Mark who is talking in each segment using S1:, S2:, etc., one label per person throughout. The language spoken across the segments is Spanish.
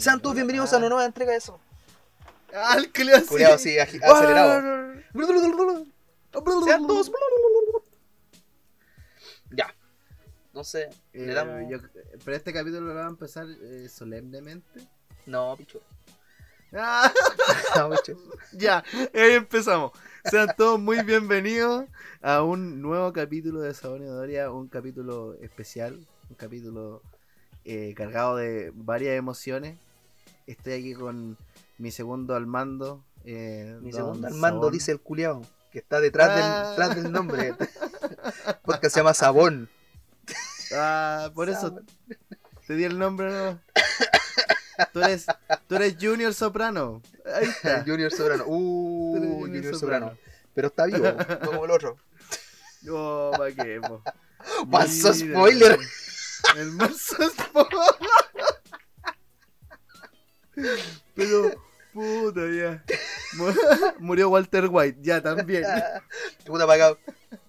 S1: Sean todos bienvenidos a una nueva entrega de eso.
S2: Ah, el que le hace.
S1: Culeado agi- acelerado. Sean todos. Ya. Entonces, le
S2: Eh,
S1: damos.
S2: yo- pero este capítulo lo va a empezar eh, solemnemente.
S1: No, picho.
S2: Ah,
S1: No, picho.
S2: ya, ahí empezamos. Sean todos muy bienvenidos a un nuevo capítulo de Sabón y Doria, un capítulo especial, un capítulo eh, cargado de varias emociones. Estoy aquí con mi segundo al mando. eh,
S1: Mi segundo al mando
S2: Sabón.
S1: dice el culiao. Que está detrás, del,
S2: Ah.
S1: detrás del nombre. Porque se llama Sabón.
S2: Ah, por eso te di el nombre, ¿no? Tú eres, tú eres Junior Soprano. Ahí está.
S1: Junior Sobrano. Uh, Junior, Sobrano. Pero está vivo, no como el otro.
S2: Oh, pa' qué.
S1: Pasó spoiler.
S2: El manso spoiler. Pero, puta, ya. Mu- Murió Walter White, ya también.
S1: Puta pagado.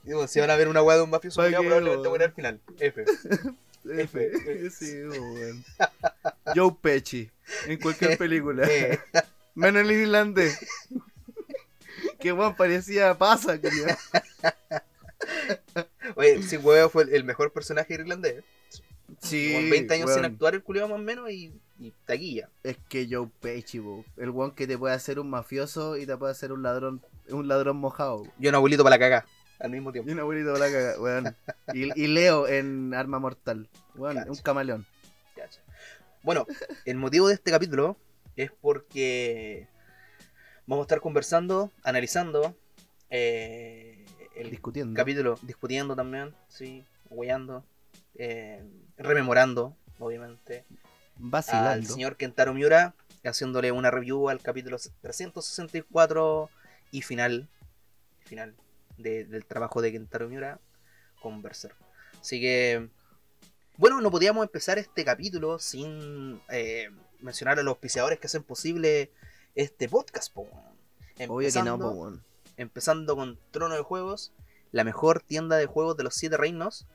S1: Digo, si van a ver una weá de un mafioso,
S2: qué,
S1: probablemente muere al final. F.
S2: F. Sí, weón. Joe Pesci, en cualquier película.
S1: Eh,
S2: Menos el irlandés. Que weón parecía pasa, culiao.
S1: Oye, sí, weón fue el- mejor personaje irlandés.
S2: Sí.
S1: Con 20 años sin actuar, el culiao más o menos, y, y taquilla.
S2: Es que Joe Pesci, bo, el weón que te puede hacer un mafioso y te puede hacer un ladrón, un ladrón mojado.
S1: Y un abuelito para la cagá, al mismo
S2: Y
S1: tiempo.
S2: un abuelito de la caga, weón. Y, y Leo en Arma Mortal, weón,
S1: Cacha.
S2: un camaleón.
S1: Cacha. Bueno, el motivo de este capítulo es porque vamos a estar conversando, analizando eh, el
S2: Discutiendo.
S1: capítulo, discutiendo también, sí, hueando, eh, rememorando, obviamente, al
S2: Vacilando.
S1: señor Kentaro Miura, haciéndole una review al capítulo 364 y final, final de- del trabajo de Kentaro Miura con Berserk. Así que, bueno, no podíamos empezar este capítulo sin eh, mencionar a los auspiciadores que hacen posible este podcast. po.
S2: Obvio que no, po,
S1: empezando con Trono de Juegos, la mejor tienda de juegos de los siete reinos.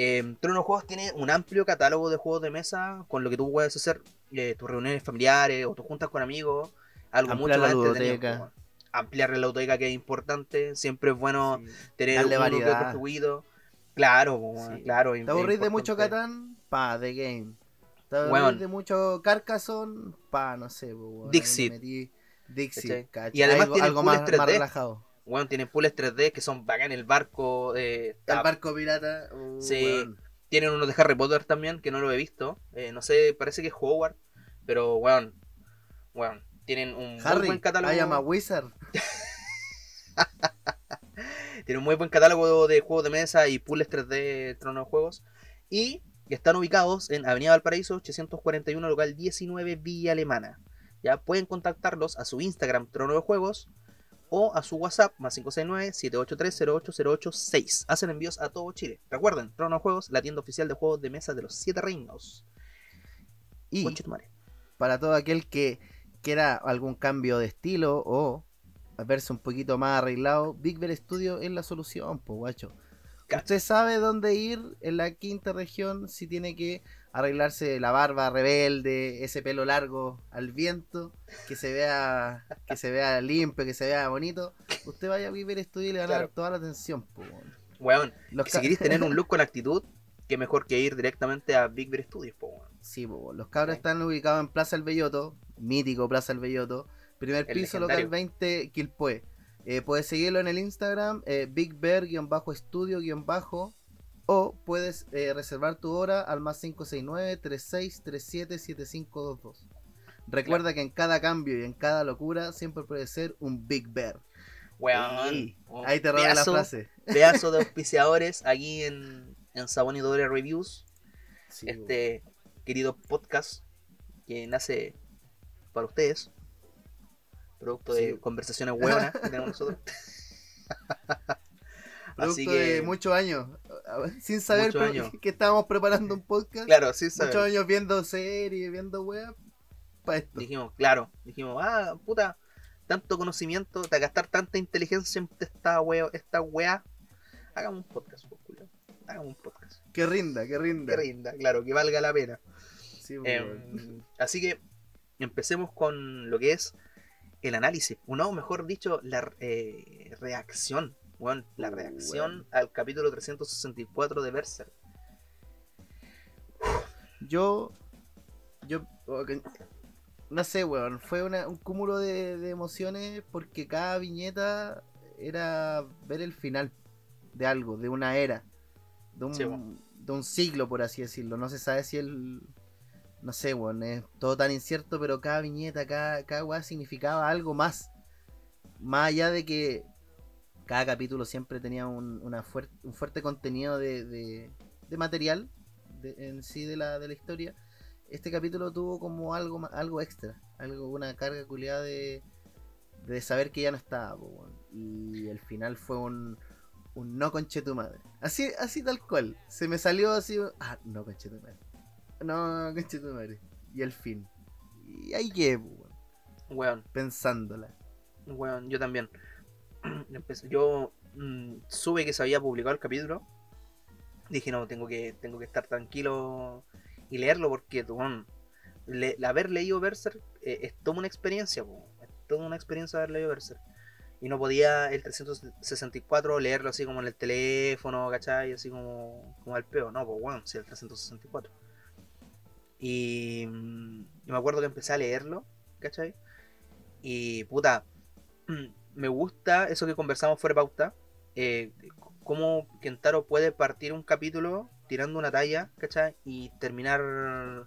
S1: Eh, Trono Juegos tiene un amplio catálogo de juegos de mesa con lo que tú puedes hacer eh, tus reuniones familiares o tus juntas con amigos, algo
S2: Ampliar
S1: mucho
S2: la
S1: más entretenido. Ampliar la ludoteca que es importante, siempre es bueno
S2: Sí.
S1: tener
S2: Darle variedad.
S1: juguido. Claro,
S2: Sí.
S1: claro.
S2: ¿Te aburrís de mucho. Catán? Pa, The Game. ¿Te aburrís de mucho Carcassonne? Pa, no sé, weón.
S1: Dixit.
S2: Dixit.
S1: Y además
S2: algo,
S1: tiene
S2: algo más,
S1: 3D.
S2: más relajado.
S1: Weón, tienen pools 3D que son bacán el barco. eh,
S2: El barco pirata. uh,
S1: Sí.
S2: weón.
S1: Tienen uno de Harry Potter también, que no lo he visto. Eh, no sé, parece que es Howard. Pero, weón, weón, tienen un muy
S2: Harry,
S1: buen catálogo.
S2: I am a wizard.
S1: Tienen un muy buen catálogo de juegos de mesa y pools 3D Trono de Juegos. Y están ubicados en Avenida Valparaíso, 841, local 19, Villa Alemana. Ya pueden contactarlos a su Instagram Trono de Juegos o a su WhatsApp más 569-783-08086. Hacen envíos a todo Chile. Recuerden, Trono Juegos, la tienda oficial de juegos de mesa de los siete reinos.
S2: Y para todo aquel que quiera algún cambio de estilo o verse un poquito más arreglado, Big Bear Studio es la solución, pues guacho. Usted sabe dónde ir en la quinta región si tiene que arreglarse la barba rebelde, ese pelo largo al viento, que se vea que se vea limpio, que se vea bonito. Usted vaya a Big Bear Studio y le van a dar
S1: Claro.
S2: toda la atención, weón. Los
S1: si queréis tener un look con actitud, qué mejor que ir directamente a Big Bear Studios, po, weón.
S2: Sí, po, los cabros
S1: Sí.
S2: están ubicados en Plaza El Belloto, mítico Plaza El Belloto, primer
S1: El
S2: piso,
S1: legendario.
S2: local 20, Quilpue. Eh, puedes seguirlo en el Instagram, eh, Big Bear-Studio- o puedes eh, reservar tu hora al más 569-3637-7522. Recuerda que en cada cambio y en cada locura siempre puede ser un Big Bear.
S1: Weón.
S2: Sí,
S1: un
S2: Ahí te roba la frase.
S1: Pedazo de auspiciadores aquí en, en Sabón y Doble Reviews.
S2: Sí,
S1: este querido podcast que nace para ustedes. Producto de conversaciones hueonas que tenemos nosotros.
S2: Producto
S1: Así
S2: de
S1: que,
S2: muchos años, sin saber que estábamos preparando un podcast.
S1: claro, sí,
S2: muchos años viendo series, viendo web, para esto.
S1: Dijimos, claro, dijimos, ah, puta, tanto conocimiento, de gastar tanta inteligencia en esta wea, esta wea. Hagamos un podcast, pues, culo. Hagamos un podcast.
S2: Que rinda, que rinda.
S1: Que rinda, claro, que valga la pena.
S2: Sí,
S1: Eh,
S2: weón.
S1: así que, empecemos con lo que es el análisis, o no, mejor dicho, la eh, reacción, bueno, la reacción al capítulo 364 de Berserk.
S2: Yo. Yo. No sé, weón. Fue una- un cúmulo de, de emociones porque cada viñeta era ver el final de algo, de una era, de un,
S1: Sí,
S2: de un siglo, por así decirlo. No se sabe si el. No sé, weón. Es todo tan incierto, pero cada viñeta, cada, cada weá significaba algo más. Más allá de que cada capítulo siempre tenía un, una un fuerte contenido de, de- de material de- en sí de la, de la historia, este capítulo tuvo como algo algo extra, algo una carga culiada de, de saber que ya no estaba, po, y el final fue un, un no conche tu madre, así así tal cual, se me salió así, ah, no conche tu madre, no conche tu madre, y el fin, y ahí Weón, pensándola.
S1: weón, yo también. Yo mm, supe que se había publicado el capítulo. Dije, no, tengo que, tengo que estar tranquilo y leerlo porque, weón, le- haber leído Berserk eh, es toda una experiencia, po. es toda una experiencia haber leído Berserk. Y no podía el 364 leerlo así como en el teléfono, ¿cachai? Así como, como al peo, no, pues bueno, sí, el 364. Y, mm, y me acuerdo que empecé a leerlo, ¿cachai? Y puta, me gusta eso que conversamos fuera de pauta. Eh, cómo Kentaro puede partir un capítulo tirando una talla, ¿cachai? Y terminar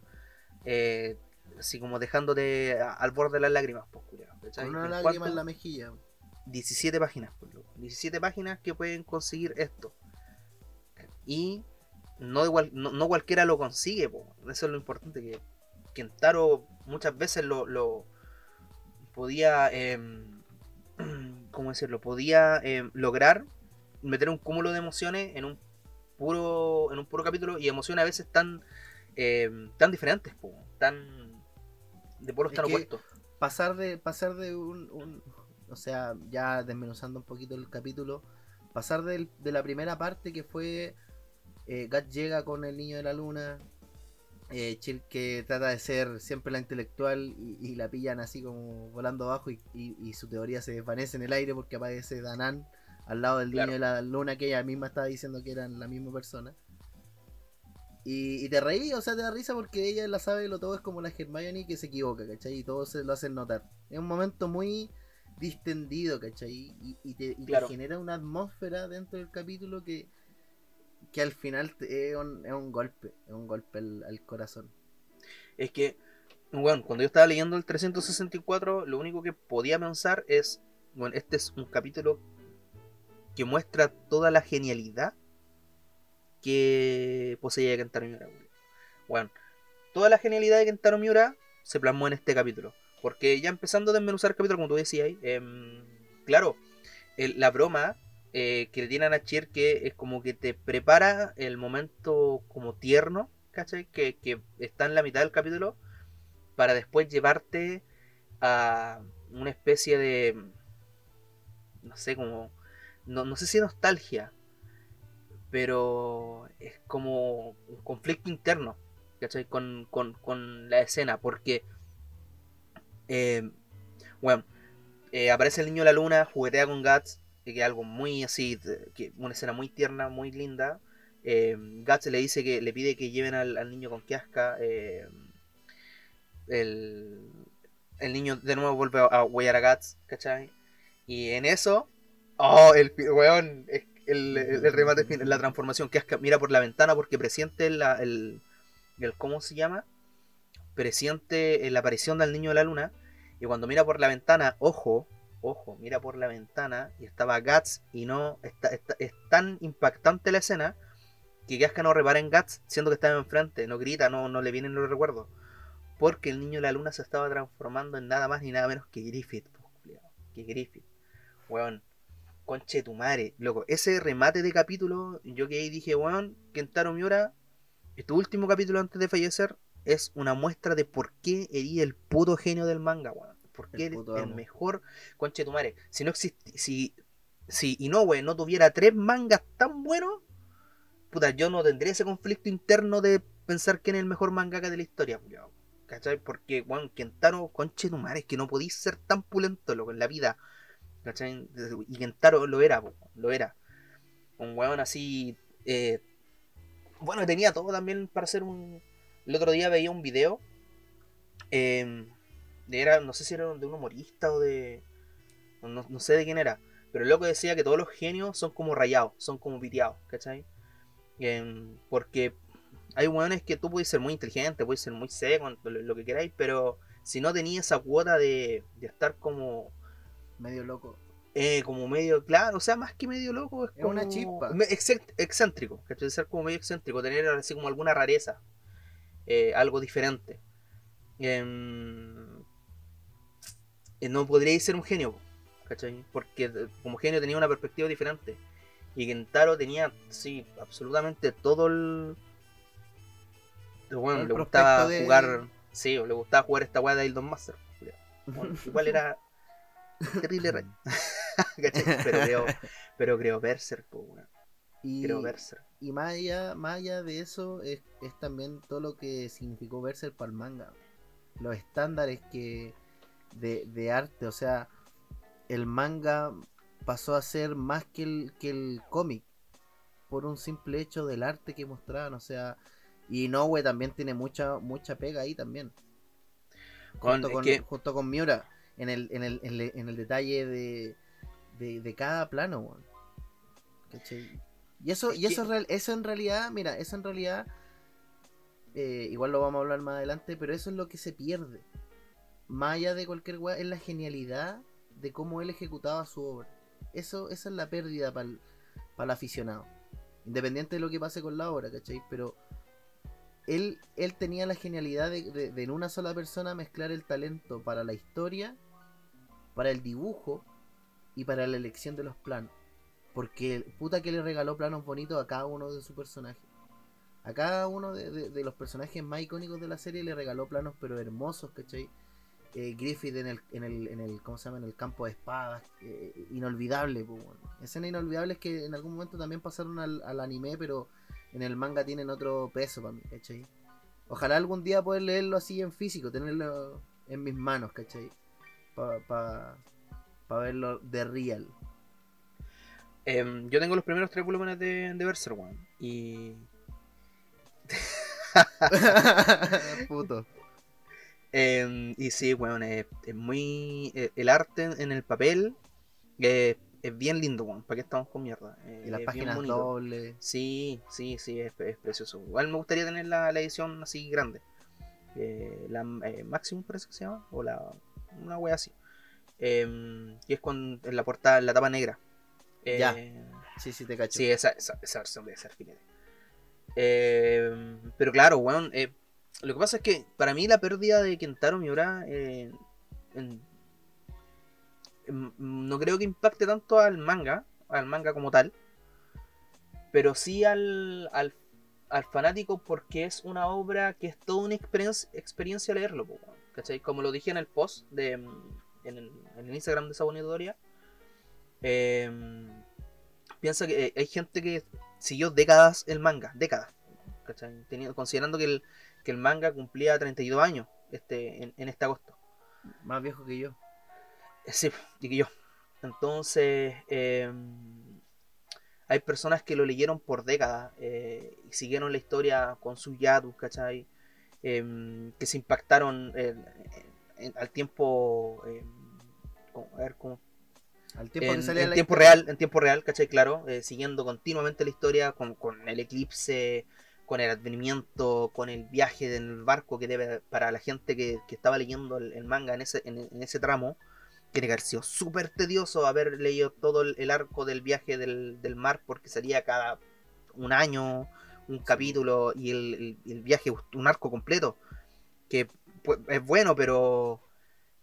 S1: eh, así como dejándote al borde de las lágrimas, pues, ¿cachai?
S2: Una
S1: ¿En
S2: lágrima
S1: cuánto?
S2: en la mejilla.
S1: 17 páginas, pues, loco. 17 páginas que pueden conseguir esto. Y no, igual, no, no cualquiera lo consigue, po. eso es lo importante, que Kentaro muchas veces lo, lo podía, em, ¿cómo decirlo? Podía em, lograr meter un cúmulo de emociones en un puro, en un puro capítulo y emociones a veces tan, em, tan diferentes, po, tan de polos
S2: Es
S1: tan opuestos.
S2: pasar de pasar de un, un- o sea ya desmenuzando un poquito el capítulo pasar de la primera parte que fue eh, Gat llega con el niño de la luna eh, Chill que trata de ser siempre la intelectual y, y la pillan así como volando abajo y, y- y su teoría se desvanece en el aire porque aparece Danan al lado del niño de la luna que ella misma estaba diciendo que eran la misma persona y, y te reí, o sea, te da risa porque ella la sabe lo todo es como la Hermione que se equivoca, ¿cachai? Y todo se lo hacen notar. Es un momento muy distendido, ¿cachai? Y, te, genera una atmósfera dentro del capítulo que, que al final es, un, es un golpe, es un golpe al, corazón.
S1: Es que, bueno, cuando yo estaba leyendo el 364, lo único que podía pensar es, bueno, este es un capítulo que muestra toda la genialidad que poseía Kentaro Miura. Bueno, toda la genialidad de Kentaro Miura se plasmó en este capítulo. Porque ya empezando a desmenuzar el capítulo, como tú decías, em, claro, la broma eh, que le tienen a Chier que es como que te prepara el momento como tierno, ¿cachai? Que, que está en la mitad del capítulo para después llevarte a una especie de, no sé, como, no, no sé si nostalgia, pero es como un conflicto interno, ¿cachai? Con, con, con la escena, porque, eh, bueno, eh, aparece el niño de la luna, juguetea con Guts, que es algo muy así, que una escena muy tierna, muy linda. Eh, le dice que le pide que lleven al, niño con Kiaska. eh, el, el niño de nuevo vuelve a, a a Guts, ¿cachai? Y en eso, oh, el weón, el, el, el remate final, la transformación, Kiaska mira por la ventana porque presiente la, el, el, ¿cómo se llama? Presiente la aparición del niño de la luna. Y cuando mira por la ventana, ojo, ojo, mira por la ventana y estaba Guts y no. Está, es tan impactante la escena que Kiaska no repara en Guts, siendo que estaba enfrente, no grita, no, no le vienen los recuerdos. Porque el niño de la luna se estaba transformando en nada más ni nada menos que Griffith, que Griffith. Weón, conche tu madre, loco. Ese remate de capítulo, yo que ahí dije, weón, Kentaro Miura, este último capítulo antes de fallecer, es una muestra de por qué erí el puto genio del manga, weón. Por qué
S2: El
S1: eres el
S2: amo.
S1: mejor conche tu madre. Si no existi si, si Inoue no tuviera tres mangas tan buenos, puta, yo no tendría ese conflicto interno de pensar quién es el mejor mangaka de la historia, culiao. ¿cachai? Porque, weón, Kentaro, conche tu madre, es que no podís ser tan pulento, loco, en la vida, ¿cachai? Y Kentaro lo era, po, lo era. Un weón así, eh, bueno, tenía todo también para hacer un... El otro día veía un video, eh, era, no sé si era de un humorista o de... No, no sé de quién era, pero el loco decía que todos los genios son como rayados, son como piteados, ¿cachai? Em, porque hay weones que tú puedes ser muy inteligente, puedes ser muy seco, lo, lo que queráis, pero si no tenías esa cuota de, de estar como.
S2: Medio loco.
S1: eh, como medio, claro, o sea, más que medio loco, es,
S2: Es
S1: como
S2: una chispa.
S1: excéntrico, ¿cachai? Ser como medio excéntrico, tener así como alguna rareza, eh, algo diferente. Eh, no podríais ser un genio, ¿cachai? Porque eh, como genio tenía una perspectiva diferente. Y Kentaro tenía, sí, absolutamente todo el. Bueno,
S2: El
S1: le gustaba
S2: de-
S1: jugar. Sí, le gustaba jugar esta weá de Eldon Master. Bueno, igual era terrible rey. ¿cachai? Pero creo, pero creo Berserk, weón.
S2: y,
S1: Creo Berserk.
S2: y más allá, más allá de eso es, es también todo lo que significó Berserk para el manga. Los estándares que de, de arte, o sea, el manga pasó a ser más que el, que el cómic por un simple hecho del arte que mostraban, o sea, y Inoue también tiene mucha mucha pega ahí también.
S1: Con-
S2: Junto con,
S1: que-
S2: junto con Miura en el, en el, en el, en el detalle de, de, de cada plano. Y eso,
S1: Es
S2: y eso,
S1: que-
S2: eso en realidad, mira, eso en realidad, eh, igual lo vamos a hablar más adelante, pero eso es lo que se pierde. Más allá de cualquier weá, es la genialidad de cómo él ejecutaba su obra. Eso, es la pérdida para el aficionado. Independiente de lo que pase con la obra, ¿cachai? Pero él, tenía la genialidad de, en una sola persona mezclar el talento para la historia, para el dibujo y para la elección de los planos. Porque puta que le regaló planos bonitos a cada uno de sus personajes. A cada uno de, de- de los personajes más icónicos de la serie le regaló planos pero hermosos, ¿cachai? Eh, Griffith en el, en el, en el, ¿cómo se llama? En el campo de espadas, eh, inolvidable, pues, bueno. Escenas inolvidables que en algún momento también pasaron al, al anime, pero en el manga tienen otro peso para mí, ¿cachai? Ojalá algún día poder leerlo así en físico, tenerlo en mis manos, ¿cachai? Para pa, pa verlo de real.
S1: Em, yo tengo los primeros tres volúmenes de, de Berserk, weón. Y.
S2: Puto.
S1: Em, y sí, weón, es, es muy. eh, el arte en el papel eh, es bien lindo, weón. ¿Para qué estamos con mierda?
S2: Y las páginas dobles.
S1: Sí, sí, sí, es, es precioso. Igual me gustaría tener la, la edición así grande. Eh, la eh, Maximum parece que se llama. O la. Una wea así. Em, y es con en la portada, en la tapa negra.
S2: Ya.
S1: Eh,
S2: Sí, sí, te cacho.
S1: Sí, esa, esa, esa versión debe ser filete. Eh, pero claro, weón. Lo que pasa es que para mí la pérdida de Kentaro Miura eh, no creo que impacte tanto al manga, al manga como tal, pero sí al, al, al fanático porque es una obra que es toda una experiencia, leerlo, ¿cachai? Como lo dije en el post de, en, el, Instagram de Sabonito Doria. Eh, piensa que eh, hay gente que siguió décadas el manga, décadas, ¿cachai? Teniendo- considerando que el, que el manga cumplía 32 años este, en, en este agosto.
S2: Más viejo que yo.
S1: Eh, Sí, y que yo. Entonces, eh, hay personas que lo leyeron por décadas eh, y siguieron la historia con sus yatus, ¿cachai? Eh, que se impactaron en- al tiempo. como- a ver, ¿cómo,
S2: Al tiempo
S1: en,
S2: que salía
S1: en tiempo real, en tiempo real, ¿cachai? Claro, eh, siguiendo continuamente la historia con, con el eclipse, con el advenimiento, con el viaje en el barco que debe, para la gente que, que estaba leyendo el, el manga en ese, en, en ese tramo, tiene que haber sido súper tedioso haber leído todo el, el arco del viaje del, del mar porque salía cada un año un capítulo y el, el- viaje un arco completo que pues, es bueno pero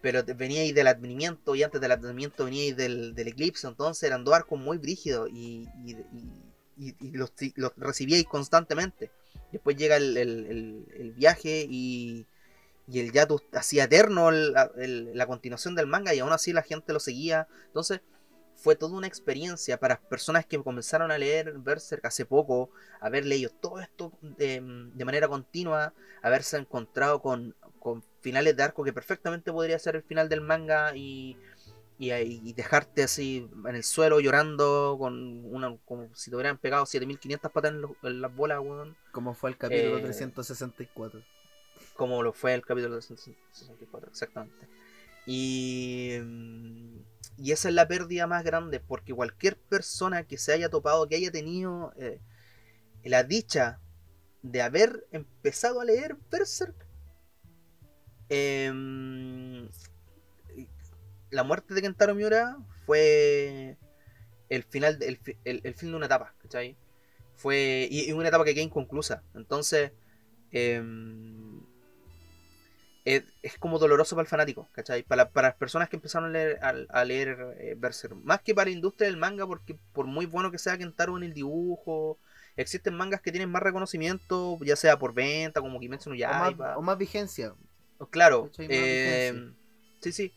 S1: pero veníais del advenimiento y antes del advenimiento veníais del, del eclipse, entonces eran dos arcos muy brígidos y, y, y- y- los, los recibíais constantemente. Después llega el, viaje y, y el Yatus hacía eterno la continuación del manga y aún así la gente lo seguía. Entonces fue toda una experiencia para personas que comenzaron a leer Berserk hace poco, haber leído todo esto de, de manera continua, haberse encontrado con, con finales de arco que perfectamente podría ser el final del manga y, y, y dejarte así en el suelo llorando con una como si te hubieran pegado 7500 patas en, en las bolas, weón.
S2: Como fue el capítulo
S1: Eh,
S2: 364.
S1: como lo fue el capítulo 264, exactamente. Y, mm, y esa es la pérdida más grande, porque cualquier persona que se haya topado, que haya tenido eh, la dicha de haber empezado a leer Berserk, em, la muerte de Kentaro Miura fue el final, de- el, fi- el- el fin de una etapa, ¿cachai? Fue, y, y una etapa que queda inconclusa. Entonces, em, es, es como doloroso para el fanático, ¿cachai? Para, para las personas que empezaron a leer, a, a leer eh, Berserk. Más que para la industria del manga, porque por muy bueno que sea Kentaro en el dibujo, existen mangas que tienen más reconocimiento, ya sea por venta, como Kimetsu no
S2: o, más,
S1: Yaiba.
S2: o más vigencia.
S1: Claro.
S2: Más
S1: eh,
S2: vigencia.
S1: sí, sí.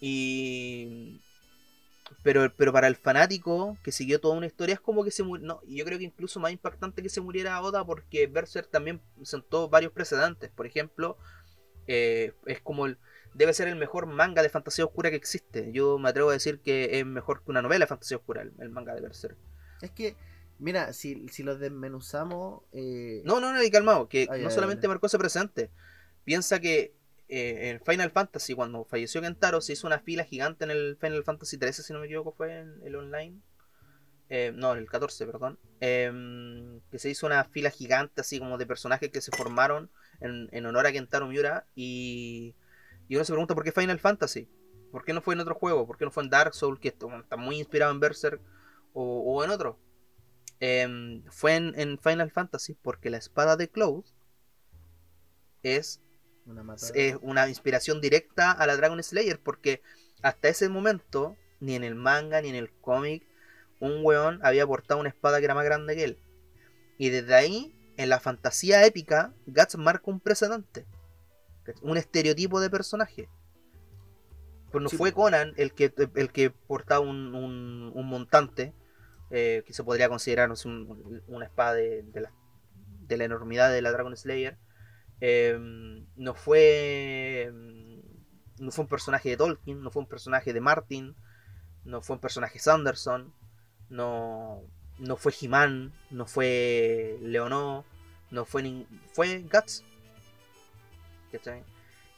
S1: Y. Pero, pero para el fanático que siguió toda una historia es como que se murió. No, y yo creo que incluso más impactante que se muriera Oda porque Berserk también sentó varios precedentes. Por ejemplo, eh, es como el. Debe ser el mejor manga de fantasía oscura que existe. Yo me atrevo a decir que es mejor que una novela de fantasía oscura, el, el manga de Berserk.
S2: Es que, mira, si, si los desmenuzamos. eh,
S1: No, no, no, y calmado, que no solamente marcó ese presente. Piensa que eh, en Final Fantasy, cuando falleció Kentaro, se hizo una fila gigante en el Final Fantasy 13, si no me equivoco, fue en el online. Eh, no, el 14, perdón. Em, que se hizo una fila gigante, así como de personajes que se formaron en, en honor a Kentaro Miura. Y, y uno se pregunta por qué Final Fantasy. ¿Por qué no fue en otro juego? ¿Por qué no fue en Dark Souls, que está muy inspirado en Berserk? O, o en otro. Em, fue en, en Final Fantasy porque la espada de Cloud es,
S2: una
S1: es una inspiración directa a la Dragon Slayer porque hasta ese momento, ni en el manga ni en el cómic, un weón había portado una espada que era más grande que él. Y desde ahí, en la fantasía épica, Guts marca un precedente. Un estereotipo de personaje. Pues no
S2: Sí,
S1: fue. Conan el que, el que portaba un, un- un montante, eh, que se podría considerar no sé, un- una espada de, de la, de la enormidad de la Dragon Slayer. Eh, no fue no fue un personaje de Tolkien, no fue un personaje de Martin, no fue un personaje Sanderson, no, no fue He-Man, no fue Leonó, no fue nin- fue Guts. ¿Cachai?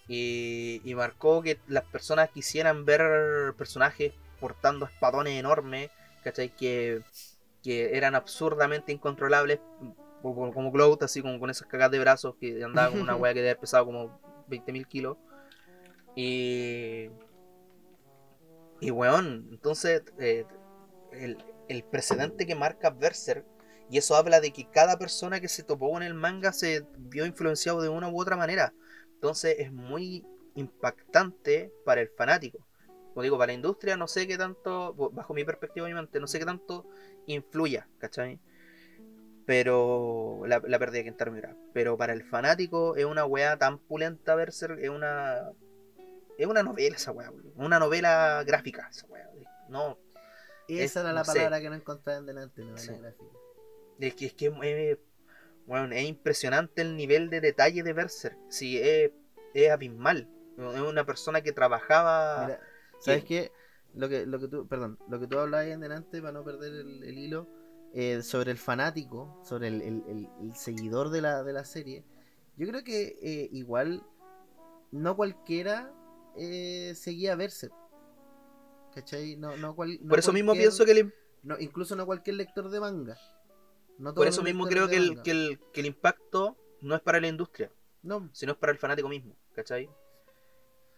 S1: Y, y marcó que las personas quisieran ver personajes portando espadones enormes, ¿cachai? Que, que eran absurdamente incontrolables, como, como Cloud, así como con esas cagas de brazos que andaba con una wea que debe pesado como 20.000 kilos. Y. Y weón, entonces eh, el, el precedente que marca Berserk, y eso habla de que cada persona que se topó en el manga se vio influenciado de una u otra manera. Entonces es muy impactante para el fanático. Como digo, para la industria no sé qué tanto, bajo mi perspectiva obviamente, no sé qué tanto influya, ¿cachai? Pero la, la pérdida de Kentaro Miura. Pero para el fanático es una weá tan pulenta Berserk, es una. Es una novela esa weá. Una novela gráfica esa weá. No,
S2: Esa
S1: es-
S2: era la
S1: no sé.
S2: palabra que no encontraba en delante, novela
S1: Sí.
S2: gráfica.
S1: es que es, que bueno, es impresionante el nivel de detalle de Berserk. Sí, es, es abismal. Es una persona que trabajaba.
S2: Mira, ¿sabes qué? Lo que, lo que tú, perdón, lo que tú hablabas ahí en delante, para no perder el, el hilo, eh, sobre el fanático, sobre el, el- el- el seguidor de la, de la serie, yo creo que eh, igual no cualquiera eh, seguía a Berserk. ¿Cachai? No, no cual- no
S1: por eso mismo pienso que el,
S2: no, incluso no cualquier lector de manga. No
S1: por eso mismo creo que el,
S2: manga.
S1: que, el, que el impacto no es para la industria,
S2: No,
S1: sino es para el fanático mismo, ¿cachai?
S2: y,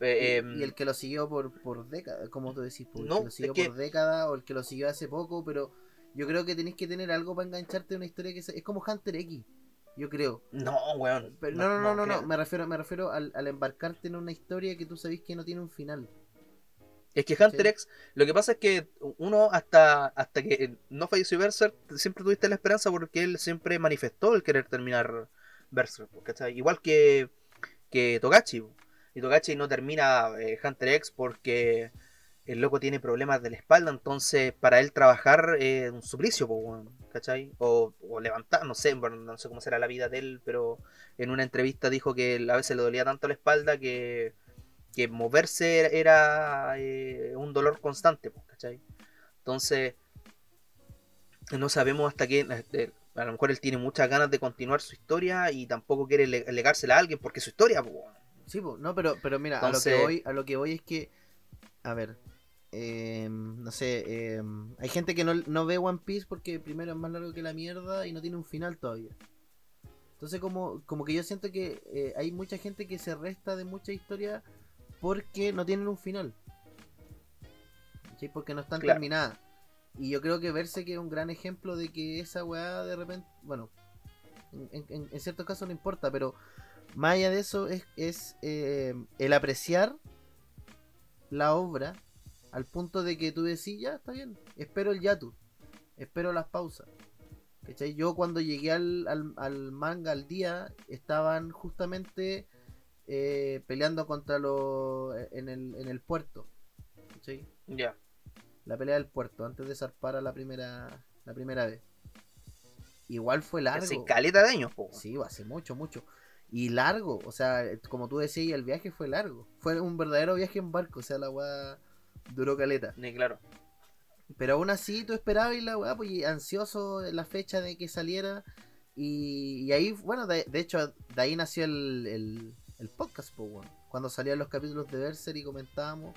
S1: Eh, em,
S2: y el que lo siguió por, por décadas, como tú decís, por el
S1: No,
S2: que lo siguió
S1: es que-
S2: por décadas o el que lo siguió hace poco, pero yo creo que tenéis que tener algo para engancharte a una historia que se- es como Hunter X, yo creo.
S1: No, weón.
S2: Pero no, no, no, no, no, me refiero, me refiero al, al embarcarte en una historia que tú sabés que no tiene un final.
S1: Es que Hunter
S2: Sí.
S1: X, lo que pasa es que uno hasta, hasta que no falleció Berserk, siempre tuviste la esperanza porque él siempre manifestó el querer terminar Berserk, ¿cachai? Igual que, que Togachi. Y Togachi no termina eh, Hunter X porque el loco tiene problemas de la espalda, entonces para él trabajar es un suplicio, ¿cachai? O, o levantar, no sé, bueno, no sé cómo será la vida de él, pero en una entrevista dijo que a veces le dolía tanto la espalda que, que moverse era eh, un dolor constante, ¿cachai? Entonces, no sabemos hasta qué, eh, a lo mejor él tiene muchas ganas de continuar su historia y tampoco quiere le- legársela a alguien porque es su historia, po.
S2: Sí, po, no, pero, pero mira,
S1: Entonces-
S2: a lo que voy, a lo que voy es que, a ver, eh, no sé, eh, hay gente que no, no ve One Piece porque primero es más largo que la mierda y no tiene un final todavía. Entonces como, como que yo siento que eh, hay mucha gente que se resta de mucha historia porque no tienen un final. ¿Cachai? Porque no están
S1: Claro.
S2: terminadas. Y yo creo que verse que es un gran ejemplo de que esa weá de repente, bueno, en, en- en ciertos casos no importa, pero más allá de eso es, es eh, el apreciar la obra al punto de que tú decís, ya, está bien, espero el yatu, espero las pausas. ¿Cachai? Yo cuando llegué al, al, al manga al día, estaban justamente eh, peleando contra los en el, en el puerto. ¿Cachai?
S1: Ya.
S2: La pelea del puerto, antes de zarpar a la primera, la primera vez. Igual fue largo.
S1: Hace caleta de años, po.
S2: Sí, hace mucho, mucho. Y largo, o sea, como tú decías, el viaje fue largo. Fue un verdadero viaje en barco, o sea, la weá duró caleta.
S1: Ni claro.
S2: Pero aún así tú esperabas y la weá, pues ansioso la fecha de que saliera. Y, y ahí, bueno, de, de hecho, de ahí nació el, el, el podcast, pues. Cuando salían los capítulos de Berser y comentábamos.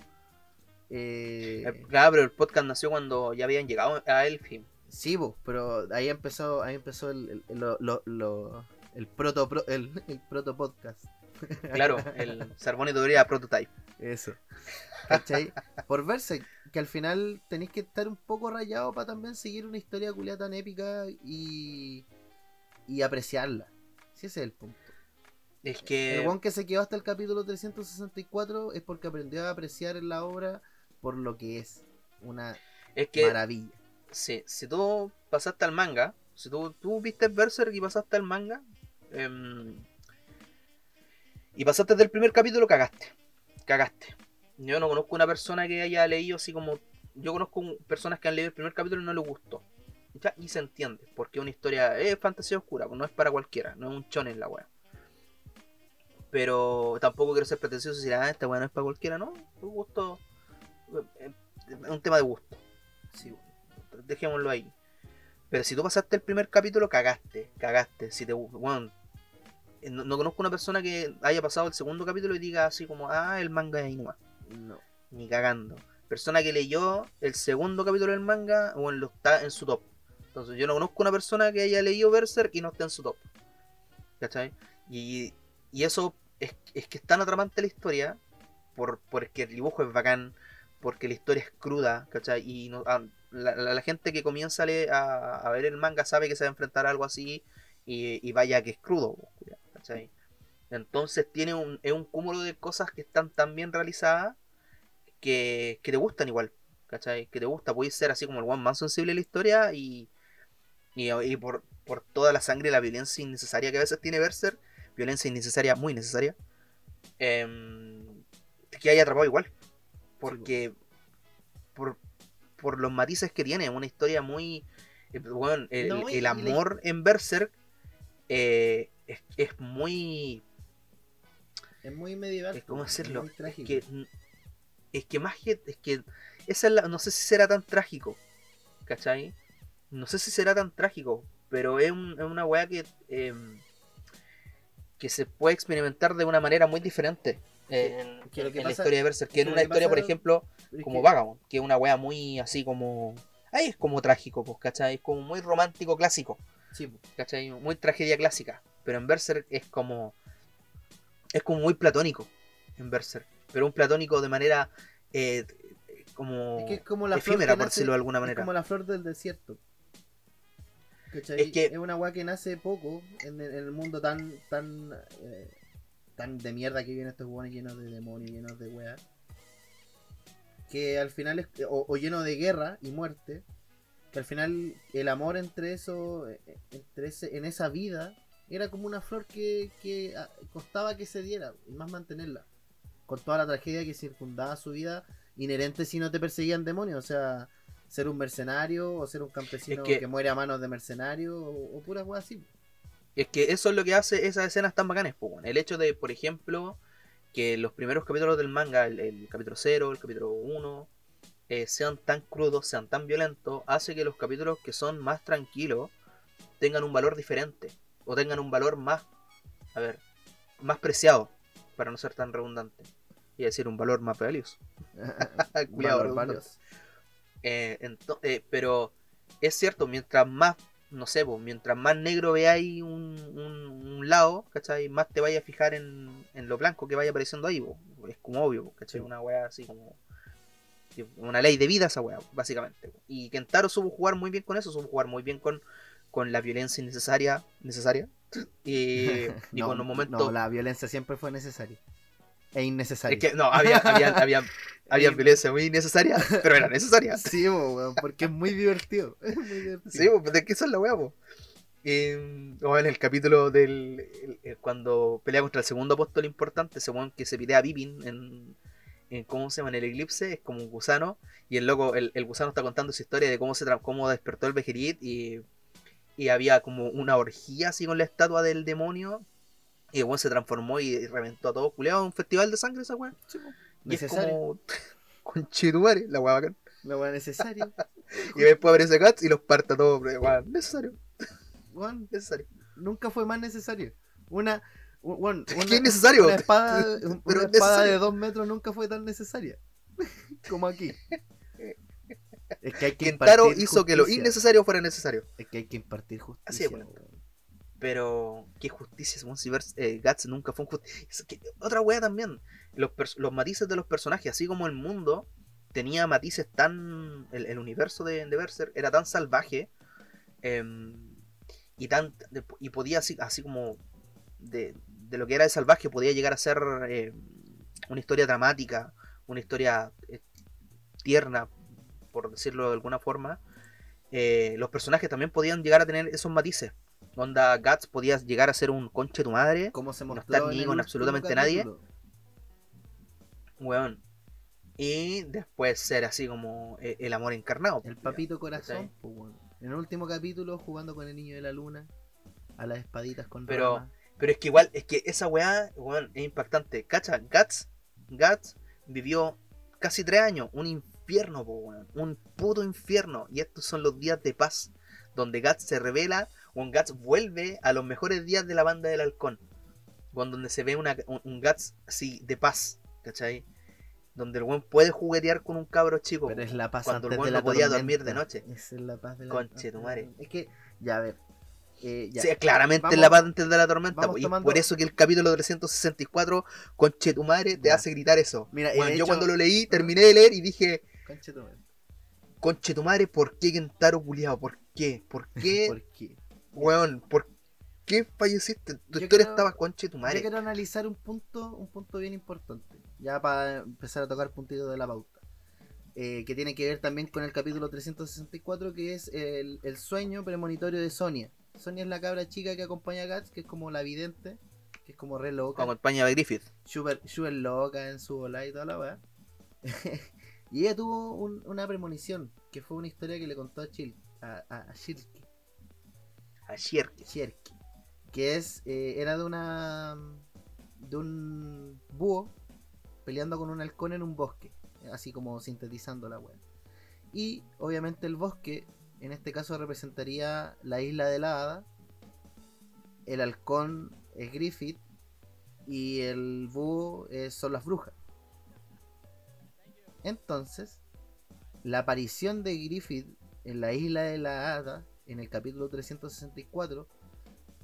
S2: Eh,
S1: Eh, Claro, pero el podcast nació cuando ya habían llegado a Elfim.
S2: Sí, po, pero ahí empezó, ahí empezó el, el, lo- lo- lo- el proto, el, el proto podcast.
S1: Claro, el Sarbón y Tubería Prototype.
S2: Eso. ¿Cachai? Por verse que al final tenéis que estar un poco rayado para también seguir una historia culia tan épica y, y apreciarla. Si ese es el punto.
S1: Es
S2: El
S1: que.
S2: one que se quedó hasta el capítulo 364 es porque aprendió a apreciar la obra por lo que es. Una
S1: Es que.
S2: maravilla.
S1: Si, si tú pasaste al manga. Si tú, tú viste Berserk y pasaste al manga. em, y pasaste del primer capítulo, cagaste. Cagaste. Yo no conozco una persona que haya leído así como. Yo conozco personas que han leído el primer capítulo y no les gustó. ¿Ya? Y se entiende, porque una historia. Es fantasía oscura, pues no es para cualquiera, no es un chon en la wea. Pero tampoco quiero ser pretencioso y decir, ah, esta wea no es para cualquiera, no. Un gusto. eh, Es un tema de gusto. Dejémoslo ahí. Pero si tú pasaste el primer capítulo, cagaste, cagaste. Si te, bueno, eh, no, no conozco una persona que haya pasado el segundo capítulo y diga así como, ah, el manga es ahí nomás.
S2: No.
S1: Ni cagando. Persona que leyó el segundo capítulo del manga, o en lo está en su top. Entonces yo no conozco una persona que haya leído Berserk y no esté en su top. ¿Cachai? Y, y eso es, es que es tan atrapante la historia, por, porque el dibujo es bacán, porque la historia es cruda, ¿cachai? Y no- ah, la, la- la gente que comienza a, a, a ver el manga sabe que se va a enfrentar a algo así y, y vaya que es crudo, ¿cachai? Entonces tiene un, es un cúmulo de cosas que están tan bien realizadas que, que te gustan igual, ¿cachai? Que te gusta, puedes ser así como el one más sensible de la historia y, y, y por, por toda la sangre y la violencia innecesaria que a veces tiene Berserk, violencia innecesaria, muy necesaria, em, que haya atrapado igual. Porque por, por los matices que tiene, una historia muy... eh, bueno, el,
S2: No, y-
S1: el
S2: la-
S1: amor en Berserk eh, es, es muy...
S2: Es muy medieval.
S1: es- ¿Cómo
S2: es
S1: decirlo?
S2: muy
S1: Es que, es que más que... Es que esa es la- no sé si será tan trágico, ¿cachai? No sé si será tan trágico, pero es, un- es una weá que... em, que se puede experimentar de una manera muy diferente en,
S2: que lo que
S1: en la historia de Berserk. Que en una
S2: que
S1: historia, por ejemplo, como
S2: que-
S1: Vagabond, que es una wea muy así como. Ahí es como trágico, pues, ¿cachai? Es como muy romántico clásico,
S2: Sí, po.
S1: ¿cachai? Muy tragedia clásica. Pero en Berserk es como. Es como muy platónico en Berserk. Pero un platónico de manera. eh, como.
S2: Es que es como la flor
S1: efímera, por decirlo de alguna
S2: Es
S1: manera.
S2: como la flor del desierto. ¿Cachai?
S1: Es que-
S2: Es una weá que nace poco en el, en el mundo tan tan eh, tan de mierda que vienen estos weones llenos de demonios, llenos de weas. Que al final es. O, o lleno de guerra y muerte. Que al final el amor entre eso. eh, Entre ese, en esa vida. Era como una flor que, que ah, costaba que se diera. Y más mantenerla. Con toda la tragedia que circundaba su vida. inherente si no te perseguían demonios. O sea, ser un mercenario o ser un campesino
S1: Es que-
S2: que... muere a manos de mercenario o, o pura weá así.
S1: Es que eso es lo que hace esas escenas tan bacanes, po, weón. El hecho de, por ejemplo, que los primeros capítulos del manga, el, el capítulo 0, el capítulo 1, eh, sean tan crudos, sean tan violentos, hace que los capítulos que son más tranquilos tengan un valor diferente. O tengan un valor más, a ver, más preciado, para no ser tan redundante. Y decir un valor más valioso. Cuidado,
S2: varios.
S1: Eh, eh, pero es cierto, mientras más, no sé, po, mientras más negro veáis un, un, un lado, ¿cachai? Más te vayas a fijar en, en lo blanco que vaya apareciendo ahí, es como obvio, ¿cachai?
S2: Sí.
S1: Una weá así como... Una ley de vida esa weá, básicamente. Y Kentaro supo jugar muy bien con eso, supo jugar muy bien con, con la violencia innecesaria, necesaria, y, y
S2: no,
S1: con los momentos...
S2: no, la violencia siempre fue necesaria. E innecesaria.
S1: Es que no, había, había, había, había violencia muy innecesaria, pero era necesaria.
S2: Sí, po, weón, porque es muy divertido. Es muy divertido.
S1: Sí, pues, ¿de qué son la weá? Eh, o en el capítulo del. el- el- cuando pelea contra el segundo apóstol importante, ese weón que se pide a Vivin en, en. ¿Cómo se llama? En el eclipse, es como un gusano. Y el loco, el, el gusano está contando su historia de cómo se cómo despertó el Bejerit y. Y había como una orgía así con la estatua del demonio. Y el se transformó y reventó a todo culeado un festival de sangre esa weá.
S2: Sí.
S1: Y es
S2: Necesario.
S1: como. Conchetumare, la weá bacán.
S2: La weá necesaria.
S1: Y después aparece Guts y los parta pero, weón, necesario,
S2: Weón,
S1: necesario.
S2: nunca fue más necesario. Una.
S1: ¿Qué
S2: una,
S1: es necesario?
S2: Una espada,
S1: Pero
S2: una
S1: es
S2: espada
S1: necesario.
S2: de dos metros nunca fue tan necesaria. Como aquí. Es que hay que
S1: Kentaro
S2: impartir
S1: hizo que lo
S2: justicia.
S1: innecesario fuera necesario.
S2: Es que hay que impartir justicia.
S1: Así es, bueno. Pero, qué justicia, según si vers- eh, Guts nunca fue un justicia. Otra wea también. Los, los matices de los personajes, así como el mundo tenía matices tan. El, el universo de, de Berserk era tan salvaje. em, y tan y podía así, así como. De, de lo que era de salvaje, podía llegar a ser eh, una historia dramática, una historia eh, tierna, por decirlo de alguna forma. eh, los personajes también podían llegar a tener esos matices. Onda Guts podía llegar a ser un conche tu madre,
S2: Como se
S1: No
S2: en
S1: ni con absolutamente nadie. weón. Y después ser así como eh, el amor encarnado.
S2: El
S1: pues,
S2: papito corazón, pues. En el último capítulo, jugando con el niño de la luna, a las espaditas con
S1: Pero-. Pero es que igual, es que esa weá, weón, es impactante. Cacha, Guts, Guts vivió casi tres años, un infierno, po, weón. Un puto infierno. Y estos son los días de paz. Donde Guts se revela, un Guts vuelve a los mejores días de la banda del halcón. Weón, donde se ve una, un, un Guts así de paz, ¿cachai? Donde el weón puede juguetear con un cabro chico.
S2: Pero es la paz
S1: cuando el
S2: antes
S1: weón
S2: de
S1: no podía
S2: tormenta.
S1: dormir de noche.
S2: Es la paz de la
S1: Conche tu madre.
S2: Es que, ya a ver. eh, ya.
S1: Sí, claramente
S2: Vamos-
S1: es la paz antes de la tormenta. po, y
S2: tomando-
S1: por eso que el capítulo 364, conche tu madre, te hace gritar eso.
S2: Mira,
S1: Bueno, yo
S2: hecho-
S1: cuando lo leí, terminé de leer y dije,
S2: Conche tu madre.
S1: conche tu madre, ¿por qué Kentaro culiado? ¿Por qué? ¿Por qué,
S2: ¿Por qué?
S1: weón? ¿Por qué falleciste? Tu
S2: Yo
S1: historia estaba conche tu
S2: Yo
S1: madre.
S2: quiero analizar un punto, un punto bien importante, ya para empezar a tocar puntitos de la pauta, eh, que tiene que ver también con el capítulo 364, que es el, el sueño premonitorio de Sonia. Sonia es la cabra chica que acompaña a Guts, que es como la vidente, que es como re loca,
S1: Como España de Griffith.
S2: súper súper loca en su bola y toda la weá. y ella tuvo un- una premonición, que fue una historia que le contó a Chil, a, a, a que es eh, era de una de un búho peleando con un halcón en un bosque, así como sintetizando la web. Y obviamente el bosque en este caso representaría la isla de la hada. El halcón es Griffith y el búho es- son las brujas. Entonces, la aparición de Griffith en la isla de la hada, en el capítulo 364,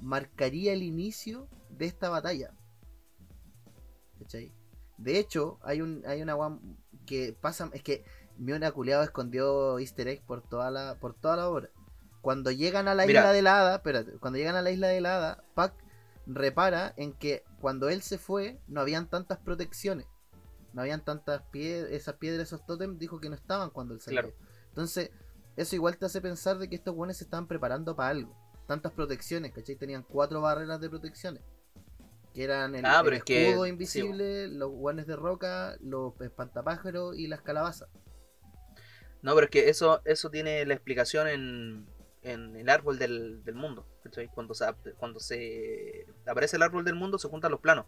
S2: marcaría el inicio de esta batalla. ¿Cachai? De hecho, hay un hay una que pasa, es que Miona culeado escondió Easter egg por toda la por toda la obra. Cuando llegan a la
S1: Mira.
S2: isla de la hada, espérate, cuando llegan a la isla de la hada, Pac repara en que cuando él se fue no habían tantas protecciones. No habían tantas piedras, esas piedras, esos tótems, dijo que no estaban cuando él salió.
S1: Claro.
S2: Entonces, eso igual te hace pensar de que estos buenos se estaban preparando para algo. Tantas protecciones, ¿cachai? Tenían cuatro barreras de protecciones. Que eran el,
S1: Ah,
S2: el
S1: pero es que-
S2: escudo
S1: sí,
S2: invisible, los guanes de roca, los espantapájaros y las calabazas.
S1: No, pero es que eso, eso tiene la explicación en, en el árbol del, del mundo. ¿cachai? Cuando, se, cuando se aparece el árbol del mundo, se juntan los planos.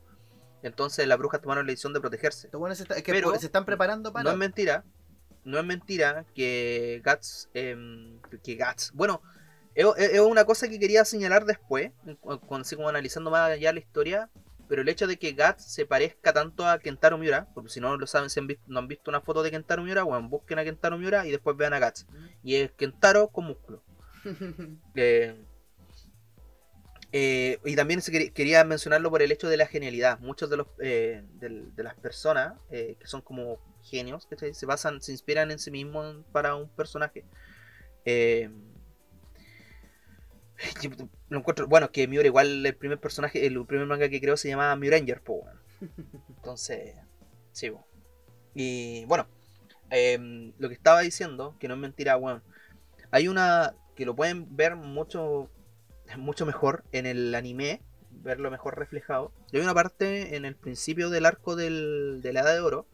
S1: Entonces las brujas tomaron la decisión de protegerse.
S2: Se, está- es que
S1: Pero
S2: se están preparando para.
S1: No es mentira, no es mentira que Guts, em, que Guts, bueno, es, es- una cosa que quería señalar después, cu- así como analizando más allá la historia, pero el hecho de que Guts se parezca tanto a Kentaro Miura, porque si no lo saben, si han visto, no han visto una foto de Kentaro Miura, bueno, busquen a Kentaro Miura y después vean a Guts. Y es Kentaro con músculo. Eh, eh, y también quería- mencionarlo por el hecho de la genialidad. Muchos de los eh, de, las personas eh, que son como genios, se basan, se inspiran en sí mismos para un personaje. Lo encuentro, bueno, que Miura igual el primer personaje, el primer manga que creó se llamaba Muranger, po, weón. Entonces, sí, po. Y bueno, em, lo que estaba diciendo, que no es mentira, weón. Hay una que lo pueden ver mucho, mucho mejor en el anime, verlo mejor reflejado. Y hay una parte en el principio del arco del, de la Edad de Oro,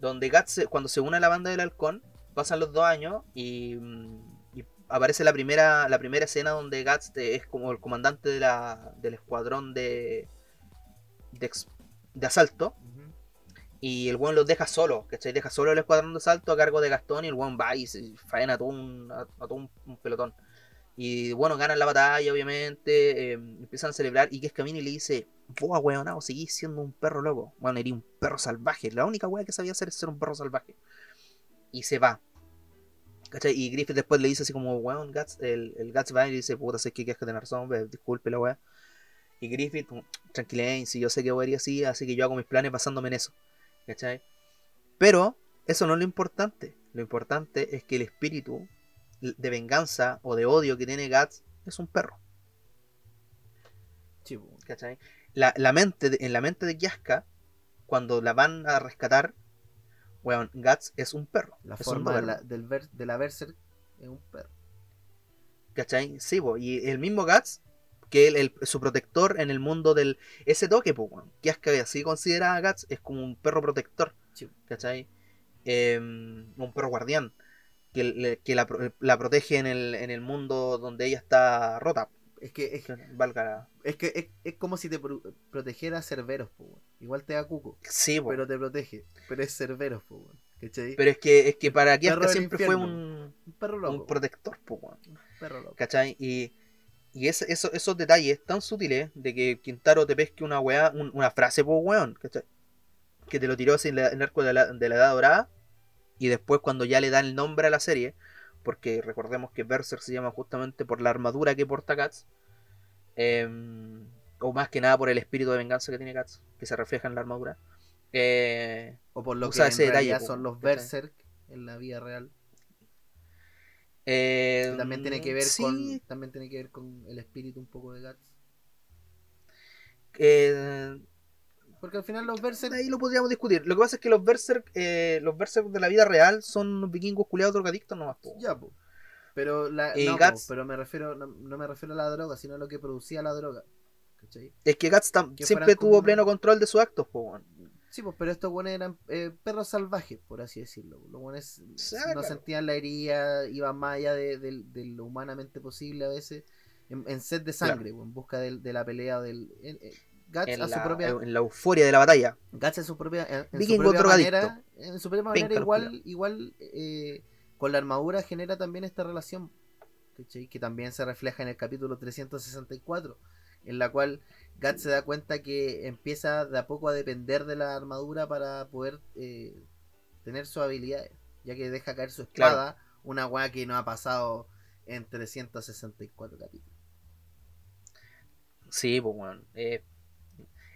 S1: donde Guts, cuando se une a la banda del halcón, pasan los dos años y, mm, y aparece la primera, la primera escena donde Guts te- es como el comandante de la, del escuadrón de, de, asalto. Y el weón los deja solo, ¿cachai? Deja solo el escuadrón de asalto a cargo de Gastón y el weón va y se faena a todo un, a, a todo un, un pelotón. Y bueno, ganan la batalla, obviamente, eh, empiezan a celebrar y que y le dice, vos weonado, seguís siendo un perro loco. Bueno, eres un perro salvaje. La única wea que sabía hacer es ser un perro salvaje. Y se va. ¿Cachai? Y Griffith después le dice así como, weón, Guts, el, el Guts va y le dice, puta, sé que quieres que tener razón, ve, disculpe la wea. Y Griffith, como, tranquilénse, yo sé que voy a ir así, así que yo hago mis planes basándome en eso. ¿Cachai? Pero eso no es lo importante. Lo importante es que el espíritu de venganza o de odio que tiene Guts es un perro.
S2: Sí, po.
S1: ¿Cachai? La, la mente de- en la mente de Yaska, cuando la van a rescatar, weón, Guts es un perro.
S2: La forma de la, del ver- de la Berserk es un perro.
S1: ¿Cachai? Sí, y el mismo Guts, que el, el- su protector en el mundo del. Ese toque, pues, weón. Yaska así considera a Guts, es como un perro protector.
S2: Sí.
S1: ¿Cachai? Em, un perro guardián. Que, le- que la, pro- la protege en el, en el mundo donde ella está rota.
S2: Es que es,
S1: Valga.
S2: es que es, es como si te pro- protegiera Cerberos, po. Igual te da cuco,
S1: Sí, po.
S2: pero te protege. Pero es Cerberos, po. ¿Cachai?
S1: Pero es que, es que para
S2: del
S1: siempre fue un,
S2: un perro loco.
S1: un protector,
S2: perro loco.
S1: ¿Cachai? Y, y eso- esos detalles tan sutiles de que Quintaro te pesque una weá, un- una frase, pues, weón, ¿cachai? Que te lo tiró así en, la- en el arco de la, de la Edad Dorada. Y después, cuando ya le da el nombre a la serie, porque recordemos que Berserk se llama justamente por la armadura que porta Guts. em, o más que nada por el espíritu de venganza que tiene Guts, que se refleja en la armadura. Eh,
S2: O por lo que en
S1: detalle,
S2: realidad
S1: po,
S2: son los. Berserk en la vida real.
S1: eh,
S2: también tiene que ver
S1: sí,
S2: con también tiene que ver con el espíritu un poco de Guts.
S1: eh,
S2: Porque al final los Berserk
S1: ahí lo podríamos discutir. Lo que pasa es que los Berserk, eh, los Berserk de la vida real son unos vikingos culiados drogadictos nomás. po.
S2: Ya, po. Pero, la,
S1: Y
S2: no, po, pero me refiero, no, no me refiero a la droga, sino a lo que producía la droga. ¿Cachai?
S1: Es que Guts siempre tuvo
S2: como-
S1: pleno control de sus actos, po.
S2: Sí, pues, pero estos buenos eran eh, perros salvajes, por así decirlo. Los buenos no
S1: claro.
S2: sentían la herida, iban más allá de, de- de lo humanamente posible a veces, en, en sed de sangre, po, en busca del- de, la pelea del... en- en- Guts
S1: En
S2: a su
S1: la,
S2: propia...
S1: en la euforia de la batalla.
S2: Guts en su propia, en, en su propia manera, en su propia manera igual, igual eh, con la armadura genera también esta relación, ¿cachai? que también se refleja en el capítulo 364, en la cual Guts se da cuenta que empieza de a poco a depender de la armadura para poder eh, tener sus habilidades, ya que deja caer su espada, una weá que no ha pasado en 364 capítulos.
S1: Sí, pues, weón. Eh,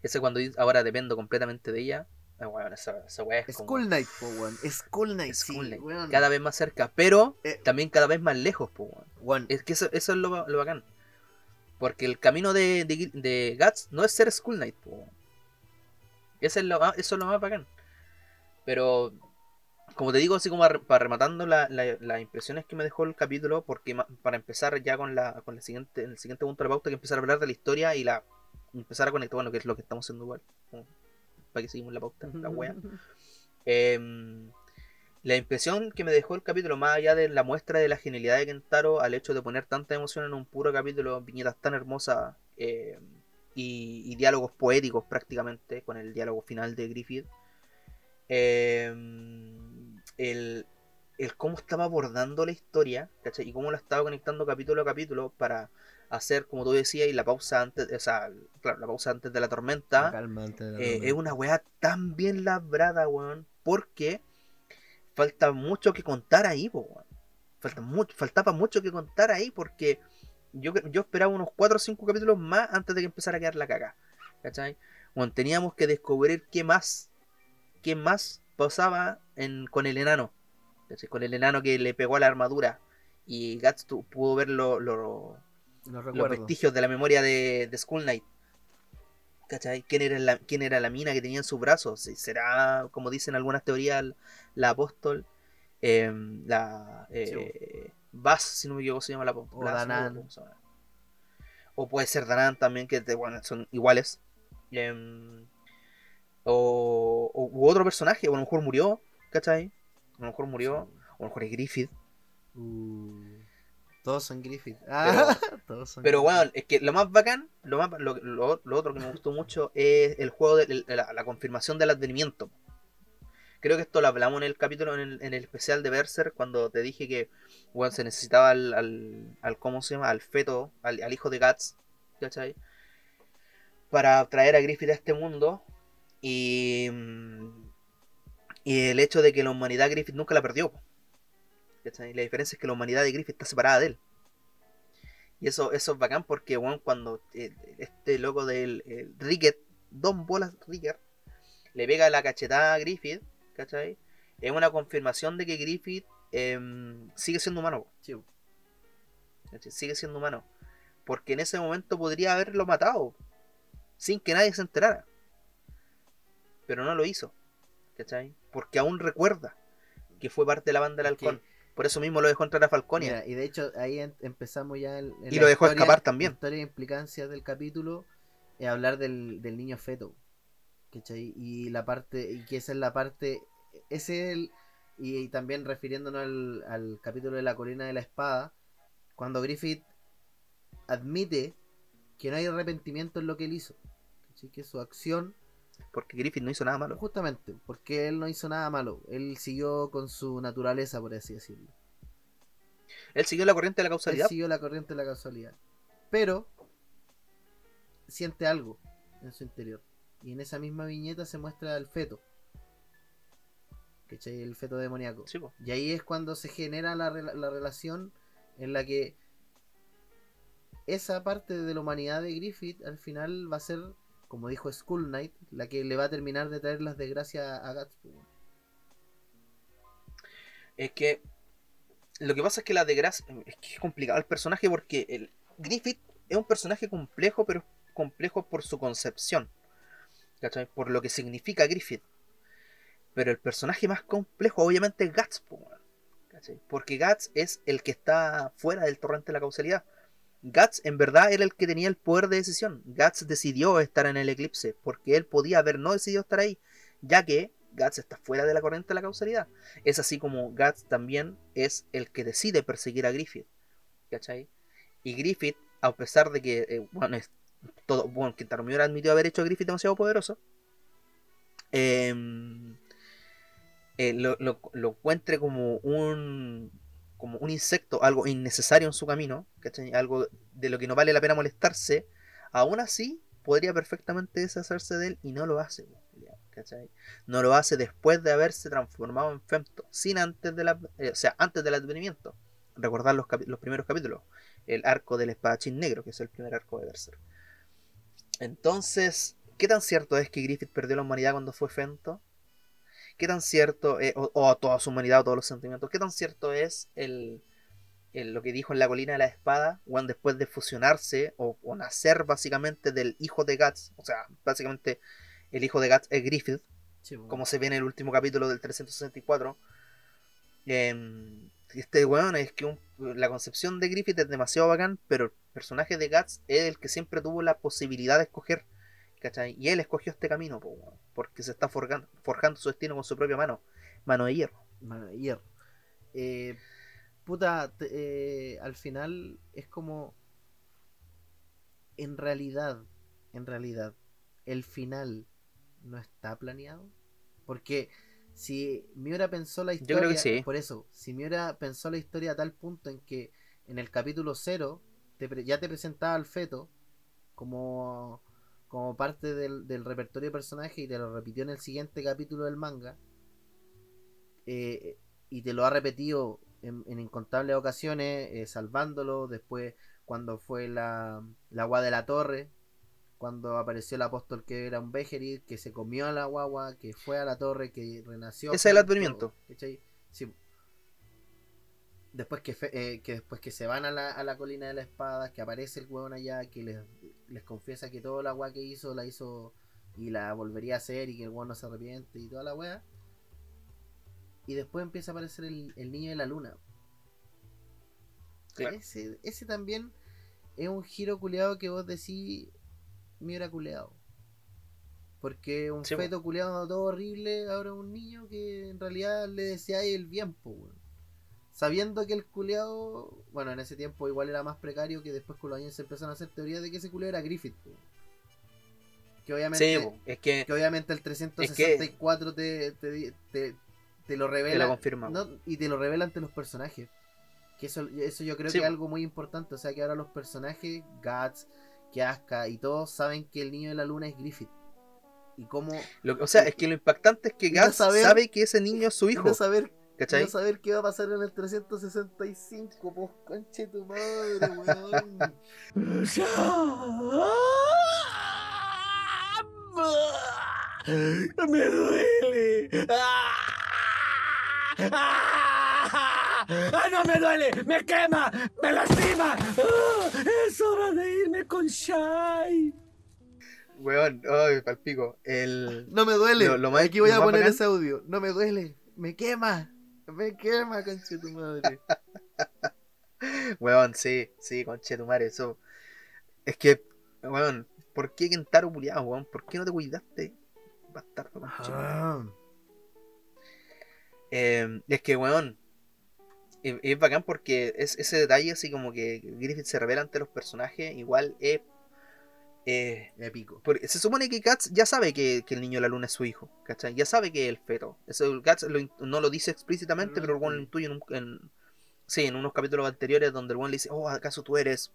S1: ese cuando ahora dependo completamente de ella. eh, weón, esa, esa weá es como.
S2: Knight, po, weón. Skull Knight, sí, weón.
S1: Cada vez más cerca, pero
S2: Eh.
S1: también cada vez más lejos, weón.
S2: Weón,
S1: Es que eso, eso es lo, ba- lo bacán. Porque el camino de, de, de Guts no es ser Skull Knight, po, weón. Ese es lo, más- eso es lo más bacán. Pero, como te digo, así como ar- para rematando la- la- las impresiones que me dejó el capítulo, porque para empezar ya con la, con la siguiente, el siguiente punto de la pauta, que empezar a hablar de la historia y la empezar a conectar, bueno, que es lo que estamos haciendo igual, como para que seguimos la pauta, la wea. Em, la impresión que me dejó el capítulo, más allá de la muestra de la genialidad de Kentaro, al hecho de poner tanta emoción en un puro capítulo, viñetas tan hermosas eh, y, y diálogos poéticos prácticamente, con el diálogo final de Griffith, em, el, el cómo estaba abordando la historia, ¿cachai? Y cómo la estaba conectando capítulo a capítulo para hacer, como tú decías, y la pausa antes, o sea, claro, la pausa antes de la tormenta,
S2: de la
S1: eh, es una weá tan bien labrada, weón, porque falta mucho que contar ahí, po, weón. Falta mucho, faltaba mucho que contar ahí porque yo, yo esperaba unos 4 o 5 capítulos más antes de que empezara a quedar la caga. ¿Cachai? Bueno, teníamos que descubrir qué más, qué más pasaba en, con el enano. ¿cachai? Con el enano que le pegó a la armadura. Y Guts pudo ver lo- lo-
S2: Los
S1: los vestigios de la memoria de, de Skull Knight. ¿Cachai? ¿Quién era, la, ¿Quién era la mina que tenía en sus brazos? Si ¿Será, como dicen algunas teorías, la apóstol? em, la. Eh, Bass, si no me equivoco, se llama la apóstol.
S2: O
S1: no llama. O puede ser Danán también, que bueno, son iguales. Em, o, o- u otro personaje, o a lo mejor murió, ¿cachai? A lo mejor murió, o a lo mejor es Griffith.
S2: Uh, todos son Griffith. Ah, todos son
S1: Pero
S2: Griffith.
S1: bueno, es que lo más bacán, lo, más, lo, lo- lo otro que me gustó mucho es el juego de el- la, la confirmación del advenimiento. Creo que esto lo hablamos en el capítulo, en el, en el especial de Berser, cuando te dije que bueno, se necesitaba al, al, al- ¿cómo se llama? Al feto, al, al hijo de Guts, ¿cachai? Para traer a Griffith a este mundo. Y, mm, y el hecho de que la humanidad Griffith nunca la perdió. ¿Cachai? La diferencia es que la humanidad de Griffith está separada de él. Y eso, eso es bacán porque, bueno, cuando eh, este loco del el Ricket, Don Bolas Ricket, le pega la cachetada a Griffith, ¿cachai? Es una confirmación de que Griffith em, sigue siendo humano,
S2: Sí,
S1: ¿cachai? Sigue siendo humano. Porque en ese momento podría haberlo matado, sin que nadie se enterara. Pero no lo hizo, ¿cachai? Porque aún recuerda que fue parte de la banda del halcón. Por eso mismo lo dejó entrar a Falconia.
S2: Mira, y de hecho ahí en- empezamos ya en
S1: Y lo dejó
S2: historia-
S1: escapar también.
S2: la historia e implicancias del capítulo es hablar del, del niño feto. ¿cachai? Y la parte, y que esa es la parte, ese es el, y, también refiriéndonos al, al capítulo de la colina de la espada, cuando Griffith admite que no hay arrepentimiento en lo que él hizo. ¿cachai? Que su acción
S1: Porque Griffith no hizo nada malo.
S2: Justamente, porque él no hizo nada malo. Él siguió con su naturaleza, por así decirlo.
S1: Él siguió la corriente de la
S2: Él
S1: causalidad.
S2: siguió la corriente de la casualidad. Pero siente algo en su interior. Y en esa misma viñeta se muestra el feto. ¿Cachai? El feto demoníaco.
S1: Sí.
S2: Y ahí es cuando se genera la, la relación en la que esa parte de la humanidad de Griffith al final va a ser, como dijo Skull Knight, la que le va a terminar de traer las desgracias a po, weón.
S1: Es que lo que pasa es que la desgracia es que es complicado el personaje porque el Griffith es un personaje complejo, pero complejo por su concepción. ¿Cachai? Por lo que significa Griffith. Pero el personaje más complejo obviamente es Guts, weón. ¿Cachai? Porque Guts es el que está fuera del torrente de la causalidad. Guts en verdad era el que tenía el poder de decisión. Guts decidió estar en el eclipse porque él podía haber no decidido estar ahí, ya que Guts está fuera de la corriente de la causalidad. Es así como Guts también es el que decide perseguir a Griffith. ¿Cachai? Y Griffith, a pesar de que, eh, bueno, es todo, bueno, que Tarumiura admitió haber hecho a Griffith demasiado poderoso, em, eh, lo, lo- lo encuentre como un como un insecto, algo innecesario en su camino, ¿cachai? Algo de lo que no vale la pena molestarse, aún así podría perfectamente deshacerse de él y no lo hace, ¿cachai? No lo hace después de haberse transformado en Femto, sin antes de la, eh, o sea, antes del advenimiento. Recordar los, los primeros capítulos, el arco del espadachín negro, que es el primer arco de Berserk. Entonces, ¿qué tan cierto es que Griffith perdió la humanidad cuando fue Femto? ¿Qué tan cierto, eh, o, o toda su humanidad o todos los sentimientos, qué tan cierto es el, el- lo que dijo en la colina de la espada, Juan después de fusionarse o, o nacer básicamente del hijo de Guts, o sea, básicamente el hijo de Guts es Griffith,
S2: Sí,
S1: como se ve en el último capítulo del 364. em, este weón es que un- la concepción de Griffith es demasiado bacán, pero el personaje de Guts es el que siempre tuvo la posibilidad de escoger. ¿Cachai? Y él escogió este camino, po, porque se está forgan- forjando su destino con su propia mano. Mano de hierro.
S2: Mano de hierro. Eh, puta, eh, al final es como. En realidad, en realidad, el final no está planeado. Porque si Miura pensó la
S1: Yo
S2: historia.
S1: creo que sí.
S2: Por eso, si Miura pensó la historia a tal punto en que en el capítulo 0 te pre- ya te presentaba al feto como, como parte del, del repertorio de personaje y te lo repitió en el siguiente capítulo del manga eh, y te lo ha repetido en, en incontables ocasiones, eh, salvándolo. Después, cuando fue la, la agua de la torre, cuando apareció el apóstol que era un Bejerit, que se comió a la guagua, que fue a la torre, que renació.
S1: Ese es el advenimiento.
S2: Después que, fe- eh, que después que se van a la, a la colina de la espada, que aparece el huevón allá, que les, les confiesa que toda la agua que hizo la hizo y la volvería a hacer y que el huevón no se arrepiente y toda la wea. Y después empieza a aparecer el, el niño de la luna.
S1: Claro.
S2: Ese, ese también es un giro culeado que vos decís, hubiera culeado. Porque un
S1: Sí,
S2: feto culeado todo horrible, ahora un niño que en realidad le deseáis el bien, weón. Sabiendo que el culeado, bueno, en ese tiempo igual era más precario que después con los años se empezaron a hacer teorías de que ese culeado era Griffith. Que obviamente,
S1: Sí, es que
S2: que obviamente el 364 te, te, te, te lo
S1: te
S2: revela
S1: lo confirma.
S2: no, y te lo revela ante los personajes. Que eso, eso yo creo
S1: Sí,
S2: que es algo muy importante. O sea que ahora los personajes, Guts, Kiaska y todos saben que el niño de la luna es Griffith. Y cómo
S1: Lo- o sea, es que lo impactante es que Guts
S2: saber-
S1: sabe que ese niño es su hijo.
S2: saber,
S1: ¿Cachai?
S2: no saber qué va a pasar en el 365, pues conche tu madre, weón.
S3: Me duele. ¡Ah! ¡Ah! ¡Ah, no me duele! ¡Me quema! ¡Me lastima! ¡Ah! ¡Es hora de irme con Shai!
S1: Weón, ay, palpico. El.
S2: No me duele.
S1: Lo- lo más-
S2: Aquí voy a poner
S1: bacán-
S2: ese audio. No me duele. Me quema. Me quema, conche tu madre.
S1: Weón, sí, sí, conche tu madre, eso. Es que, weón, ¿por qué Kentaro culiado, weón? ¿Por qué no te cuidaste? Bastardo, conche tu madre.
S2: Ah.
S1: Eh, es que, weón, es, es bacán porque es, ese detalle, así como que Griffith se revela ante los personajes, igual es. Eh,
S2: Épico.
S1: porque se supone que Guts ya sabe que, que el niño de la luna es su hijo, ¿cachai? Ya sabe que es el feto. Eso Guts lo no lo dice explícitamente,
S2: Pero
S1: el weón lo intuye en, un- en- sí, en unos capítulos anteriores donde el weón le dice, oh, ¿acaso tú eres?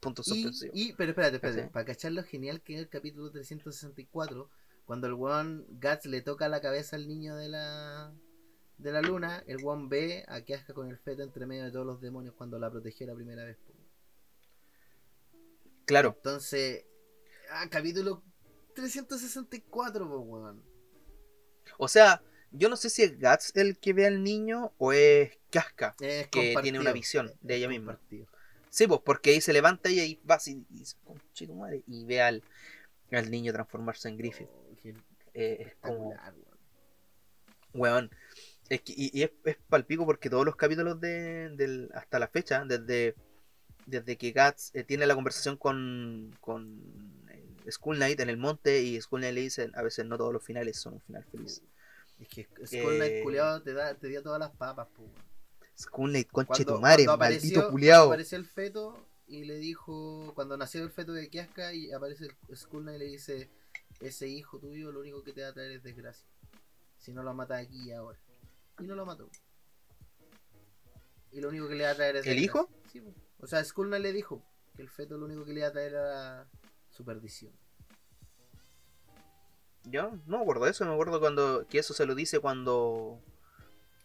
S1: Punto suspensivo.
S2: y- pero espérate, espérate.
S1: ¿Cachai?
S2: Para cachar lo genial que es el capítulo 364, cuando el weón Guts le toca la cabeza al niño de la de la luna, el weón ve a Kiaska con el feto entre medio de todos los demonios cuando la protegió la primera vez. po.
S1: Claro,
S2: Entonces, ah, capítulo 364, po, weón.
S1: o sea, yo no sé si es Guts el que ve al niño o es Casca.
S2: Es
S1: Que tiene una visión de ella misma. Sí, pues porque ahí se levanta y va así y, dice, "Conche tu madre", y ve al, al niño transformarse en Griffith.
S2: Oh,
S1: Eh, es como,
S2: weón.
S1: Es que, y, y es, es palpico porque todos los capítulos de, del, hasta la fecha, desde, desde que Guts eh, tiene la conversación con, con eh, Skull Knight en el monte y Skull Knight le dice, a veces no todos los finales son un final feliz.
S2: Es que Skull Knight
S1: Eh,
S2: culiao te, da, te dio todas las papas, weón.
S1: Skull Knight, conche tu madre, maldito
S2: cuando apareció el feto y le dijo, cuando nació el feto de Kiaska y aparece Skull Knight y le dice, ese hijo tuyo lo único que te va a traer es desgracia. Si no lo matas aquí y ahora. Y no lo mató. Y lo único que le va a traer es
S1: ¿El
S2: desgracia.
S1: hijo?
S2: Sí, po. O sea, Knight le dijo que el feto lo único que le iba a traer era su perdición.
S1: Yo no me acuerdo de eso, me acuerdo cuando que eso se lo dice cuando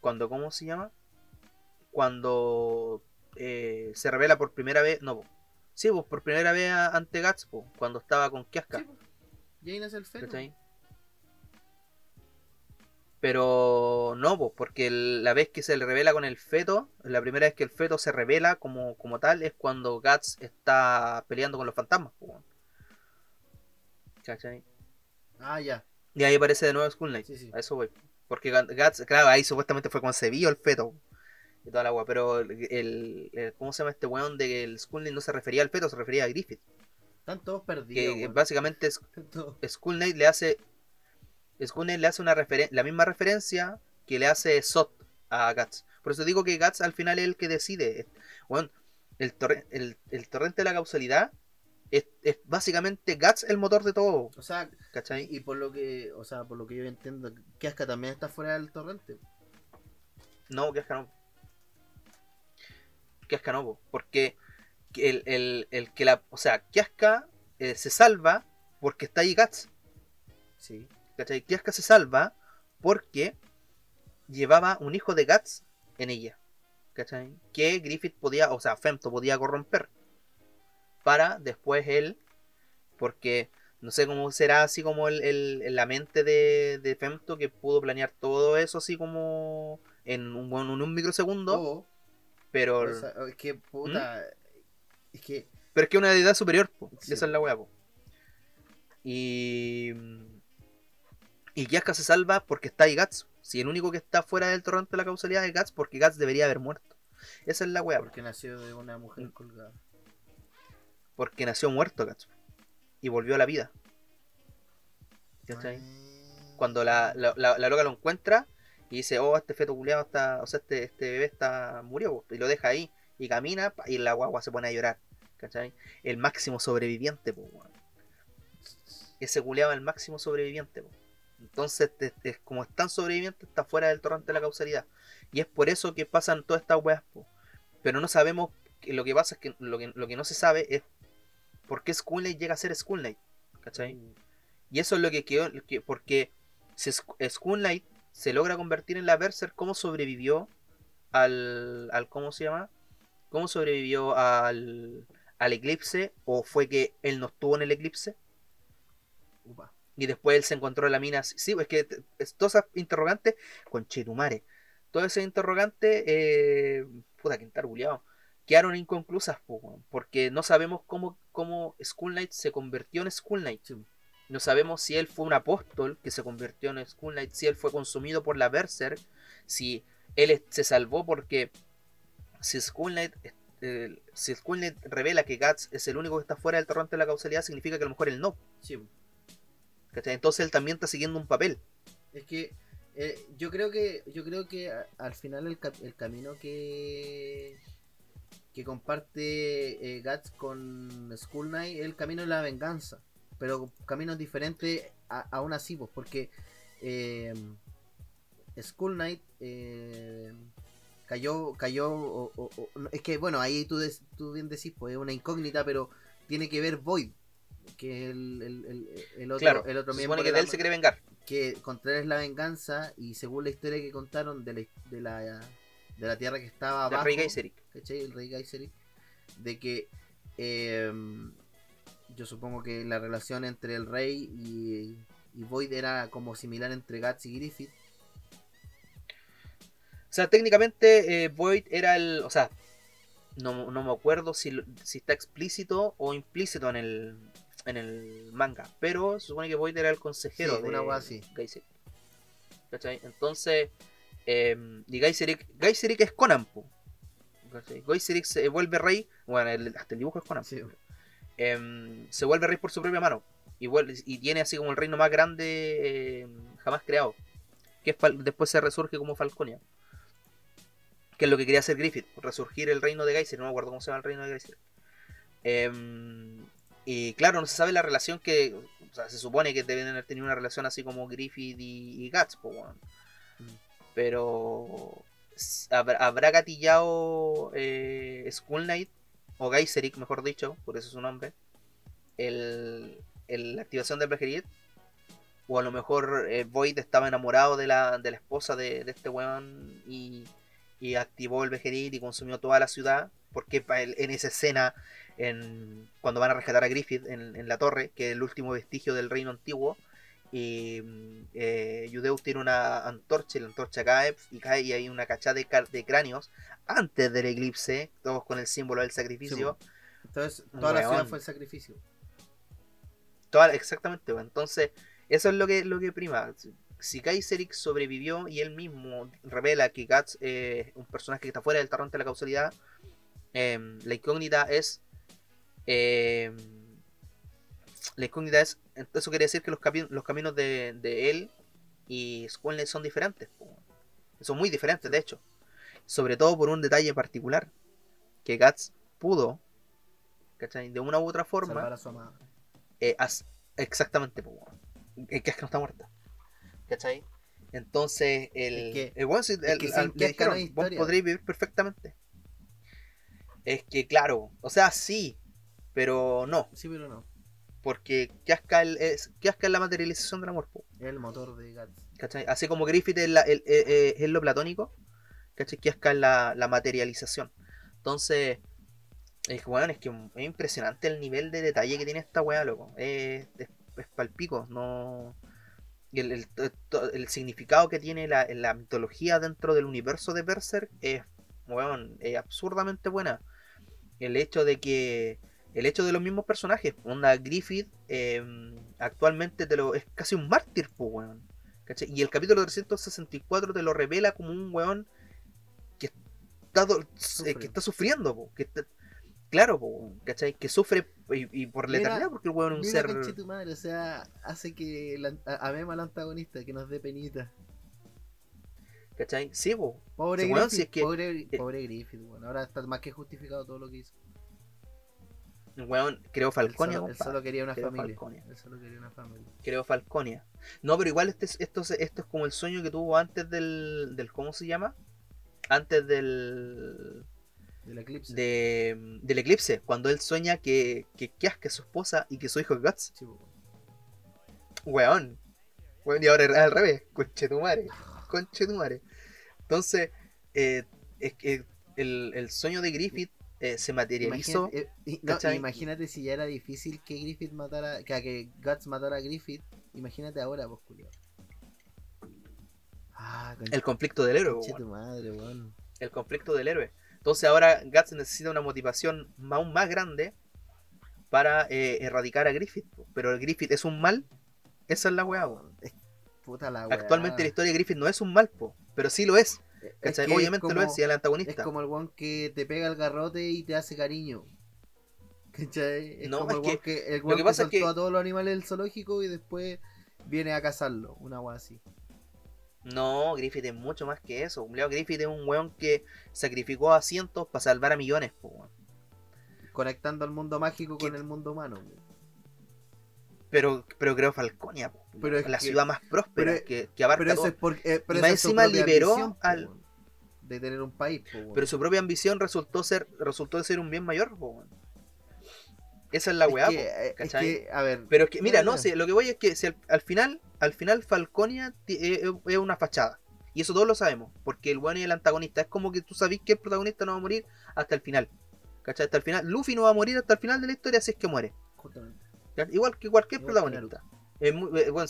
S1: cuando ¿cómo se llama? Cuando eh, se revela por primera vez, no, sí, pues por primera vez ante Guts, po, cuando estaba con Kiaska,
S2: Sí, po. Y ahí nace el feto.
S1: ¿cachai? Pero no, pues, porque el- la vez que se le revela con el feto, la primera vez que el feto se revela como, como tal es cuando Guts está peleando con los fantasmas. ¿cachai?
S2: Ah, ya.
S1: Y ahí aparece de nuevo Skull Knight.
S2: Sí, sí.
S1: A eso voy. Porque Guts, claro, ahí supuestamente fue concebido el feto. y toda la agua. Pero el, el- el- ¿cómo se llama este weón de que el Skull Knight no se refería al feto, se refería a Griffith?
S2: Están todos perdidos.
S1: que básicamente Skull Knight le hace. Knight le hace una la misma referencia que le hace Sot a Guts. Por eso digo que Guts al final es el que decide. Weón, el, torre- el, el torrente de la causalidad es, es básicamente Guts el motor de todo.
S2: O sea,
S1: ¿Cachai?
S2: y por lo que, o sea, por lo que yo entiendo, Kiaska también está fuera del torrente.
S1: No, Kiaska no. Kiaska no, po, porque el, el, el que la. O sea, Kiaska eh, se salva porque está ahí Guts.
S2: Sí.
S1: ¿Cachai? Kiaska se salva porque llevaba un hijo de Guts en ella. ¿Cachai? Que Griffith podía, o sea, Femto podía corromper. Para después él, porque no sé cómo será así como el, el- la mente de, de Femto que pudo planear todo eso así como en un, en un microsegundo.
S2: O,
S1: pero,
S2: o sea, es que, puta, es que,
S1: pero es que una deidad superior, po.
S2: Sí.
S1: esa es la weá, po. Y. Y Kiaska se salva porque está ahí Guts. Si el único que está fuera del torrente de la causalidad es Guts, porque Guts debería haber muerto. Esa es la weá, po.
S2: porque nació de una mujer
S1: Mm.
S2: colgada.
S1: porque nació muerto Guts. Y volvió a la vida. ¿Cachai?
S2: Ah.
S1: Cuando la, la, la- la loca lo encuentra y dice, oh, este feto culiado está, o sea, este, este bebé está, murió, po", y lo deja ahí, y camina, y la guagua se pone a llorar, ¿cachai? El máximo sobreviviente, weón. Ese culiado es el máximo sobreviviente, po. Entonces, es, es- como es tan sobreviviente, está fuera del torrente de la causalidad. Y es por eso que pasan todas estas weas, po. Pero no sabemos, que lo que pasa es que lo que, lo que no se sabe es por qué Skull Knight llega a ser Skull Knight, ¿cachai?
S2: Uh,
S1: Y eso es lo que quedó, que- porque si Sk- Skull Knight se logra convertir en la Berserk, ¿cómo sobrevivió al, al ¿cómo se llama? ¿Cómo sobrevivió al, al eclipse? ¿O fue que él no estuvo en el eclipse?
S2: upa.
S1: Y después él se encontró en la mina. Sí, es que es- todas esas interrogantes, con Chetumare, todas esas interrogantes, eh, puta, que entarbuleado, quedaron inconclusas, porque no sabemos cómo, cómo Skull Knight se convirtió en Skull Knight.
S2: Sí.
S1: No sabemos si él fue un apóstol que se convirtió en Skull Knight, si él fue consumido por la Berserk, si él se salvó porque si Skull Knight, eh, si Skull Knight revela que Guts es el único que está fuera del torrente de la causalidad, significa que a lo mejor él no.
S2: Sí.
S1: Entonces él también está siguiendo un papel.
S2: Es que eh, yo creo que yo creo que al final el, camino que que comparte eh, Guts con Skull Knight es el camino de la venganza, pero caminos diferentes a- aún así, pues, porque eh, Skull Knight eh, cayó cayó es que bueno ahí tú des- tú bien decís pues es una incógnita, pero tiene que ver Void que es el, el, el- el otro
S1: claro,
S2: el otro
S1: se
S2: miembro
S1: supone que
S2: de
S1: él se quiere vengar.
S2: que contra él es la venganza y según la historia que contaron de la, de la, de la tierra que estaba abajo,
S1: rey.
S2: ¿cachai? El rey Geiseric, de que eh, yo supongo que la relación entre el rey y, y Void era como similar entre Guts y Griffith.
S1: O sea, técnicamente eh, Void era el. O sea, no, no me acuerdo si, si está explícito o implícito en el, en el manga. Pero se supone que Void era el consejero
S2: Sí,
S1: de
S2: una así.
S1: ¿Cachai? Entonces. Eh, y Geiseric, Geiseric es Conan. Geiseric se vuelve rey. Bueno, el- hasta el dibujo es Conan.
S2: Sí.
S1: Em, se vuelve rey por su propia mano. Y, vuelve- y tiene así como el reino más grande em, jamás creado. Que es después se resurge como Falconia. Que es lo que quería hacer Griffith. Resurgir el reino de Geyser. No me acuerdo cómo se llama el reino de Geyser. Y claro, no se sabe la relación que. O sea, se supone que deben haber tenido una relación así como Griffith y, y Guts, po, weón.
S2: Mm.
S1: Pero. Habrá, gatillado eh, Skull Knight o Geiseric, mejor dicho, por eso es su nombre, el, el- la activación del Bejerit. O a lo mejor eh, Void estaba enamorado de la, de la esposa de, de este weón y, y activó el Bejerit y consumió toda la ciudad. Porque en esa escena, en, cuando van a rescatar a Griffith en, en la torre, que es el último vestigio del reino antiguo, y mm, eh, Yudeus tiene una antorcha y la antorcha cae y cae y hay una cachada de, cráneos antes del eclipse, todos con el símbolo del sacrificio.
S2: Entonces, toda la ciudad fue el sacrificio.
S1: Toda- exactamente, entonces eso es lo que, lo que prima. si Kaiserix sobrevivió y él mismo revela que Guts es un personaje que está fuera del torrente de la causalidad, em, la incógnita es. Em, la incógnita es. Eso quiere decir que los, capi- los caminos de, de él y Squall son diferentes. Son muy diferentes, de hecho. Sobre todo por un detalle particular. Que Guts pudo, ¿cachai? De una u otra forma.
S2: Salvar a su amada.
S1: eh, exactamente. Es que es que no está muerta. ¿Cachai? Entonces, el,
S2: Es que-
S1: el si- el-
S2: que
S1: al- le dijeron, vos
S2: historia".
S1: podréis vivir perfectamente. Es que, claro, o sea, sí, pero no,
S2: Sí, pero no.
S1: porque Kiaska es, Kiaska es la materialización del amor, po,
S2: Es el motor de Guts.
S1: ¿cachai? Así como Griffith es, la- el- eh, eh, es lo platónico, ¿cachai? Kiaska es la, la materialización. Entonces, es, que, weón, es que es impresionante el nivel de detalle que tiene esta weá, loco. Es, es, es palpico, no. El, el- el significado que tiene la, la mitología dentro del universo de Berserk es, weón, es absurdamente buena. El hecho de que. El hecho de los mismos personajes, onda Griffith, eh, actualmente te lo, es casi un mártir, pues, weón. ¿cachai? Y el capítulo 364 te lo revela como un weón que está, eh, que está sufriendo, po, que está- claro, po, ¿cachai? Que sufre y, y por la eternidad, porque el weón es un ser.
S2: tu madre, o sea, hace que la, a- amemos al antagonista, que nos dé penita.
S1: ¿cachai? Sí, po.
S2: Pobre
S1: Sí, weón,
S2: Griffith,
S1: si es que-
S2: pobre,
S1: eh,
S2: pobre Griffith, bueno, ahora está más que justificado todo lo que hizo.
S1: Weón creó
S2: Él
S1: Falconia,
S2: solo, él solo quería una
S1: Creo
S2: familia.
S1: Falconia.
S2: Él solo quería una familia.
S1: Creo Falconia. No, pero igual este, es- esto, es- esto es como el sueño que tuvo antes del, del ¿cómo se llama? Antes del
S2: Del eclipse.
S1: de, del eclipse, cuando él sueña que, que Kiaska es su esposa y que su hijo es Guts.
S2: Sí.
S1: Weón, y ahora es al revés. Conchetumare. Conchetumare. Entonces, eh, es que el, el sueño de Griffith eh, se materializó.
S2: Imagínate, eh, no, imagínate si ya era difícil que Griffith matara, que, que Guts matara a Griffith. Imagínate ahora, pues, culiao. Ah,
S1: el conflicto del héroe.
S2: tu madre, weón.
S1: El conflicto del héroe. Entonces ahora Guts necesita una motivación aún más grande para eh, erradicar a Griffith. Pero el Griffith es un mal. Esa es la weá.
S2: Puta la weá.
S1: Actualmente la historia de Griffith no es un mal, po, pero sí lo es.
S2: Es
S1: Obviamente lo
S2: como-
S1: es, si es el
S2: Es
S1: antagonista.
S2: como el weón que te pega el garrote y te hace cariño. ¿Cachai? Es
S1: No,
S2: como
S1: es
S2: el
S1: que-
S2: que, el
S1: lo que
S2: que
S1: pasa es que-
S2: a todos los animales del zoológico y después viene a cazarlo. Una weá así.
S1: No, Griffith es mucho más que eso. Leo Griffith es un weón que sacrificó a cientos para salvar a millones, po.
S2: Conectando al mundo mágico
S1: ¿Qué-
S2: con el mundo humano. weón.
S1: Pero, pero creo Falconia, po,
S2: Pero es
S1: la
S2: que-
S1: ciudad más próspera
S2: pero-
S1: que, que abarca
S2: Pero eso
S1: todo.
S2: es porque. eh, pero
S1: Y más encima liberó
S2: ambición,
S1: al-
S2: De tener un país, po, weón.
S1: Pero su propia ambición resultó ser resultó de ser un bien mayor, po, weón. Esa es la
S2: Es
S1: weá,
S2: que, eh, es
S1: ¿cachai?
S2: que, a ver.
S1: Pero es que, mira, no, sé, lo que voy es que si al, al final, al final Falconia eh, eh, es una fachada. Y eso todos lo sabemos, porque el bueno y el antagonista es como que tú sabes que el protagonista no va a morir hasta el final. ¿Cachai? Hasta el final. Luffy no va a morir hasta el final de la historia si es que muere.
S2: Justamente.
S1: Igual que cualquier
S2: Igual que
S1: protagonista. Es muy- eh, bueno,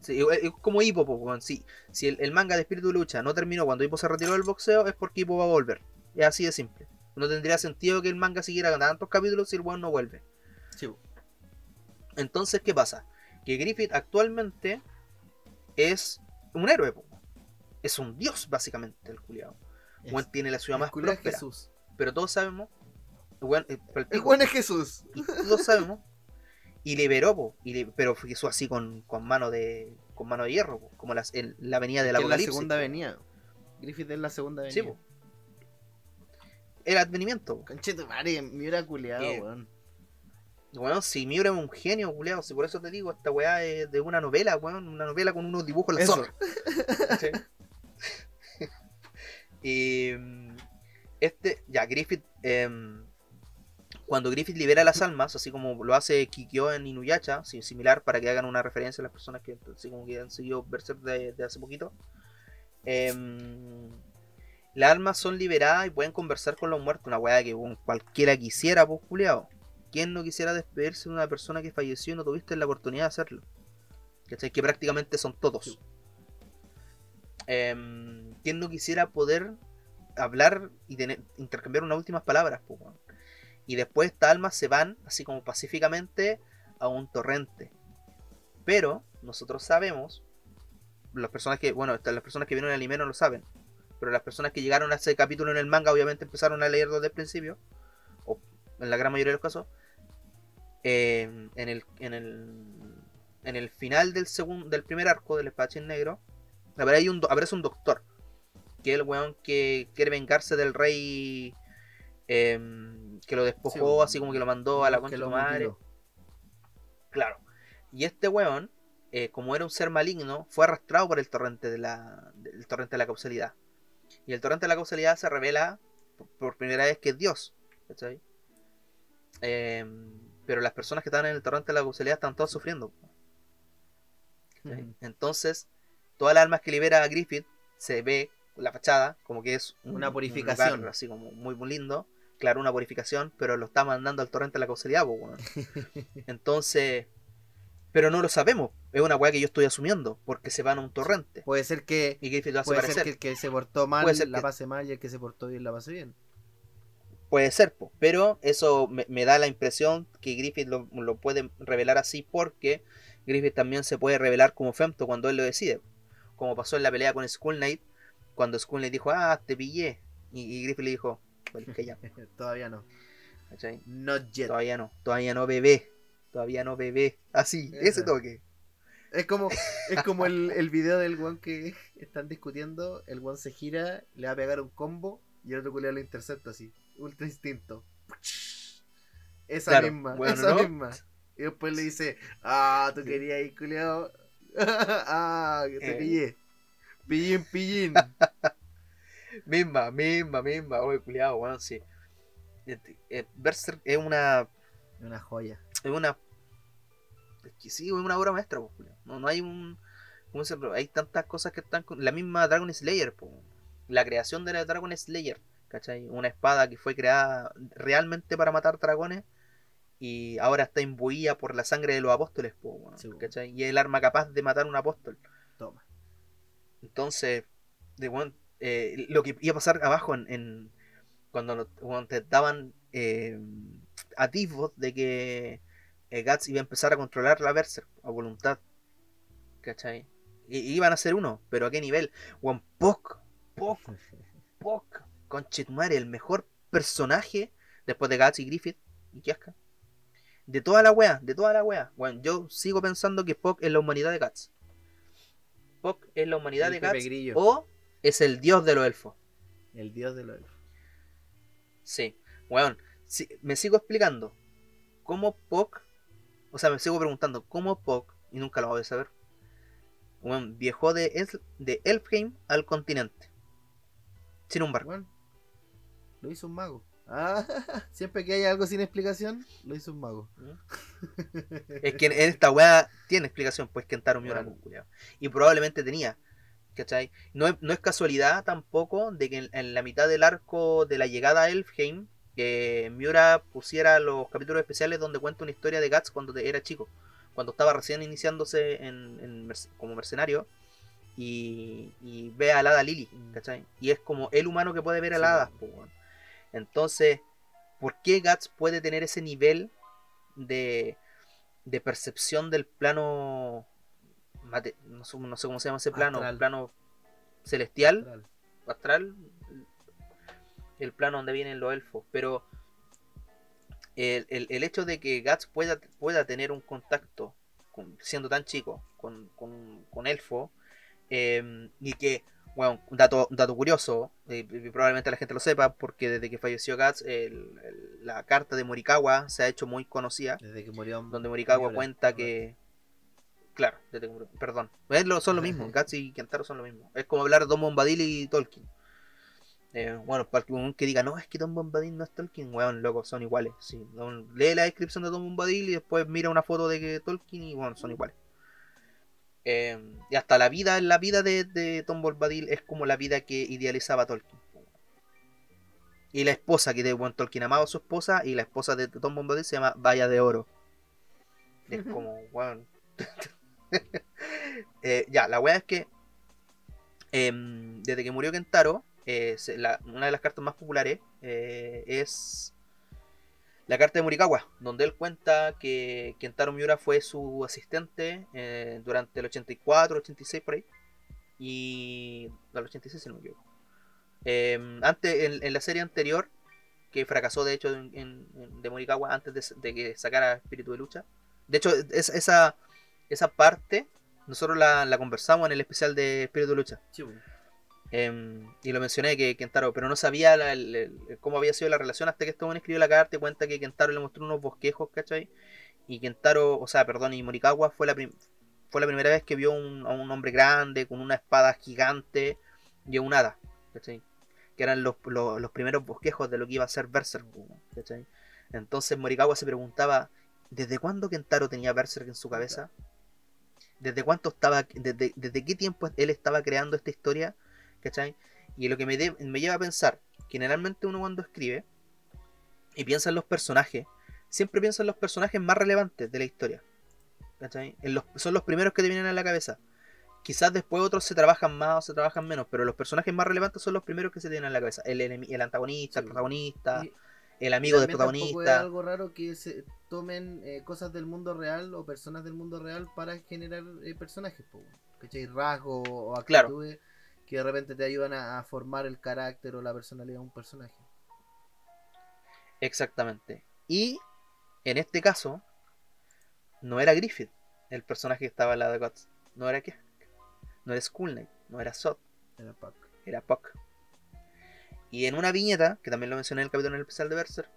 S1: sí, igual- es como Hippo, po, weón. si, el, el manga de Espíritu de Lucha no terminó cuando Hippo se retiró del boxeo, es porque Hippo va a volver. Es así de simple. No tendría sentido que el manga siguiera tantos capítulos si el weón no vuelve.
S2: Sí.
S1: Entonces, ¿qué pasa? Que Griffith actualmente es un héroe, po. es un dios, básicamente, el culiado. Weón tiene la ciudad más próspera.
S2: Jesús.
S1: Pero todos sabemos, weón, eh,
S2: El es Jesús.
S1: y todos sabemos, y liberó, po, y li- pero Jesús así con, con mano de con mano de hierro, po, como las, el- la avenida del
S2: es la
S1: apocalipsis.
S2: segunda avenida. Griffith es la segunda
S1: Sí,
S2: avenida.
S1: po. El advenimiento. po.
S2: Conchete, madre, culiado,
S1: Eh,
S2: weón.
S1: Weón, si Miura es un genio, culiado, si por eso te digo, esta weá es de una novela, weón, una novela con unos dibujos en la zorra. y mm, este, ya, Griffith, em, cuando Griffith libera las almas, así como lo hace Kikyo en Inuyasha, si- similar para que hagan una referencia a las personas que así como que han seguido Berserk de, de hace poquito, em, las almas son liberadas y pueden conversar con los muertos, una weá que cualquiera quisiera, pues culiao. ¿Quién no quisiera despedirse de una persona que falleció y no tuviste la oportunidad de hacerlo? ¿Cachai? Que prácticamente son todos. Em, ¿Quién no quisiera poder hablar y tener, intercambiar unas últimas palabras? po, weón? Y después estas almas se van, así como pacíficamente, a un torrente. Pero nosotros sabemos las personas que, bueno, las personas que vieron el anime lo saben, pero las personas que llegaron a ese capítulo en el manga obviamente empezaron a leerlo desde el principio, o en la gran mayoría de los casos, eh, en, el, en, el, en el final del, segundo, del primer arco del espadachín negro, aparece un, aparece un doctor, que es el weón que quiere vengarse del rey em, que lo despojó,
S2: Sí,
S1: así como que lo mandó a la concha de madre. Claro. Y este weón, eh, como era un ser maligno, fue arrastrado por el torrente de la, del torrente de la causalidad. Y el torrente de la causalidad se revela por, por primera vez que es Dios. ¿cachai? Em, pero las personas que están en el torrente de la causalidad están todas sufriendo. Entonces, todas las almas que libera a Griffith se ve la fachada como que es un-
S2: Una
S1: un
S2: purificación.
S1: lugar así como muy, muy lindo. Claro, una purificación, pero lo está mandando al torrente de la causalidad, po, weón. Entonces, pero no lo sabemos. Es una weá que yo estoy asumiendo, porque se van a un torrente.
S2: Puede ser que
S1: Y Griffith lo hace
S2: puede ser que el que se portó mal
S1: Puede ser
S2: la
S1: que-
S2: pase mal y el que se portó bien la pase bien.
S1: Puede ser, po, pero eso me, me da la impresión que Griffith lo, lo puede revelar así porque Griffith también se puede revelar como Femto cuando él lo decide. Como pasó en la pelea con Skull Knight, cuando Skull Knight dijo, ah, te pillé. Y, y Griffith le dijo, bueno, que ya.
S2: Todavía no.
S1: ¿cachai?
S2: Not yet.
S1: Todavía no, todavía no bebé. Todavía no bebé. Así, ese
S2: Eso.
S1: toque.
S2: Es como, es como el, el video del one que están discutiendo, el one se gira, le va a pegar un combo y el otro culiao lo intercepta así. Ultra instinto. Esa
S1: Claro,
S2: misma,
S1: bueno,
S2: esa
S1: ¿no?
S2: misma. Y después le dice, ah, tú querías ir, culiao. ah, que te
S1: Eh.
S2: pillé. Pillín, pillín.
S1: Misma, misma, misma. Oye, culiado, weón, sí. Este, eh, Berserk es una
S2: Una joya.
S1: es una es que sí, es una obra maestra, culiao. no, no hay un ¿cómo se hay tantas cosas que están con la misma Dragon Slayer, po. la creación de la Dragon Slayer, ¿cachai? Una espada que fue creada realmente para matar dragones y ahora está imbuida por la sangre de los apóstoles, po, weón,
S2: Sí.
S1: ¿cachai? Y es el arma capaz de matar a un apóstol.
S2: Toma.
S1: Entonces, de, weón, eh, lo que iba a pasar abajo en, en- cuando, cuando te daban eh, atisbos de que eh, Guts iba a empezar a controlar la Berserk a voluntad. ¿Cachai? Y, y iban a ser uno, pero ¿a qué nivel? Juan Poc, Poc, Poc, Conchetumare, el mejor personaje después de Guts y Griffith y Kiaska. De toda la wea, de toda la wea. Bueno, yo sigo pensando que Poc es la humanidad de Guts. Poc es la humanidad
S2: El
S1: de
S2: Pepe
S1: Guts
S2: Grillo.
S1: o es el dios de los elfos.
S2: El dios de los elfos.
S1: Sí, weón. si- me sigo explicando. ¿Cómo Poc? O sea, me sigo preguntando, ¿cómo Poc? Y nunca lo voy a saber. Weón, viajó de, Es- de Elfheim al continente. Sin un barco.
S2: Bueno, lo hizo un mago. Ah, siempre que hay algo sin explicación, lo hizo un mago.
S1: Es que en, en esta weá tiene explicación, pues Kentaro Miura,
S2: Bueno.
S1: Y probablemente tenía. ¿Cachai? No es, no es casualidad tampoco de que en, en la mitad del arco de la llegada a Elfheim, que Miura pusiera los capítulos especiales donde cuenta una historia de Guts cuando era chico. Cuando estaba recién iniciándose en, como mercenario. Y, y ve a la hada Lily,
S2: Mm.
S1: ¿cachai? Y es como el humano que puede ver a la hada. Entonces, ¿por qué Guts puede tener ese nivel de, de percepción del plano mate- no, sé, no sé cómo se llama ese plano,
S2: Astral.
S1: plano celestial,
S2: Astral.
S1: astral, el plano donde vienen los elfos, pero el, el- el hecho de que Guts pueda, pueda tener un contacto, con- siendo tan chico, con, con, con elfo, eh, y que, bueno, un dato, un dato curioso, eh, probablemente la gente lo sepa, porque desde que falleció Guts, el- la carta de Morikawa se ha hecho muy conocida,
S2: Desde que murió.
S1: donde Morikawa cuenta que. Claro, perdón. Es lo- son lo mismo, Guts y Kentaro son lo mismo. Es como hablar de Don Bombadil y Tolkien. Eh, bueno, para que diga, no, es que Don Bombadil no es Tolkien, weón, loco, son iguales. Sí. Lee la descripción de Don Bombadil y después mira una foto de que Tolkien y bueno, son iguales. Eh, y hasta la vida, la vida de, de Tom Bombadil es como la vida que idealizaba Tolkien. Y la esposa que de bueno, Tolkien amaba a su esposa y la esposa de Tom Bombadil se llama Valla de Oro. Es como, weón. Eh, ya, la weá es que em, desde que murió Kentaro, eh, una de las cartas más populares eh, es la carta de Morikawa, donde él cuenta que Kentaro Miura fue su asistente durante el 84, 86 por ahí, y del 86 si no me. Em, antes, en, la serie anterior, que fracasó de hecho de Morikawa antes de, que sacara Espíritu de Lucha. De hecho, es- esa, esa parte nosotros la, la conversamos en el especial de Espíritu de Lucha.
S2: Sí.
S1: Em, y lo mencioné que Kentaro, pero no sabía la- el- el- cómo había sido la relación hasta que este hombre escribió la carta y cuenta que Kentaro le mostró unos bosquejos, ¿cachai? Y Kentaro, o sea, perdón, y Morikawa fue la, fue la primera vez que vio un- a un hombre grande con una espada gigante y un hada, ¿cachai? Que eran los, los, los primeros bosquejos de lo que iba a ser Berserk, ¿cachai? Entonces Morikawa se preguntaba, ¿desde cuándo Kentaro tenía Berserk en su cabeza? ¿Desde cuánto estaba, desde, desde qué tiempo él estaba creando esta historia? ¿Cachai? Y lo que me, de- me lleva a pensar, generalmente uno cuando escribe y piensa en los personajes, siempre piensa en los personajes más relevantes de la historia. ¿Cachai? En los, son los primeros que te vienen a la cabeza. Quizás después otros se trabajan más o se trabajan menos, pero los personajes más relevantes son los primeros que se te vienen a la cabeza. El, el antagonista,
S2: Sí.
S1: el protagonista,
S2: Y-
S1: el amigo del
S2: tampoco Es
S1: protagonista.
S2: algo raro que se tomen eh, cosas del mundo real o personas del mundo real para generar eh, personajes, po, ¿cachai? Rasgos o
S1: Claro.
S2: actitudes que de repente te ayudan a, a formar el carácter o la personalidad de un personaje.
S1: Exactamente. Y en este caso, no era Griffith el personaje que estaba al lado de Guts. No era que No era Skull Knight, no era Sot,
S2: Era Pac.
S1: era Puck. Y en una viñeta, que también lo mencioné en el capítulo en el especial de Berserk,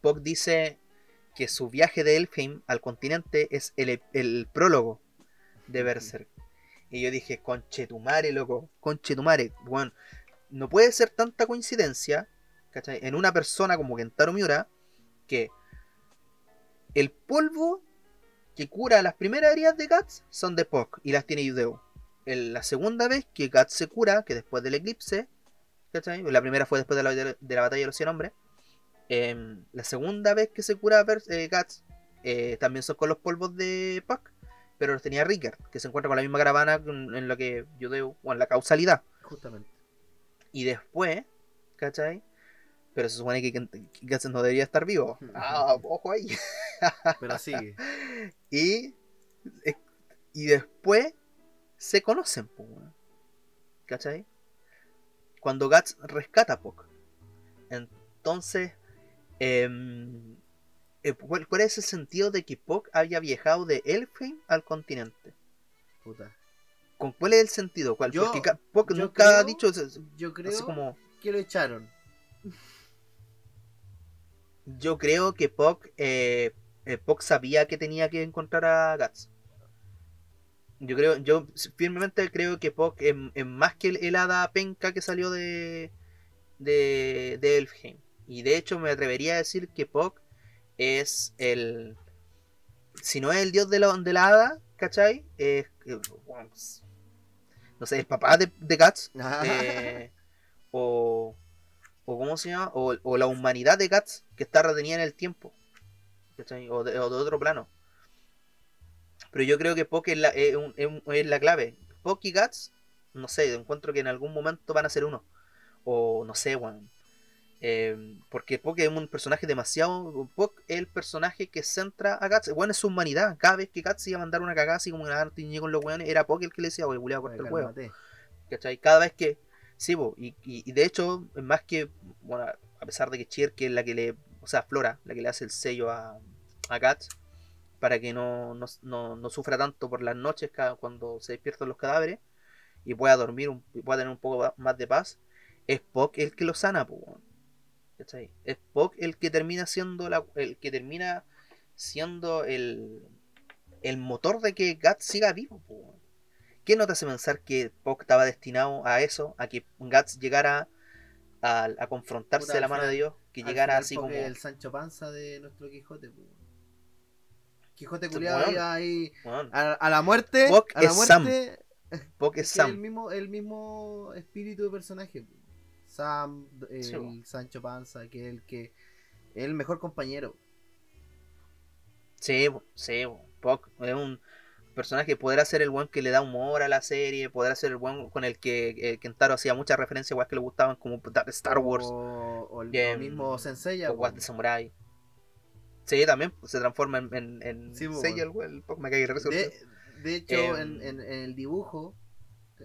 S1: Puck dice que su viaje de Elfheim al continente es el, el prólogo de Berserk. Y yo dije, conchetumare, loco, conchetumare. Bueno, no puede ser tanta coincidencia, ¿cachai? En una persona como Kentaro Miura, que el polvo que cura las primeras heridas de Guts son de Puck y las tiene Yudeo. El- la segunda vez que Guts se cura, que después del eclipse, ¿cachai? La primera fue después de la, de la batalla de los 100 hombres. Em, la segunda vez que se cura eh, Guts eh, también son con los polvos de Puck, pero los tenía Rickard, que se encuentra con la misma caravana en, lo que Yudeo, o en la causalidad.
S2: Justamente.
S1: Y después, ¿cachai? Pero se supone que, Guts no debería estar vivo. Ah, ojo ahí.
S2: Pero sigue.
S1: Y, eh, y después se conocen, po. ¿cachai? Cuando Guts rescata a Puck. Entonces, em, eh, ¿cuál, cuál es el sentido de que Puck haya viajado de Elfheim al continente?
S2: Puta.
S1: ¿Con cuál es el sentido? ¿Cuál?
S2: Yo-
S1: Porque Puck
S2: yo
S1: nunca ha dicho
S2: Yo creo
S1: como...
S2: que lo echaron.
S1: Yo creo que Puck, eh, eh, Puck sabía que tenía que encontrar a Guts. Yo creo, yo firmemente creo que Puck es, es más que el, el hada penca que salió de, de, de Elfheim. Y de hecho me atrevería a decir que Puck es el... Si no es el dios de la, de la hada, ¿cachai? Es, eh, bueno, no sé, el papá de, de Guts. eh, o, o ¿cómo se llama? O, o la humanidad de Guts que está retenida en el tiempo. ¿cachai? O de, o de otro plano. Pero yo creo que Poke es la, es un- es un- es la clave. Poke y Guts, no sé, encuentro que en algún momento van a ser uno. O no sé, weón. Eh, porque Poke es un personaje demasiado. Poke es el personaje que centra a Guts. Bueno, es su humanidad. Cada vez que Guts iba a mandar una cagada así como una tiñe con los weones, era Poke el que le decía, oye, culiao, corta el huevo. ¿Cachai? Cada vez que. Sí, y, y, y de hecho, más que. Bueno, a pesar de que Chier, que es la que le. O sea, Flora, la que le hace el sello a, a Guts, para que no, no, no, no sufra tanto por las noches cuando se despiertan los cadáveres y pueda dormir, un, y pueda tener un poco más de paz, es Puck el que lo sana, weón. ¿Cachai? Es Puck el que termina siendo la, el que termina siendo el, el motor de que Guts siga vivo, weón. ¿Qué no te hace pensar que Puck estaba destinado a eso? A que Guts llegara a, a confrontarse
S2: Puta,
S1: a la mano de Dios, que llegara así como.
S2: el Sancho Panza de nuestro Quijote. po. Quijote culiado iba ahí a, a la muerte.
S1: Puck
S2: a la
S1: es Sam.
S2: muerte. Es que el
S1: Sam.
S2: mismo, el mismo espíritu de personaje. Sam, el
S1: Sí.
S2: Sancho Panza, que es el que el mejor compañero.
S1: Sí, sí. Puck es un personaje que podrá ser el buen que le da humor a la serie, podrá ser el buen con el que eh, Kentaro hacía muchas referencias igual que le gustaban como Star Wars
S2: O, o el mismo Senseiya.
S1: o. Guas de Samurai. Sí, también pues, se transforma en, en, en
S2: Sí,
S1: Seiya el, el me cae de.
S2: De, hecho,
S1: Em.
S2: en, en- el dibujo,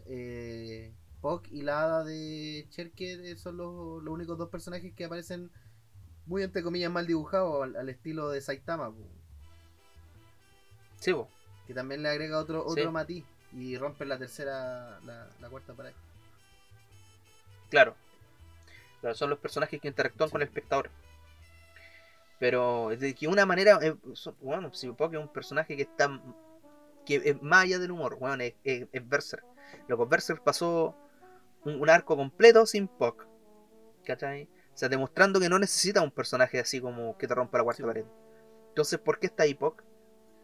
S2: eh, Puck y la hada de Cherke son los, los únicos dos personajes que aparecen muy, entre comillas, mal dibujados al, al estilo de Saitama, po,
S1: Sí, po.
S2: que también le agrega otro, otro
S1: Sí.
S2: matiz y rompe la tercera, la, la cuarta pared.
S1: Claro. Claro, Son los personajes que interactúan
S2: Sí.
S1: con el espectador. Pero de que una manera. eh, bueno, si Puck es un personaje que está. que es más allá del humor, bueno, es, es, es Berserk. Loco, Berserk pasó un, un arco completo sin Puck. ¿Cachai? O sea, demostrando que no necesita un personaje así como que te rompa la cuarta
S2: Sí.
S1: pared. Entonces, ¿por qué está ahí Puck?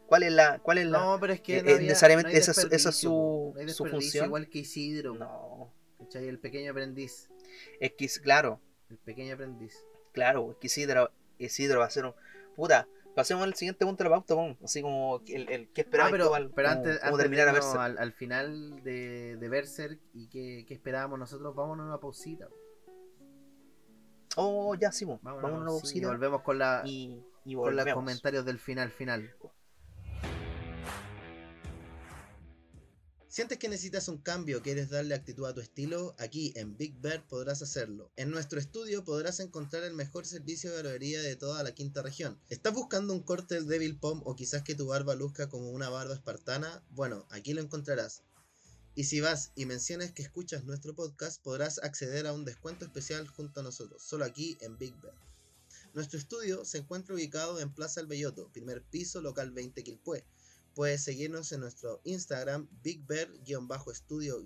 S1: ¿Cuál es la. ¿Cuál es la.?
S2: No, pero es que
S1: eh,
S2: no
S1: eh,
S2: había-
S1: necesariamente
S2: no
S1: esa es- esa es
S2: desperdicio,
S1: su-.
S2: No
S1: su función.
S2: Igual que Isidro,
S1: No.
S2: ¿cachai? El pequeño aprendiz.
S1: Es que, claro,
S2: El pequeño aprendiz.
S1: Claro, es que Isidro, Isidro va a ser un. Puta, pasemos al siguiente punto de la pauta, así como el, el que esperaba
S2: Ah, pero,
S1: al,
S2: pero
S1: como-
S2: antes,
S1: como a
S2: al, al final de, de Berserk y qué, qué esperábamos nosotros, vámonos a una pausita.
S1: Oh, ya sí,
S2: Vámonos,
S1: vamos a una
S2: sí,
S1: pausita
S2: volvemos con la
S1: y, y
S2: con los comentarios del final final.
S4: ¿Sientes que necesitas un cambio, quieres darle actitud a tu estilo? Aquí en Big Bird podrás hacerlo. En nuestro estudio podrás encontrar el mejor servicio de barbería de toda la quinta región. ¿Estás buscando un corte Devil Pom o quizás que tu barba luzca como una barba espartana? Bueno, aquí lo encontrarás. Y si vas y mencionas que escuchas nuestro podcast, podrás acceder a un descuento especial junto a nosotros, solo aquí en Big Bird. Nuestro estudio se encuentra ubicado en Plaza El Belloto, primer piso, local 20 Quilpué. Puedes seguirnos en nuestro Instagram, bigbear-estudio-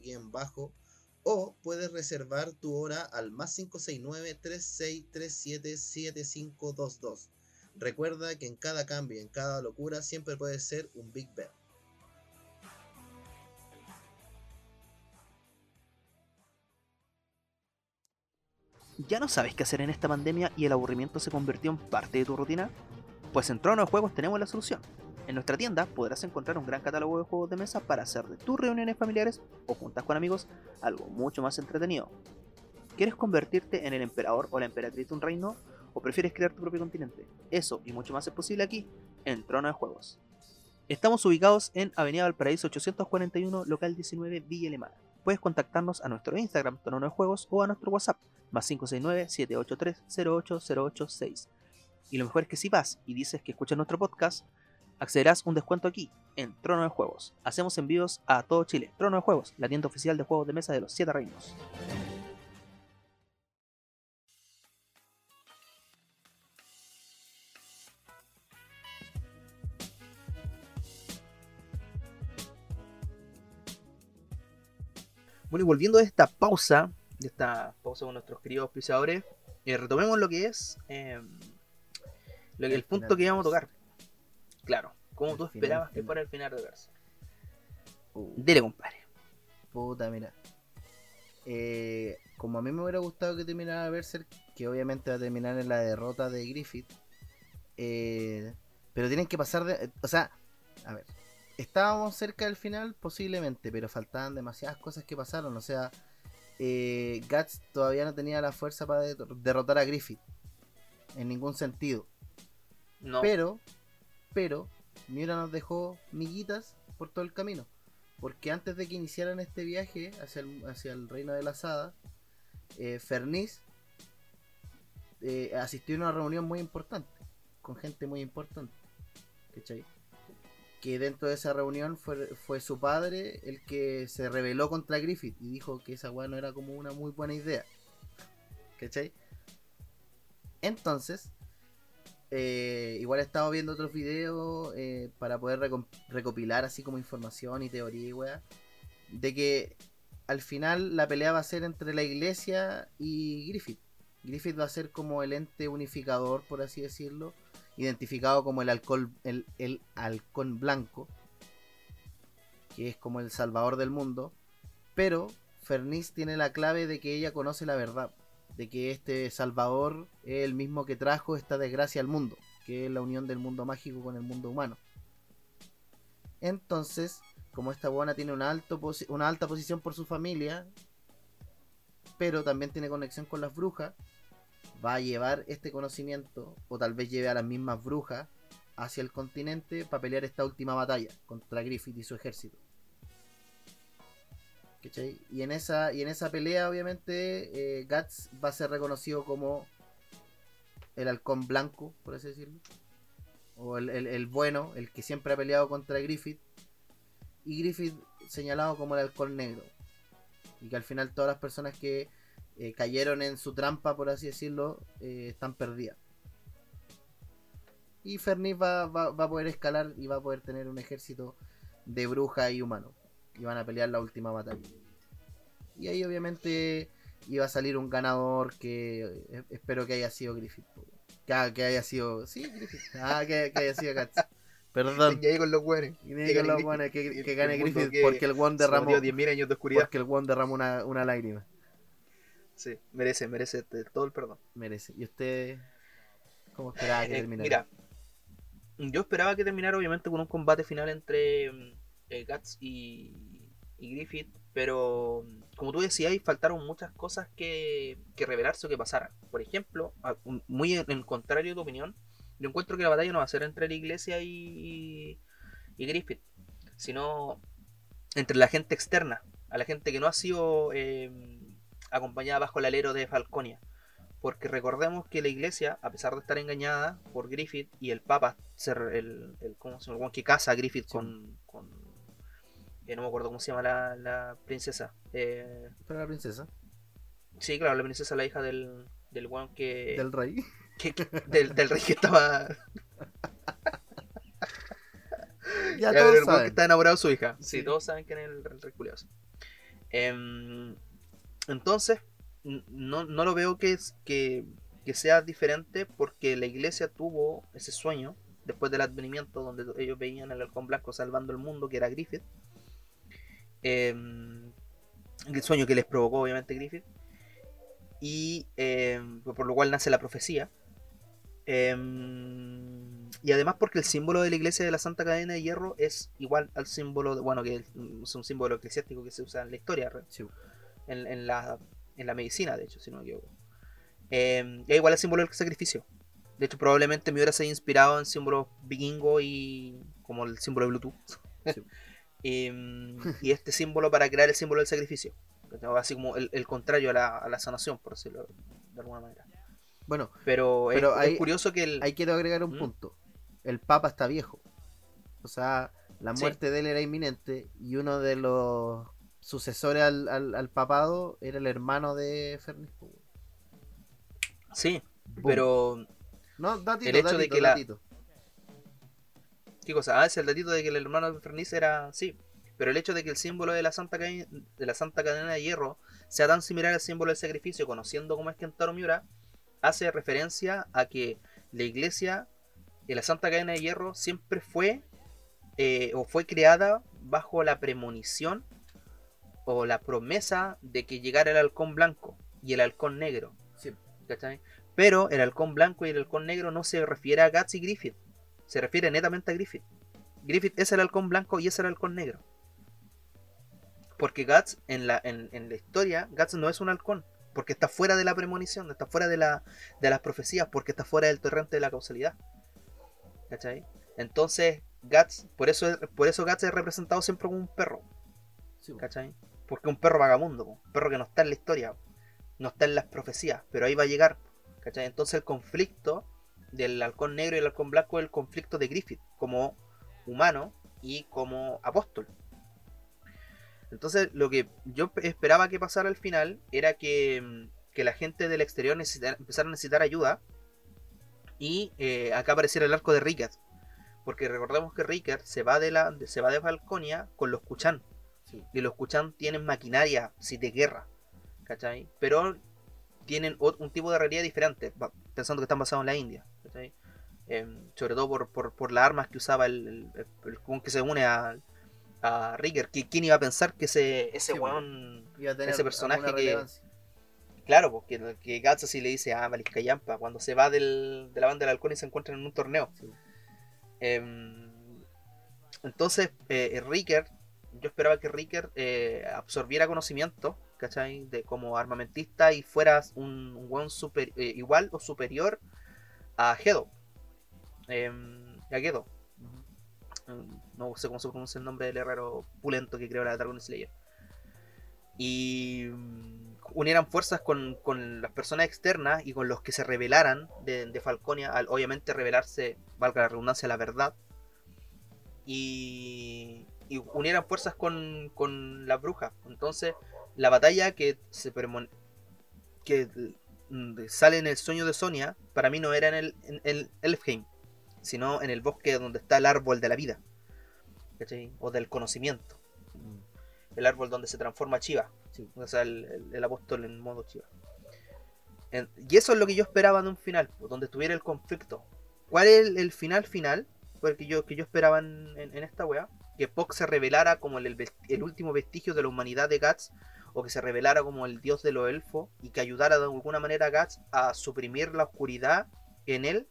S4: o puedes reservar tu hora al más 569-3637-7522. Recuerda que en cada cambio, en cada locura, siempre puedes ser un Big Bear.
S1: ¿Ya no sabes qué hacer en esta pandemia y el aburrimiento se convirtió en parte de tu rutina? Pues en Trono de Juegos tenemos la solución. En nuestra tienda podrás encontrar un gran catálogo de juegos de mesa para hacer de tus reuniones familiares o juntas con amigos algo mucho más entretenido. ¿Quieres convertirte en el emperador o la emperatriz de un reino? ¿O prefieres crear tu propio continente? Eso y mucho más es posible aquí, en Trono de Juegos. Estamos ubicados en Avenida Valparaíso 841, local 19, Villa Alemana. Puedes contactarnos a nuestro Instagram, Trono de Juegos, o a nuestro WhatsApp, más 569-783-08086. Y lo mejor es que si vas y dices que escuchas nuestro podcast, accederás un descuento aquí, en Trono de Juegos. Hacemos envíos a todo Chile. Trono de Juegos, la tienda oficial de juegos de mesa de los siete reinos. Bueno, y volviendo de esta pausa, de esta pausa con nuestros queridos auspiciadores, eh, retomemos lo que es que, el punto que íbamos a tocar. Claro, como tú
S2: final,
S1: esperabas que fuera el final de verso.
S2: Uh,
S1: Dile, compadre.
S2: puta, mira. Eh, como a mí me hubiera gustado que terminara Berserk, que obviamente va a terminar en la derrota de Griffith. eh, pero tienen que pasar de. O sea, a ver. Estábamos cerca del final, posiblemente, pero faltaban demasiadas cosas que pasaron. O sea, eh, Guts todavía no tenía la fuerza para de- derrotar a Griffith. En ningún sentido.
S1: No,
S2: Pero, pero, Miura nos dejó miguitas por todo el camino. Porque antes de que iniciaran este viaje hacia el, reino de las hadas, eh, Fernis eh, asistió a una reunión muy importante, con gente muy importante. ¿Cachai? Que dentro de esa reunión fue, fue su padre el que se rebeló contra Griffith y dijo que esa weá no era como una muy buena idea. ¿Cachai? Entonces, eh, igual he estado viendo otros videos eh, para poder recopilar así como información y teoría y weá, de que al final la pelea va a ser entre la iglesia y Griffith. Griffith va a ser como el ente unificador, por así decirlo, identificado como el alcohol, el, el halcón blanco, que es como el salvador del mundo, pero Fernis tiene la clave de que ella conoce la verdad, de que este salvador es el mismo que trajo esta desgracia al mundo, que es la unión del mundo mágico con el mundo humano. Entonces, como esta buena tiene una, una alta posición por su familia, pero también tiene conexión con las brujas, va a llevar este conocimiento, o tal vez lleve a las mismas brujas, hacia el continente para pelear esta última batalla contra Griffith y su ejército. Y en esa, y en esa pelea, obviamente, eh, Guts va a ser reconocido como el halcón blanco, por así decirlo. O el, el- bueno, el que siempre ha peleado contra Griffith. Y Griffith señalado como el halcón negro. Y que al final todas las personas que eh, cayeron en su trampa, por así decirlo, eh, están perdidas. Y Fernis va, va- va a poder escalar y va a poder tener un ejército de brujas y humanos. Y van a pelear la última batalla. Y ahí obviamente iba a salir un ganador que eh, espero que haya sido Griffith. po. Que, ha- que haya sido... Sí, Griffith. Ah, que, que haya sido Guts. Perdón.
S1: Y ahí con los
S2: digan los buenos que, que gane Griffith
S1: que
S2: porque el one derramó...
S1: Sometió 10.000 años de oscuridad.
S2: Porque el one derramó una, una lágrima.
S1: Sí, merece, merece t- todo el perdón.
S2: Merece. ¿Y usted cómo esperaba que
S1: Eh,
S2: terminara?
S1: mira, yo esperaba que terminara obviamente con un combate final entre mm, eh, Guts y, y Griffith, pero mm, como tú decías, faltaron muchas cosas que, que revelarse o que pasaran. Por ejemplo, muy en, contrario a tu opinión, yo encuentro que la batalla no va a ser entre la iglesia y, y Griffith, sino entre la gente externa, a la gente que no ha sido eh, acompañada bajo el alero de Falconia. Porque recordemos que la iglesia, a pesar de estar engañada por Griffith y el Papa, ser el, el, ¿cómo se llama? Que casa a Griffith
S2: Sí.
S1: con. con eh, no me acuerdo cómo se llama la, la princesa. Eh,
S2: Para la princesa.
S1: sí, claro, la princesa, la hija del, del weón que.
S2: Del rey.
S1: que- que- del, del rey que estaba.
S2: ya
S1: Ya,
S2: todos
S1: el que está enamorado de su hija. Sí,
S2: Sí.
S1: todos saben quién es el, el rey culiao ese. Em, entonces, no, no lo veo que, es, que, que sea diferente porque la iglesia tuvo ese sueño después del advenimiento donde ellos veían al halcón blanco salvando el mundo, que era Griffith. Em, el sueño que les provocó obviamente Griffith. Y em, por lo cual nace la profecía. Em, y además porque el símbolo de la iglesia de la Santa Cadena de Hierro es igual al símbolo, de, bueno, que es un símbolo eclesiástico que se usa en la historia,
S2: Sí.
S1: en, en la, en la medicina, de hecho, si no me equivoco. Em, y es igual al símbolo del sacrificio. De hecho, probablemente me hubiera sido inspirado en símbolos vikingo y como el símbolo de Bluetooth.
S2: Sí.
S1: Em, y este símbolo para crear el símbolo del sacrificio. Así como el, el contrario a la, a la sanación, por decirlo de alguna manera.
S2: Bueno,
S1: Pero, es-
S2: Pero
S1: es,
S2: ahí-
S1: curioso que el...
S2: ahí quiero agregar un
S1: Mm.
S2: punto. El Papa está viejo. O sea, la
S1: Sí.
S2: muerte de él era inminente y uno de los sucesores al, al, al papado era el hermano de Fernis. po, weón.
S1: Sí,
S2: Boom.
S1: pero...
S2: No, datito,
S1: el hecho de
S2: datito,
S1: que la-
S2: datito.
S1: ¿Qué cosa? Ah, es el datito de que el hermano de Ferniz era... Sí, pero el hecho de que el símbolo de la Santa, Cadena, de la Santa Cadena de Hierro sea tan similar al símbolo del sacrificio, conociendo cómo es Kentaro Miura, hace referencia a que la iglesia de la Santa Cadena de Hierro siempre fue eh, o fue creada bajo la premonición o la promesa de que llegara el halcón blanco y el halcón negro.
S2: Sí.
S1: ¿cachai? Pero el halcón blanco y el halcón negro no se refiere a Guts y Griffith, se refiere netamente a Griffith. Griffith es el halcón blanco y es el halcón negro. Porque Guts, en la, en, en la historia, Guts no es un halcón. Porque está fuera de la premonición, está fuera de, la, de las profecías, porque está fuera del torrente de la causalidad. ¿Cachai? Entonces, Guts, por eso, es- por eso Guts es representado siempre como un perro.
S2: Sí.
S1: ¿Cachai? Porque un perro vagamundo, po, un perro que no está en la historia, no está en las profecías, pero ahí va a llegar. ¿Cachai? Entonces el conflicto del halcón negro y el halcón blanco el conflicto de Griffith como humano y como apóstol. Entonces lo que yo pe- esperaba que pasara al final era que, mm, que la gente del exterior necesitara- empezara a necesitar ayuda y eh, acá apareciera el arco de Rickard. Porque recordemos que Rickard se va de la se va de Falconia con los Kuchan.
S2: Sí.
S1: Y los Kuchan tienen maquinaria sí, de guerra. ¿Cachai? Pero tienen un tipo de realidad diferente. Pensando que están basados en la India. Em, sobre todo por, por, por las armas que usaba el, el, el- el weón que se une a, a Ricker. que ¿Quién iba a pensar que ese, ese
S2: Sí, po.
S1: weón
S2: Iba a tener
S1: ese personaje que-. Claro, porque que Guts así le dice a Vizcayampa cuando se va del, de la banda del halcón y se encuentran en un torneo.
S2: Sí.
S1: Em, entonces, eh, Ricker, yo esperaba que Ricker eh, absorbiera conocimiento, ¿cachai? De como armamentista y fuera un, un weón super, eh, igual o superior a Hedo. Em, Yagedo. Mm, No sé cómo se pronuncia el nombre del herrero pulento que creó la Dragon Slayer. Y mm, unieran fuerzas con, con las personas externas y con los que se rebelaran de, de Falconia, al obviamente rebelarse, valga la redundancia, la verdad. Y, y unieran fuerzas con, con las brujas. Entonces, la batalla que se que mm, sale en el sueño de Sonia, para mí no era en el, en el Elfheim, sino en el bosque donde está el árbol de la vida. ¿cachai? O del conocimiento. El árbol donde se transforma Chiva.
S2: Sí.
S1: O sea, el, el- el apóstol en modo Chiva. En- y eso es lo que yo esperaba de un final, pues, donde estuviera el conflicto. ¿Cuál es el, el final final? Porque yo, que yo esperaba en, en- en esta wea. Que Puck se revelara como el, el último vestigio de la humanidad de Guts. O que se revelara como el dios de los elfos. Y que ayudara de alguna manera a Guts a suprimir la oscuridad en él.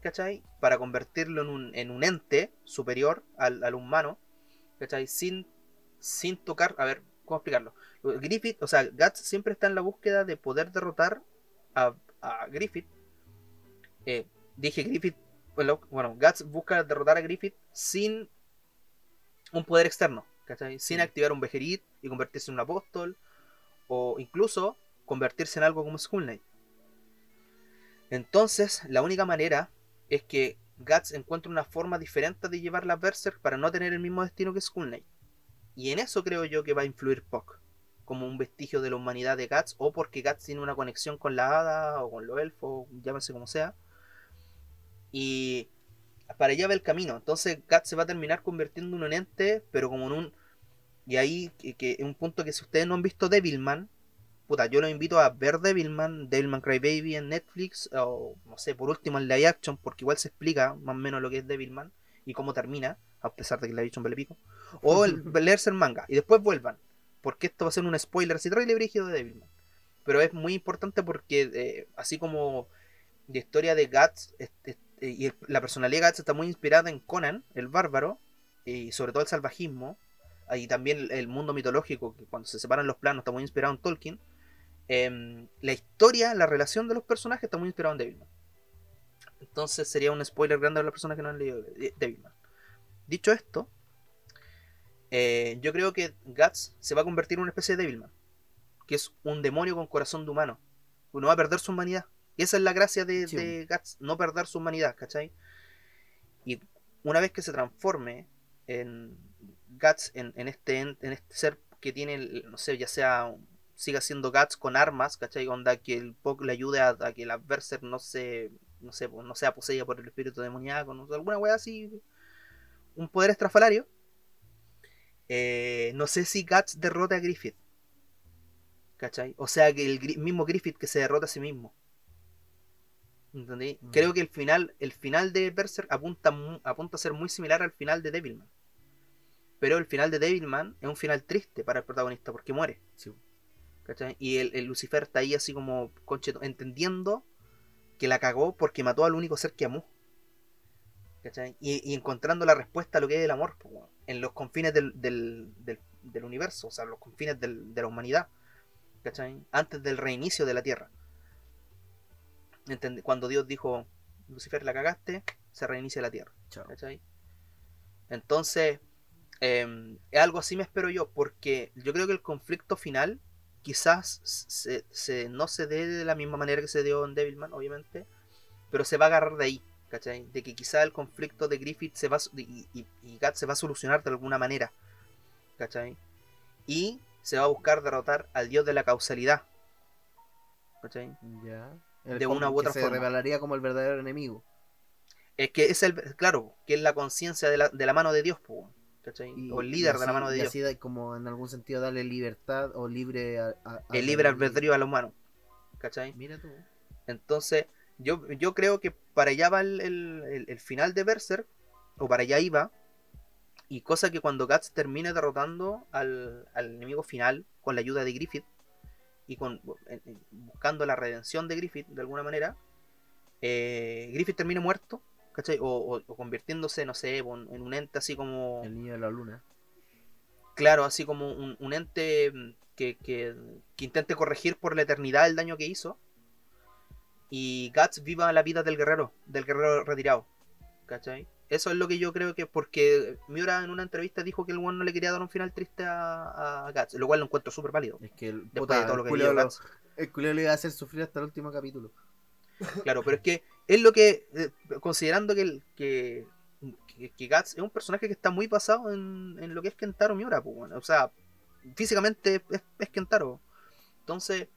S1: ¿Cachai? Para convertirlo en un, en un ente superior al, al humano. ¿Cachai? Sin, sin tocar. A ver, ¿cómo explicarlo? Griffith, o sea, Guts siempre está en la búsqueda de poder derrotar a, a Griffith. Eh, dije Griffith, bueno, Guts busca derrotar a Griffith sin un poder externo, ¿cachai? Sin activar un Bejerit y convertirse en un apóstol, o incluso convertirse en algo como Skull Knight. Entonces, la única manera es que Guts encuentre una forma diferente de llevar la Berserk para no tener el mismo destino que Skull Knight. Y en eso creo yo que va a influir Puck. Como un vestigio de la humanidad de Guts. O porque Guts tiene una conexión con la hada o con los elfos. Llámese como sea. Y para allá va el camino. Entonces Guts se va a terminar convirtiendo en un ente. Pero como en un... Y ahí que, que un punto que si ustedes no han visto Devilman. Puta, yo los invito a ver Devilman, Devilman Crybaby en Netflix. O no sé, por último en live action. Porque igual se explica más o menos lo que es Devilman. Y cómo termina. A pesar de que live action vale pico o el, leerse el manga y después vuelvan. Porque esto va a ser un spoiler así terrible brígido de Devilman. Pero es muy importante porque, eh, así como la historia de Guts eh, y la personalidad de Guts está muy inspirada en Conan, el bárbaro, y sobre todo el salvajismo, y también el, mundo mitológico, que cuando se separan los planos está muy inspirado en Tolkien. em, la historia, la relación de los personajes está muy inspirado en Devilman. Entonces sería un spoiler grande a las personas que no han leído de- Devilman. Dicho esto, eh, yo creo que Guts se va a convertir en una especie de Devilman. Que es un demonio con corazón de humano. No va a perder su humanidad. Y esa es la gracia de,
S2: Sí.
S1: de Guts, no perder su humanidad, ¿cachai? Y una vez que se transforme en Guts, en, en este, en, en este ser que tiene, no sé, ya sea siga siendo Guts con armas, ¿cachai? Onda que el Pok le ayude a, a que la Berserk no se, no sé, no sea poseída por el espíritu demoníaco, no alguna wea así, un poder estrafalario. Eh, no sé si Guts derrota a Griffith. ¿Cachai? O sea, que el mismo Griffith que se derrota a sí mismo. ¿Entendí?
S2: Mm.
S1: Creo que el final, el final de Berserk apunta, apunta a ser muy similar al final de Devilman. Pero el final de Devilman es un final triste para el protagonista porque muere. Y el, el Lucifer está ahí así como concheto, entendiendo que la cagó porque mató al único ser que amó. ¿cachai? Y, y encontrando la respuesta a lo que es el amor, en los confines del, del, del- del universo, o sea, los confines de la humanidad, ¿cachai? Antes del reinicio de la Tierra. Cuando Dios dijo, Lucifer, la cagaste, se reinicia la Tierra. Entonces, eh, es algo así me espero yo, porque yo creo que el conflicto final quizás se, se- no se dé de la misma manera que se dio en Devilman, obviamente, pero se va a agarrar de ahí, ¿cachai? De que quizás el conflicto de Griffith se va, y, y, y Guts se va a solucionar de alguna manera, ¿cachai? Y se va a buscar derrotar al dios de la causalidad, ¿cachai?
S2: Ya. El
S1: De una u
S2: que
S1: otra
S2: se
S1: forma.
S2: revelaría como el verdadero enemigo.
S1: Es que es el, claro, que es la conciencia de la, de la mano de Dios, po, ¿cachai?
S2: Y-
S1: o el líder de la
S2: así-
S1: mano de
S2: y
S1: Dios.
S2: así como en algún sentido darle libertad o libre a, a- a-
S1: el libre albedrío al humano, ¿cachai?
S2: Mira tú.
S1: Entonces, yo, yo creo que para allá va el, el- el- el final de Berserk, o para allá iba, y cosa que cuando Guts termine derrotando al, al enemigo final con la ayuda de Griffith, y con buscando la redención de Griffith de alguna manera, eh, Griffith termine muerto, ¿cachai? O, o- o convirtiéndose, no sé, en, en un ente así como...
S2: El niño de la luna.
S1: Claro, así como un, un ente mm, que, que- que intente corregir por la eternidad el daño que hizo. Y Guts viva la vida del guerrero, del guerrero retirado. ¿Cachai? Eso es lo que yo creo que. Porque Miura en una entrevista dijo que el one no le quería dar un final triste a, a Guts, lo cual lo encuentro súper válido.
S2: Es que el,
S1: Después
S2: puta,
S1: de todo lo
S2: el
S1: que
S2: lo-
S1: Guts.
S2: el culiao le iba a hacer sufrir hasta el último capítulo.
S1: Claro, pero es que es lo que. eh, considerando que, el, que, que, es un personaje que está muy basado en, en lo que es Kentaro Miura, pues, bueno. O sea, físicamente es, Kentaro. Entonces,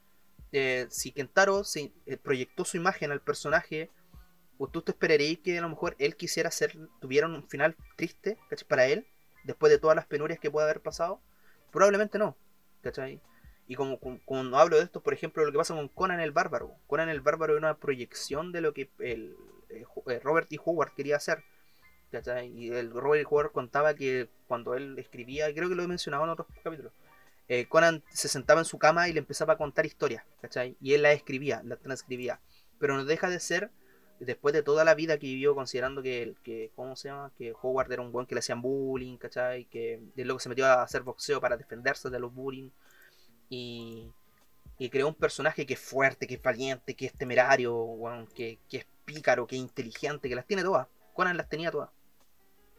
S1: eh, si Kentaro se, eh, proyectó su imagen al personaje, pues tú te esperarías que a lo mejor él quisiera hacer, tuviera un final triste. Para él, después de todas las penurias que puede haber pasado. Probablemente no, ¿cachai? Y como, como, como hablo de esto, por ejemplo, lo que pasa con Conan el Bárbaro. Conan el Bárbaro es una proyección de lo que el, eh, eh, Robert E. Howard quería hacer. ¿cachai? Y el Robert E. Howard contaba que cuando él escribía, creo que lo he mencionado en otros capítulos, eh, Conan se sentaba en su cama y le empezaba a contar historias, ¿cachai? Y él las escribía, las transcribía. Pero no deja de ser, después de toda la vida que vivió, considerando que, el- que ¿cómo se llama? Que Howard era un buen que le hacían bullying, ¿cachai? Que es lo que se metió a hacer boxeo para defenderse de los bullying. Y, y creó un personaje que es fuerte, que es valiente, que es temerario, que, es pícaro, que es inteligente, que las tiene todas. Conan las tenía todas.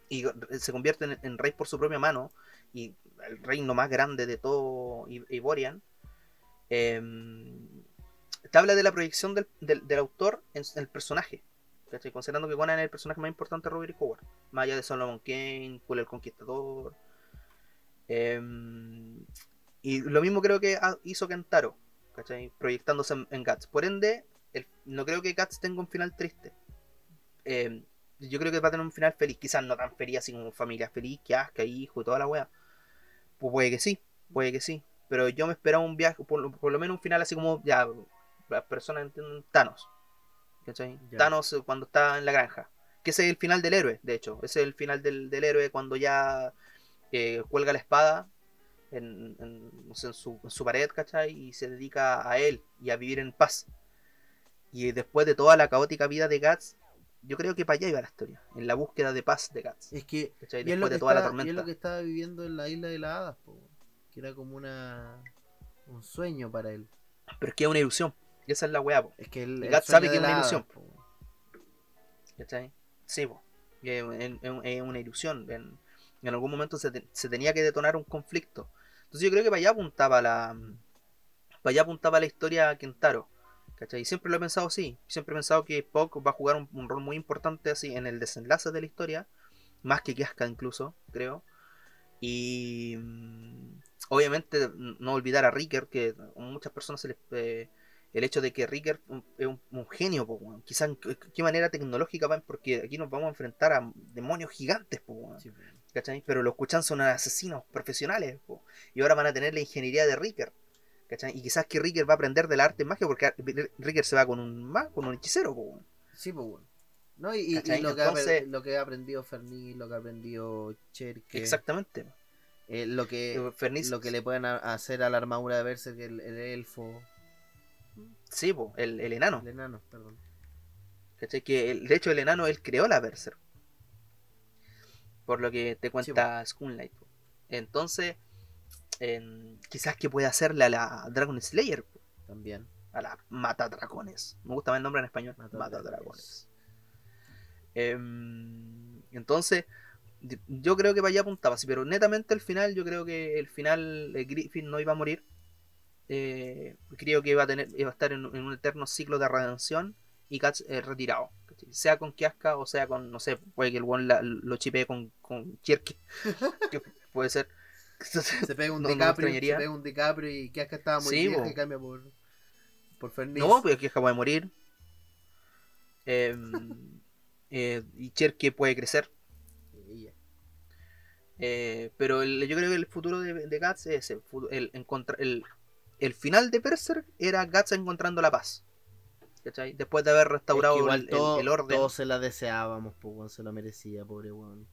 S1: Y se convierte en, rey por su propia mano. Y el reino más grande de todo Iborian. em, te habla de la proyección del, autor en, el personaje. ¿cachai? Considerando que Conan es el personaje más importante de Robert. Howard. Más allá de Solomon Kane, Cool el Conquistador. Em, y lo mismo creo que hizo Kentaro. ¿cachai? Proyectándose en, en Guts. Por ende, el- no creo que Guts tenga un final triste. Em, yo creo que va a tener un final feliz. Quizás no tan feliz así como familia feliz, que asca, hijo y toda la wea. Pues puede que sí, puede que sí. Pero yo me esperaba un viaje, por, lo- por lo menos un final así como, ya, las personas entienden Thanos. ¿cachai? Thanos eh, cuando está en la granja. Que ese es el final del héroe, de hecho. Ese es el final del, del héroe cuando ya eh, cuelga la espada en, en- no sé, en su, en su pared, ¿cachai? Y se dedica a él y a vivir en paz. Y después de toda la caótica vida de Guts, yo creo que para allá iba la historia, en la búsqueda de paz de Guts.
S2: Es que
S1: ¿cachai?
S2: y es, lo
S1: Después
S2: que
S1: de toda la
S2: y
S1: tormenta.
S2: es lo que estaba viviendo en la isla de las hadas, po, que era como una un sueño para él.
S1: Pero es que es una ilusión. Y esa es la weá, po,
S2: Es que el
S1: sabe que es una ilusión.
S2: po.
S1: ¿cachai? Sí, po. Es, una ilusión. En, en algún momento se, te- se tenía que detonar un conflicto. Entonces yo creo que para allá apuntaba la. Allá apuntaba la historia Kentaro. ¿Cachai? Y siempre lo he pensado así. Siempre he pensado que Puck va a jugar un, rol muy importante así en el desenlace de la historia. Más que Kiaska incluso, creo. Y mm, obviamente no olvidar a Ricker, que a muchas personas eh, el hecho de que Ricker es un, genio, weón. quizás qué manera tecnológica van, porque aquí nos vamos a enfrentar a demonios gigantes, weón.
S2: Sí.
S1: ¿Cachai? Pero los Kuchan son asesinos profesionales, po. y ahora van a tener la ingeniería de Ricker, ¿cachai? Y quizás que Ricker va a aprender del arte magia porque Ricker se va con un ma- con un hechicero, po.
S2: Sí, pues bueno. No, y, y- y
S1: ¿Cachai?
S2: lo, que ha,
S1: Entonces-
S2: lo que ha aprendido Ferni, lo que ha aprendido Cherke,
S1: Exactamente.
S2: eh, lo que
S1: Eh,
S2: lo que le pueden hacer a la armadura de Berserk el, el elfo,
S1: Sí, po, el, el enano.
S2: el enano, perdón.
S1: ¿Cachai? Que el- de hecho el enano él creó la Berserk. Por lo que te cuenta po. Entonces, en- quizás que puede hacerle a la Dragon Slayer,
S2: También.
S1: a la Mata Dragones. Me gusta más el nombre en español.
S2: Mata
S1: Mata,
S2: Dragones.
S1: Dragones. Em, entonces, yo creo que para allá apuntaba, sí, pero netamente al final, yo creo que el final eh, Griffin no iba a morir. Eh, creo que iba a tener, iba a estar en, en un eterno ciclo de redención y Guts eh, retirado. ¿Cachai? Sea con Kiaska o sea con, no sé, puede que el one la- lo chipee con, con que puede ser.
S2: Se pega un
S1: No,
S2: DiCaprio, se
S1: extrañaría.
S2: pega un DiCaprio y acá estaba muy
S1: Sí,
S2: vieja
S1: po.
S2: y cambia por por Fernis.
S1: No, pero Kiaska puede morir. Em, eh, y Cherky puede crecer. Eh, pero el- yo creo que el futuro de, de Guts es El, encontra- el, el final de Berserk era Guts encontrando la paz. ¿Cachai? Después de haber
S2: Es que
S1: restaurado
S2: igual
S1: el, el-
S2: todo-
S1: el orden.
S2: Todos se la deseábamos, pues se lo merecía, pobre weón.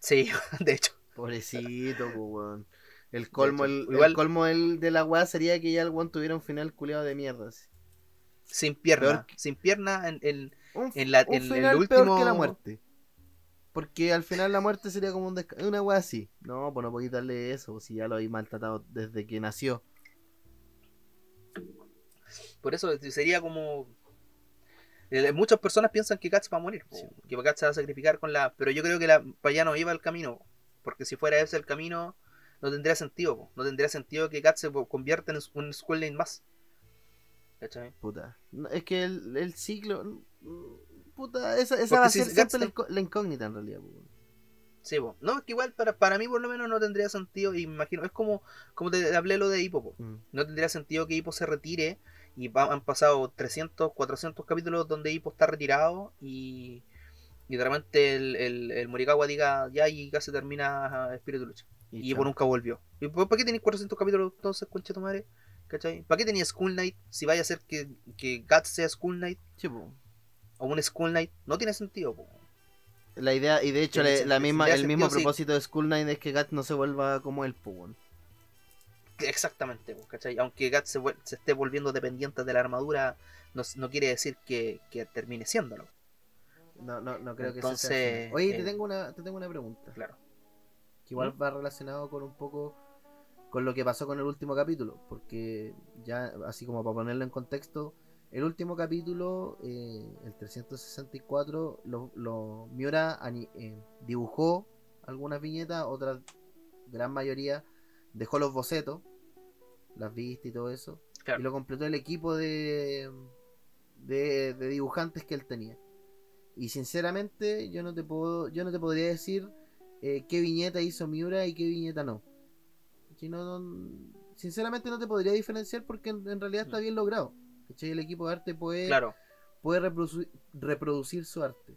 S1: Sí, de hecho.
S2: Pobrecito, pues weón. El colmo,
S1: hecho,
S2: el, el
S1: igual-
S2: colmo del- de la weá sería que ya el weón tuviera un final culeado de mierda. así.
S1: Sin pierna. Sin pierna en, en-
S2: Un,
S1: en la,
S2: un
S1: en el
S2: final
S1: último.
S2: peor que la muerte. Porque al final la muerte sería como un desca- una weá así. No, pues no podéis darle eso, pues si ya lo habéis maltratado desde que nació.
S1: Por eso sería como. Eh, muchas personas piensan que Guts va a morir,
S2: Sí.
S1: que Guts se va a sacrificar con la. Pero yo creo que la para allá no iba el camino, po, porque si fuera ese el camino, no tendría sentido, no tendría sentido que Guts se convierta en un Lane más. ¿Cachai?
S2: Puta. Es que el, el ciclo. Puta, esa, esa va a
S1: si
S2: ser siempre la, incógnita en realidad.
S1: Sí, po. no, es que igual para, para mí por lo menos no tendría sentido, y me imagino, es como, como te hablé lo de Hippo, po.
S2: Mm.
S1: no tendría sentido que Hippo se retire y va- han pasado 300, 400 capítulos donde Hippo está retirado y, y de repente el, el, el Morikawa diga ya y casi termina Espíritu Lucha. Y, Hippo
S2: chao.
S1: nunca volvió. ¿Y por, para qué tenéis 400 capítulos entonces, concha tu madre? ¿Cachai? ¿Para qué tenía Skull Knight si vaya a ser que, que Guts sea Skull Knight
S2: Sí, po.
S1: o un Skull Knight? No tiene sentido, po.
S2: La idea, y de hecho, la, misma, el mismo
S1: sentido
S2: propósito de Skull Knight es que Gat no se vuelva como él, po.
S1: Exactamente, ¿cachai? Aunque Guts se, se esté volviendo dependiente de la armadura, no, no quiere decir que, que termine siéndolo.
S2: No, no, no creo que sea. Oye, te
S1: eh,
S2: tengo una, te tengo una pregunta.
S1: Claro.
S2: Que igual
S1: ¿Mm?
S2: va relacionado con un poco con lo que pasó con el último capítulo. Porque ya, así como para ponerlo en contexto, el último capítulo, eh, el 364, lo, lo- Miura eh, dibujó algunas viñetas, otras, gran mayoría, dejó los bocetos, las vistas y todo eso.
S1: Claro.
S2: Y lo completó el equipo de, de, de dibujantes que él tenía. Y sinceramente, yo no te puedo, yo no te podría decir eh, qué viñeta hizo Miura y qué viñeta no. Si no, no- sinceramente no te podría diferenciar porque en, en realidad está bien logrado. ¿Cachai? El equipo de arte puede,
S1: Claro.
S2: puede reproducir, reproducir su arte.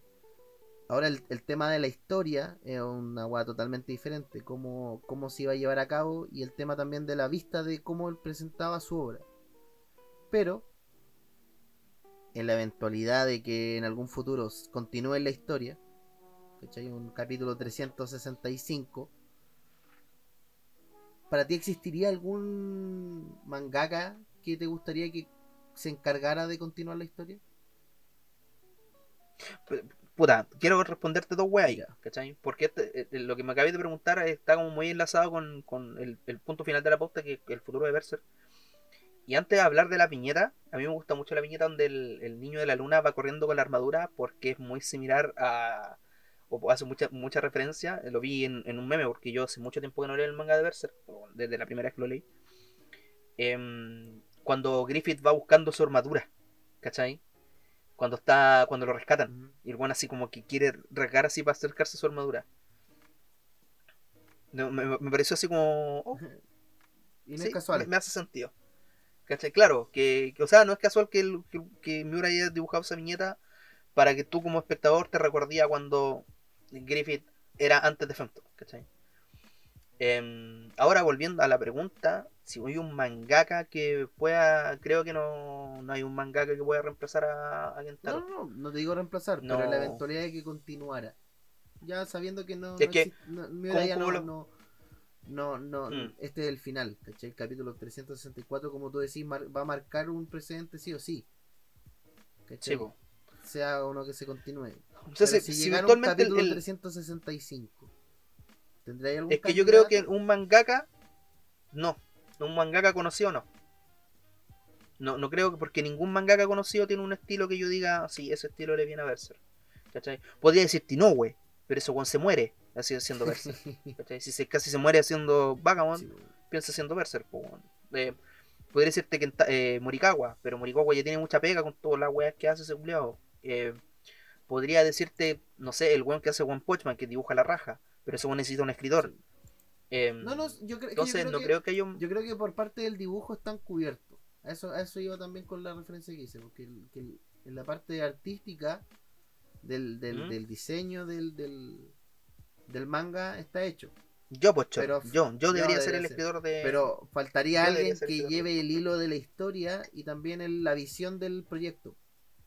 S2: Ahora el, el tema de la historia es una hueá totalmente diferente, cómo, cómo se iba a llevar a cabo y el tema también de la vista de cómo él presentaba su obra. Pero, en la eventualidad de que en algún futuro continúe la historia, ¿cachai? Un capítulo 365, ¿para ti existiría algún mangaka que te gustaría que se encargara de continuar la historia?
S1: Puta, quiero responderte dos weas
S2: Ya.
S1: ¿cachai? Porque este- eh, lo que me acabé de preguntar está como muy enlazado con, con el, el punto final de la pauta, que es el futuro de Berserk. Y antes de hablar de la viñeta, a mí me gusta mucho la viñeta donde el, el niño de la luna va corriendo con la armadura porque es muy similar a... o hace mucha, mucha referencia, eh, lo vi en, en un meme porque yo hace mucho tiempo que no leo el manga de Berserk, desde la primera vez que lo leí. Em, cuando Griffith va buscando su armadura, ¿cachai? Cuando está cuando lo rescatan. Y el weón así como que quiere regar así para acercarse a su armadura. No, me, me pareció así como... oh,
S2: Y no
S1: sí,
S2: es casual.
S1: Me, me hace sentido. ¿Cachai? Claro, que, que, o sea, no es casual que, el, que, que Miura haya dibujado esa viñeta para que tú como espectador te recuerdías cuando Griffith era antes de Phantom, ¿cachai? Em, ahora volviendo a la pregunta, si hay un mangaka que pueda, creo que no, no hay un mangaka que pueda reemplazar a, a Kentaro.
S2: No, no, no, no te digo reemplazar, pero
S1: No.
S2: en la eventualidad de que continuara. Ya sabiendo que no.
S1: Es
S2: no
S1: que,
S2: existe- no- Miura
S1: ¿cómo-
S2: ya
S1: cómo
S2: no, no, no, no,
S1: Mm.
S2: este es el final, ¿cachai? El capítulo 364, como tú decís, mar- va a marcar un precedente sí o sí. ¿cachai?
S1: Sí.
S2: Sea uno que se continúe.
S1: O sea,
S2: Pero
S1: si,
S2: si llegara un
S1: eventualmente el-
S2: capítulo
S1: el-
S2: 365, ¿tendría algún
S1: Es que yo creo que un mangaka, no, un mangaka conocido no. No, no creo que porque ningún mangaka conocido tiene un estilo que yo diga, sí, ese estilo le viene a Berserk. ¿Cachai? Podría decir Tinoue, pero ese one se muere así haciendo Berserk. ¿cachai? Si se, casi se muere haciendo Vagabond,
S2: Sí,
S1: piensa haciendo Berserk. po, weón. Eh, podría decirte que eh, Morikawa, pero Morikawa ya tiene mucha pega con todas las weas que hace ese culiao. Eh, podría decirte, no sé, el weón que hace One Punch Man, que dibuja la raja, pero ese weón necesita un escritor. Em,
S2: No, no, yo, creo- que yo
S1: entonces
S2: creo
S1: no
S2: que-
S1: creo que haya un...
S2: Yo creo que por parte del dibujo están cubiertos. A eso, a eso iba también con la referencia que hice, porque el- que el- en la parte artística del, del,
S1: ¿Mm?
S2: del diseño del, del, del manga está hecho.
S1: Yo, pues,
S2: Pero-
S1: yo, yo debería ser el
S2: debería
S1: escritor de...
S2: Pero faltaría alguien que lleve el hilo de la historia y también el- la visión del proyecto.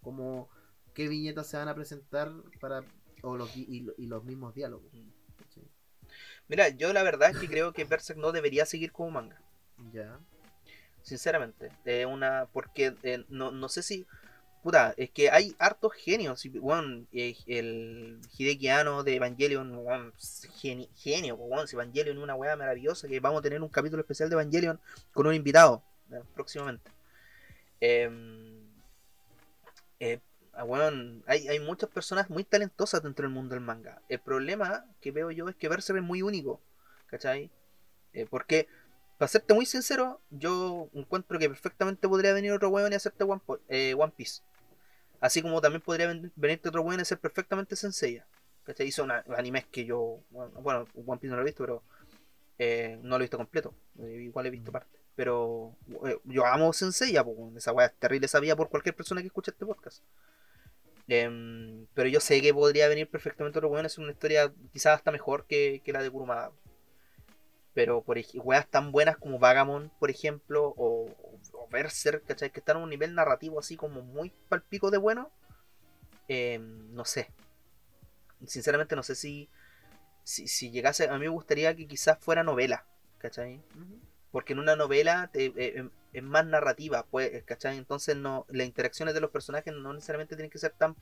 S2: Como qué viñetas se van a presentar para o los, y, y los mismos diálogos.
S1: Mira, yo la verdad es que creo que Berserk no debería seguir como manga.
S2: Ya.
S1: Sinceramente. Es una... Porque eh, no, no sé si... Puta, es que hay hartos genios. weón, eh, el Hideki Anno de Evangelion, geni- genio, si Evangelion es una weá maravillosa, que vamos a tener un capítulo especial de Evangelion con un invitado eh, próximamente. Em, eh, ah, weón, hay, hay muchas personas muy talentosas dentro del mundo del manga. El problema que veo yo es que Berserk es muy único, ¿cachai? Eh, porque, para serte muy sincero, yo encuentro que perfectamente podría venir otro weón y hacerte One, eh, One Piece. Así como también podría ven- venirte otro weón y hacer perfectamente Senseiya. ¿Cachai? Hizo una- animes que yo, bueno, bueno, One Piece no lo he visto, pero eh, no lo he visto completo. Eh, igual he visto parte. Pero yo amo Senseiya, esa weá es terrible sabía por cualquier persona que escuche este podcast. Em, pero yo sé que podría venir perfectamente otro weón hacer una historia quizás hasta mejor que, que la de Kurumada. Pero por weas tan buenas como Vagamon, por ejemplo, o, o, Berserk, ¿cachai? Que están a un nivel narrativo así como muy palpico de bueno. em, no sé. Sinceramente no sé si, si, si llegase. A mí me gustaría que quizás fuera novela, ¿cachai? Porque en una novela te- eh, em- es más narrativa, pues, ¿cachai? Entonces no, las interacciones de los personajes no necesariamente tienen que ser tan,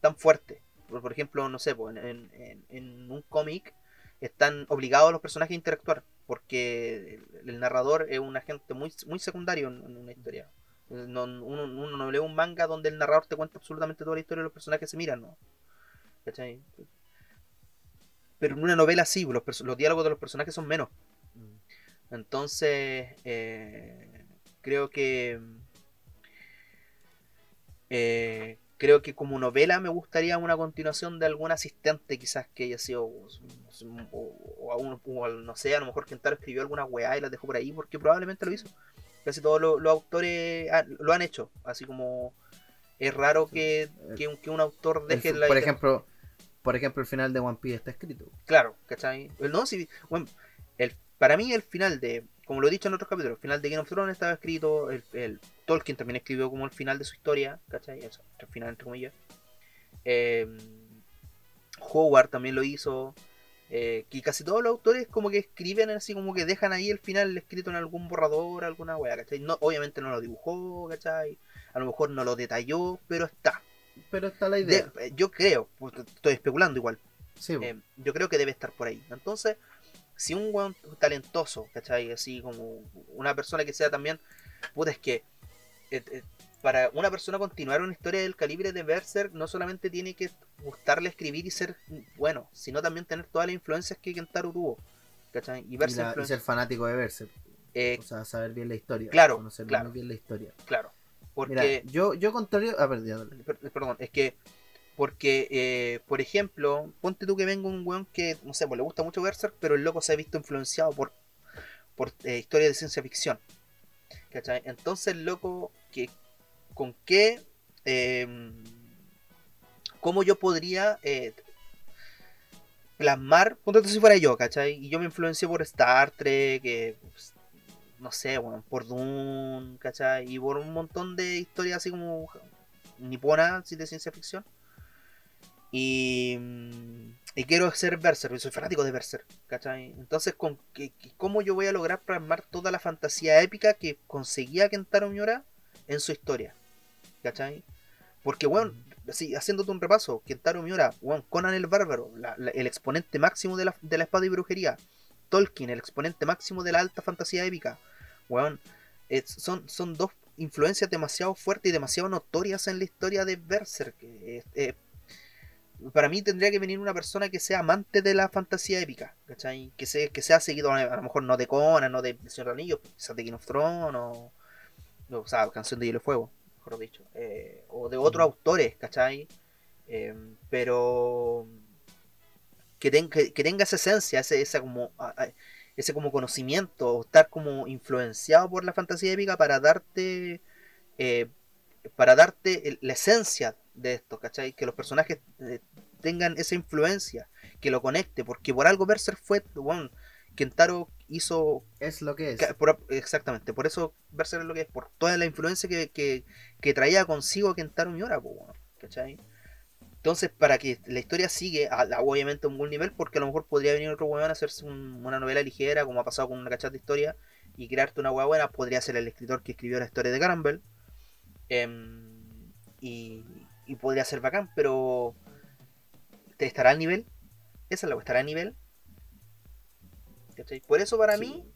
S1: tan fuertes. Por, por ejemplo, no sé, pues, en, un cómic están obligados los personajes a interactuar, porque el, narrador es un agente muy, muy secundario en, una historia. No- uno, no lee un manga donde el narrador te cuenta absolutamente toda la historia y los personajes se miran, ¿no? ¿Cachai? Pero en una novela sí, los, perso- los diálogos de los personajes son menos. Entonces, eh, creo que. eh, creo que como novela me gustaría una continuación de algún asistente, quizás que haya sido. O, o a un- o no sé, a lo mejor Kentaro escribió alguna weá y la dejó por ahí, porque probablemente lo hizo. Casi todos los, los autores ha- lo han hecho. Así como. Es raro que, que un, que un autor deje la.
S2: por ejemplo, por ejemplo, el final de One Piece está escrito.
S1: Claro, ¿cachai? No, si, bueno, el, para mí el final de, como lo he dicho en otros capítulos, el final de Game of Thrones estaba escrito, el, el Tolkien también escribió como el final de su historia, ¿cachai? Eso, el final entre comillas. Eh, Howard también lo hizo. eh, que casi todos los autores como que escriben así como que dejan ahí el final escrito en algún borrador, alguna weá, ¿cachai? No, obviamente no lo dibujó, ¿cachai? A lo mejor no lo detalló, pero está.
S2: Pero está la idea.
S1: De- yo creo, estoy especulando igual,
S2: sí,
S1: eh, yo creo que debe estar por ahí. Entonces, si un weón talentoso, ¿cachai? Así como una persona que sea también, puta, es que eh, eh, para una persona continuar una historia del calibre de Berserk, no solamente tiene que gustarle escribir y ser bueno, sino también tener todas las influencias que Kentaro tuvo, ¿cachai? Y
S2: y,
S1: Berserk,
S2: la- y
S1: influen-
S2: ser fanático de Berserk.
S1: eh,
S2: O sea, saber bien la historia.
S1: Claro,
S2: Conocer
S1: claro.
S2: bien la historia.
S1: claro, porque...
S2: Mira, yo, yo contrario. Ah, perdí, dale.
S1: Per- Perdón, es que, porque, eh, por ejemplo, ponte tú que venga un weón que, no sé, pues le gusta mucho Berserk, pero el loco se ha visto influenciado por, por eh, historias de ciencia ficción. ¿Cachai? Entonces el loco, que, ¿con qué, eh, cómo yo podría eh, plasmar, ponte tú si fuera yo, ¿cachai? Y yo me influencié por Star Trek, pues, no sé, bueno, por Dune, ¿cachai? Y por un montón de historias así como nipona, así de ciencia ficción. Y, mm, y quiero ser Berserk, soy fanático de Berserk, ¿cachai? Entonces, ¿con qué- ¿cómo yo voy a lograr plasmar toda la fantasía épica que conseguía Kentaro Miura en su historia? ¿cachai? Porque, bueno, así, haciéndote un repaso, Kentaro Miura, bueno, Conan el Bárbaro, la- el exponente máximo de la, de la espada y brujería, Tolkien, el exponente máximo de la alta fantasía épica, weón, es- son, son dos influencias demasiado fuertes y demasiado notorias en la historia de Berserk. Eh, eh, para mí tendría que venir una persona que sea amante de la fantasía épica, ¿cachai? Que, sea, que sea seguido, a lo mejor no de Conan, no de Señor de los Anillos, quizás de King of Thrones, o, o sea, Canción de Hielo y Fuego, mejor dicho, eh, o de otros autores, ¿cachai? Eh, pero que, ten- que, que tenga esa esencia, ese, esa como, ese como conocimiento, o estar como influenciado por la fantasía épica para darte eh, para darte la esencia de esto, ¿cachai? Que los personajes eh, tengan esa influencia, que lo conecte, porque por algo Berserk fue, bueno, Kentaro hizo
S2: Es lo que es.
S1: Por- exactamente, por eso Berserk es lo que es, por toda la influencia que, que, que traía consigo Kentaro Miura, weón, ¿cachai? Entonces, para que la historia sigue, a- a- obviamente a un buen nivel, porque a lo mejor podría venir otro weón a hacerse un- una novela ligera, como ha pasado con una cachata de historia, y crearte una weá buena, podría ser el escritor que escribió la historia de Caramel, em, y, y podría ser bacán, pero ¿te estará al nivel? Esa es la estará a nivel. ¿Cachai? Por eso para
S2: Sí.
S1: mí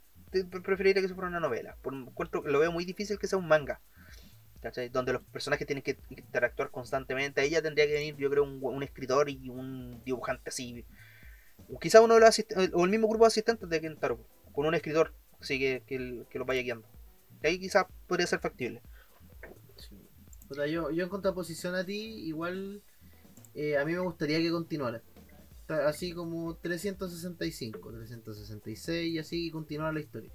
S1: preferiría que eso fuera una novela. Por, encuentro, lo veo muy difícil que sea un manga. ¿cachai? Donde los personajes tienen que interactuar constantemente. Ahí ya tendría que venir, yo creo, un, un escritor y un dibujante así. O quizá uno de los o el mismo grupo de asistentes de Kentaro, con un escritor así que, que, que lo vaya guiando. Ahí quizás podría ser factible.
S2: Yo, yo en contraposición a ti, igual eh, a mí me gustaría que continuara. Así como 365, 366 y así continuara la historia.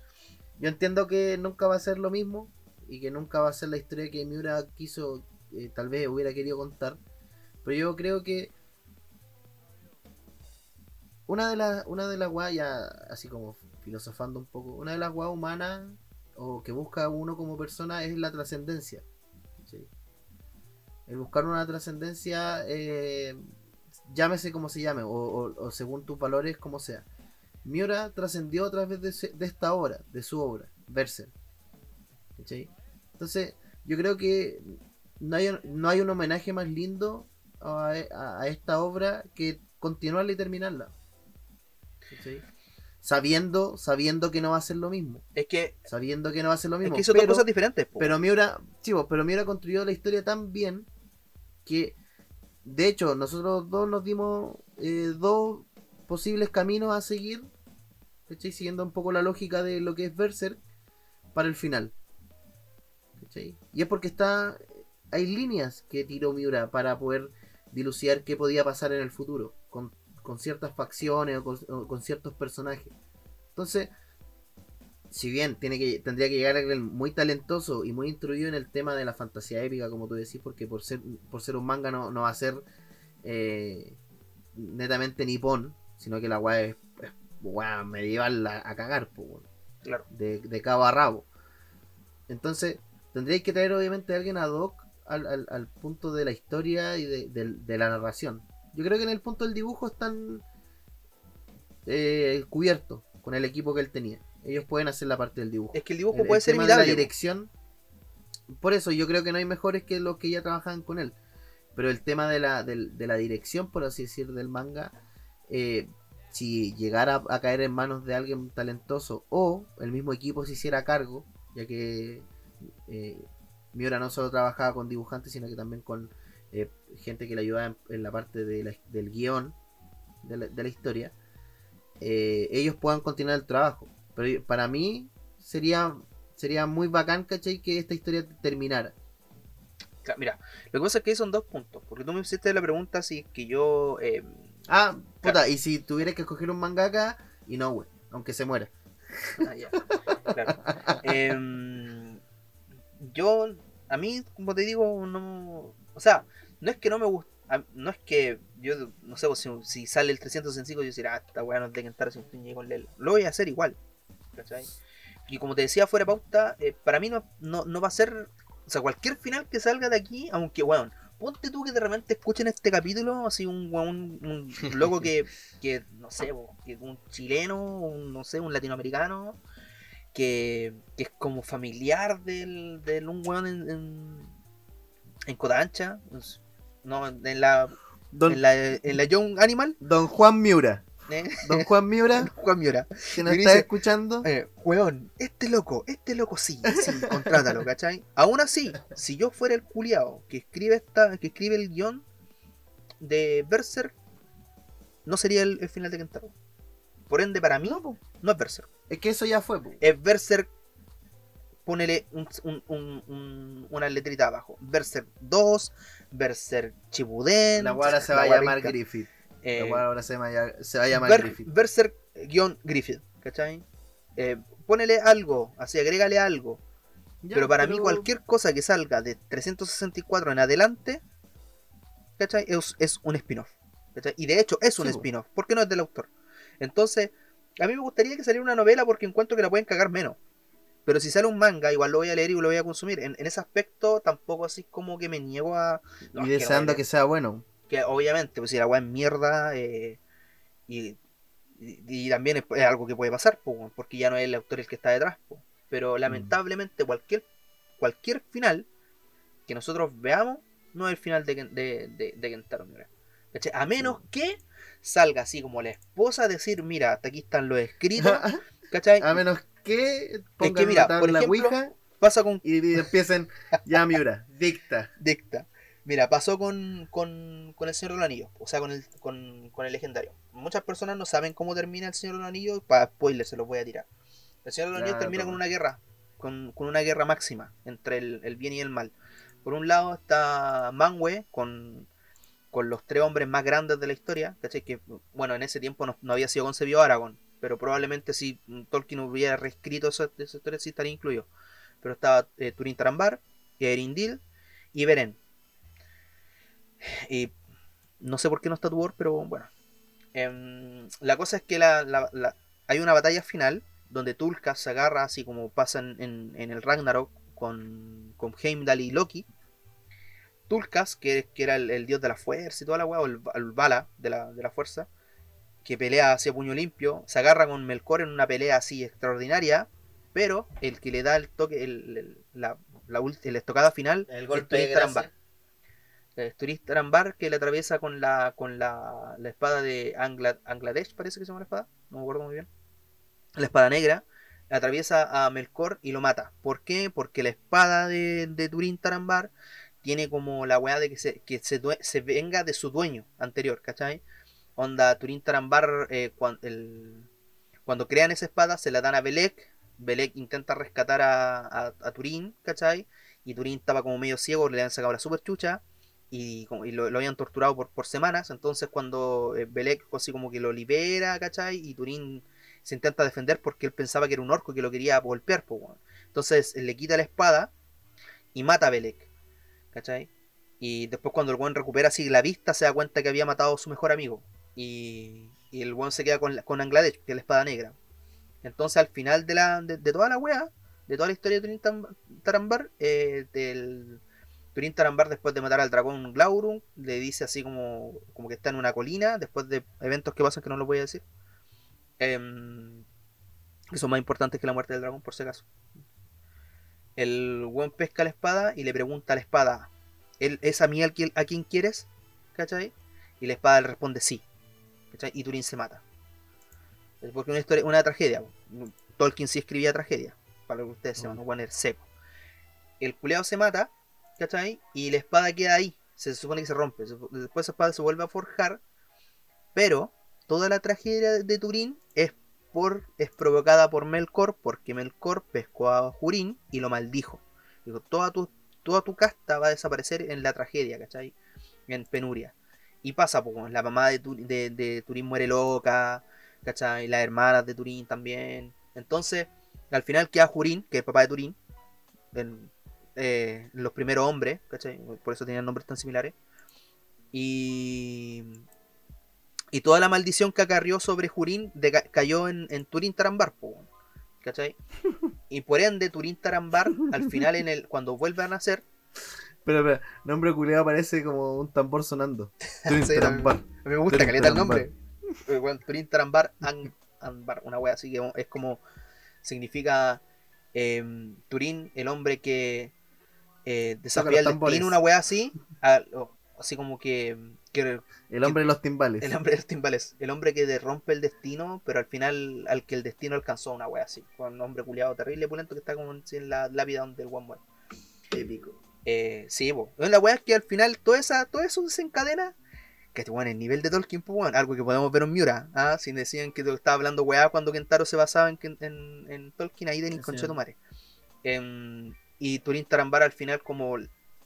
S2: Yo entiendo que nunca va a ser lo mismo y que nunca va a ser la historia que Miura quiso, eh, tal vez hubiera querido contar. Pero yo creo que una de las una de las así como filosofando un poco, una de las weas humanas o que busca uno como persona es la trascendencia. El buscar una trascendencia, eh, llámese como se llame, o, o- o según tus valores, como sea. Miura trascendió a través de, de esta obra, de su obra. ¿Cachai? Entonces, yo creo que no hay, no hay un homenaje más lindo a, a- a esta obra que continuarla y terminarla. Sabiendo, sabiendo que no va a ser lo mismo.
S1: Es que,
S2: Sabiendo que no va a ser lo
S1: es
S2: mismo.
S1: que hizo dos cosas diferentes. po.
S2: pero Miura, vos, pero Miura construyó la historia tan bien que, de hecho, nosotros dos nos dimos eh, dos posibles caminos a seguir, ¿cachai? Siguiendo un poco la lógica de lo que es Berserk para el final. ¿cachai? Y es porque está, hay líneas que tiró Miura para poder dilucidar qué podía pasar en el futuro con, con ciertas facciones o con, o con ciertos personajes. Entonces, si bien tiene que tendría que llegar alguien muy talentoso y muy instruido en el tema de la fantasía épica, como tú decís, porque por ser, por ser un manga no, no va a ser eh, netamente nipón, sino que la weá es, es medieval a, a cagar,
S1: Claro.
S2: de, de cabo a rabo. Entonces, tendríais que traer obviamente a alguien ad hoc al, al- al punto de la historia y de, de la narración. Yo creo que en el punto del dibujo están eh, cubiertos con el equipo que él tenía. Ellos pueden hacer la parte del dibujo.
S1: Es que el dibujo
S2: El- el
S1: puede ser
S2: tema de la dirección. Por eso yo creo que no hay mejores que los que ya trabajan con él. Pero el tema de la, del- de la dirección, por así decir, del manga, eh, si llegara a caer en manos de alguien talentoso o el mismo equipo se hiciera cargo, ya que eh, Miura no solo trabajaba con dibujantes, sino que también con eh, gente que le ayudaba en, en la parte de la- del guion de la, de la historia, eh, ellos puedan continuar el trabajo. Pero para mí sería sería muy bacán, ¿cachai? Que esta historia terminara.
S1: Claro, Mira, lo que pasa es que son dos puntos. Porque tú me hiciste la pregunta si es que yo. eh,
S2: Ah, puta, y si tuvieras que escoger un mangaka, y no, güey, aunque se muera.
S1: ah, ya, claro. Em, yo, a mí, como te digo, no. O sea, no es que no me guste. No es que yo, no sé, pues, si, si sale el 365, yo decir, ah, esta weá no es de Kentaro sin fin con Lelo. Lo voy a hacer igual. ¿Cachai? Y como te decía fuera de pauta, eh, para mí no, no, no va a ser. O sea, cualquier final que salga de aquí, aunque, weón, ponte tú que de repente escuchen este capítulo, así un weón, un, un loco que, que, no sé, que un chileno, un, no sé, un latinoamericano, que, que es como familiar del, del un weón en, en, en Cotancha, no, en la,
S2: Don,
S1: en la, en la Young Animal,
S2: don Juan Miura.
S1: ¿Eh?
S2: Don Juan Miura,
S1: Juan Miura.
S2: que nos
S1: Y
S2: está
S1: dice-
S2: escuchando.
S1: Eh, weón, este loco, este loco sí, sí, contrátalo, ¿cachai? Aún así, si yo fuera el culiao que escribe esta, que escribe el guion de Berserk, no sería el, el final de Kentaro. Por ende, para mí, no, es Berserk.
S2: Es que eso ya fue, po.
S1: Es Berserk, ponele un, un- un- un- una letrita abajo. Berserk 2, Berserk Chibuden.
S2: La guara se va a
S1: la
S2: llamar Griffith.
S1: Eh,
S2: La guara ahora se va a, se va a llamar
S1: Ber-
S2: Griffith.
S1: Berserk guion Griffith, ¿cachai? Eh, ponele algo, así agrégale algo.
S2: Ya,
S1: pero para mí cualquier cosa que salga de 364 en adelante, ¿cachai? Es, es un spin-off. ¿cachai? Y de hecho es un
S2: Sí,
S1: spin-off, porque no es del autor. Entonces, a mí me gustaría que saliera una novela porque encuentro que la pueden cagar menos. Pero si sale un manga, igual lo voy a leer y lo voy a consumir. En, en ese aspecto, tampoco así como que me niego a. no,
S2: y
S1: que
S2: deseando
S1: no,
S2: que sea bueno.
S1: Que obviamente, pues si la weá es mierda, eh, y, y- y también es, es algo que puede pasar, po, porque ya no es el autor el que está detrás. po.
S2: Mm.
S1: Pero lamentablemente cualquier, cualquier final que nosotros veamos no es el final de, de, de, de Kentaro Miura. A menos que salga así como la esposa a decir, mira, hasta aquí están los escritos, ¿cachai?
S2: a menos que pongan
S1: que mira, por ejemplo,
S2: Ouija
S1: Pasa con
S2: Y, y empiecen, ya Miura, dicta.
S1: Dicta. Mira, pasó con, con, con el Señor de los Anillos, o sea, con el, con, con el legendario. Muchas personas no saben cómo termina el Señor de los Anillos, para spoiler se los voy a tirar. El Señor de los Anillos termina con una guerra, con, con una guerra máxima entre el, el bien y el mal. Por un lado está Manwë con, con los tres hombres más grandes de la historia, ¿cachai? Que, bueno, en ese tiempo no, no había sido concebido Aragorn, pero probablemente si Tolkien hubiera reescrito esa, esa historia sí estaría incluido. Pero estaba eh, Turin Tarambar, Erindil y Beren. Y no sé por qué no está Tuor, pero bueno. Em, la cosa es que la, la- la- hay una batalla final donde Tulkas se agarra, así como pasa en, en- en el Ragnarok con, con Heimdall y Loki. Tulkas, que, que era el, el dios de la fuerza y toda la weá, o el, el Vala de la, de la fuerza, que pelea hacia puño limpio, se agarra con Melkor en una pelea así extraordinaria, pero el que le da el toque, el, la, la, estocada final,
S4: El
S1: es
S4: golpe
S1: Turin
S4: gracia.
S1: Eh, Turin Tarambar que le atraviesa con la con la, la espada de Angla- Angladesh, parece que se llama la espada, no me acuerdo muy bien. La espada negra atraviesa a Melkor y lo mata. ¿Por qué? Porque la espada de, de Turin Tarambar tiene como la weá de que se, que se, venga de su dueño anterior, ¿cachai? Onda, Turin Tarambar, eh, cuan- el- cuando crean esa espada, se la dan a Belek. Belek intenta rescatar a, a, a Turin, ¿cachai? Y Turin estaba como medio ciego, le han sacado la super chucha y, y lo, lo habían torturado por, por semanas. Entonces, cuando eh, Belek así como que lo libera, ¿cachai? Y Turin se intenta defender porque él pensaba que era un orco que lo quería golpear, pues. Entonces, le quita la espada y mata a Belek, ¿cachai? Y después, cuando el weón recupera así la vista, se da cuenta que había matado a su mejor amigo. Y, y el weón se queda con, con Angladesh, que es la espada negra. Entonces, al final de, la, de, toda la wea, de toda la historia de Turin Tam- Tarambar, eh, del Turin Tarambar, después de matar al dragón Glaurung, le dice así como, como que está en una colina, después de eventos que pasan que no lo voy a decir. Em, que son más importantes que la muerte del dragón, por si acaso. El buen pesca la espada y le pregunta a la espada: ¿él, ¿Es a mí al quien- a quien quieres? ¿Cachai? Y la espada le responde sí. ¿cachai? Y Turin se mata. Es porque una historia, una tragedia. Tolkien sí escribía tragedia. Para que ustedes sepan, no poner seco. El culeado se mata, Y la espada queda ahí. Se supone que se rompe. Después esa espada se vuelve a forjar. Pero toda la tragedia de Turín es por es provocada por Melkor porque Melkor pescó a Hurin y lo maldijo. Dijo, toda tu, toda tu casta va a desaparecer en la tragedia, ¿cachai? En penuria. Y pasa, pues, la mamá de, Tur- de, de Turín muere loca, ¿cachai? Las hermanas de Turín también. Entonces, al final queda Hurin, que es el papá de Turín, eh, los primeros hombres, ¿cachai? Por eso tenían nombres tan similares. Y, y toda la maldición que acarrió sobre deca- cayó en, en Turín Tarambar, ¿cachai? Y por ende, Turín Tarambar, al final, en el, cuando vuelve a nacer,
S2: Pero, espera, nombre culiado parece como un tambor sonando. Turin
S1: Sí,
S2: Tarambar.
S1: me gusta
S2: Turín
S1: caleta el
S2: Tarambar.
S1: nombre. Eh, weón, Turín Tarambar An- Anbar, una wea así que es como significa em, Turín, el hombre que eh, desafía
S2: tambores.
S1: destino, una wea así, a- o- así como que, que
S2: El hombre de los timbales.
S1: el hombre de los timbales, el hombre que derrompe el destino, pero al final al que el destino alcanzó una wea así, con un hombre culiado terrible, pulento que está como en la lápida donde el one muere.
S2: Épico.
S1: Eh, sí, po. La weá es que al final todo, esa, todo eso desencadena. Que este weón, el nivel de Tolkien, pues weón, algo que podemos ver en Miura. ¿ah? Si decían que estaba hablando weá cuando Kentaro se basaba en, en, en Tolkien, ahí de
S2: Sí.
S1: Conchetumare. Em, y Turin Tarambar al final, como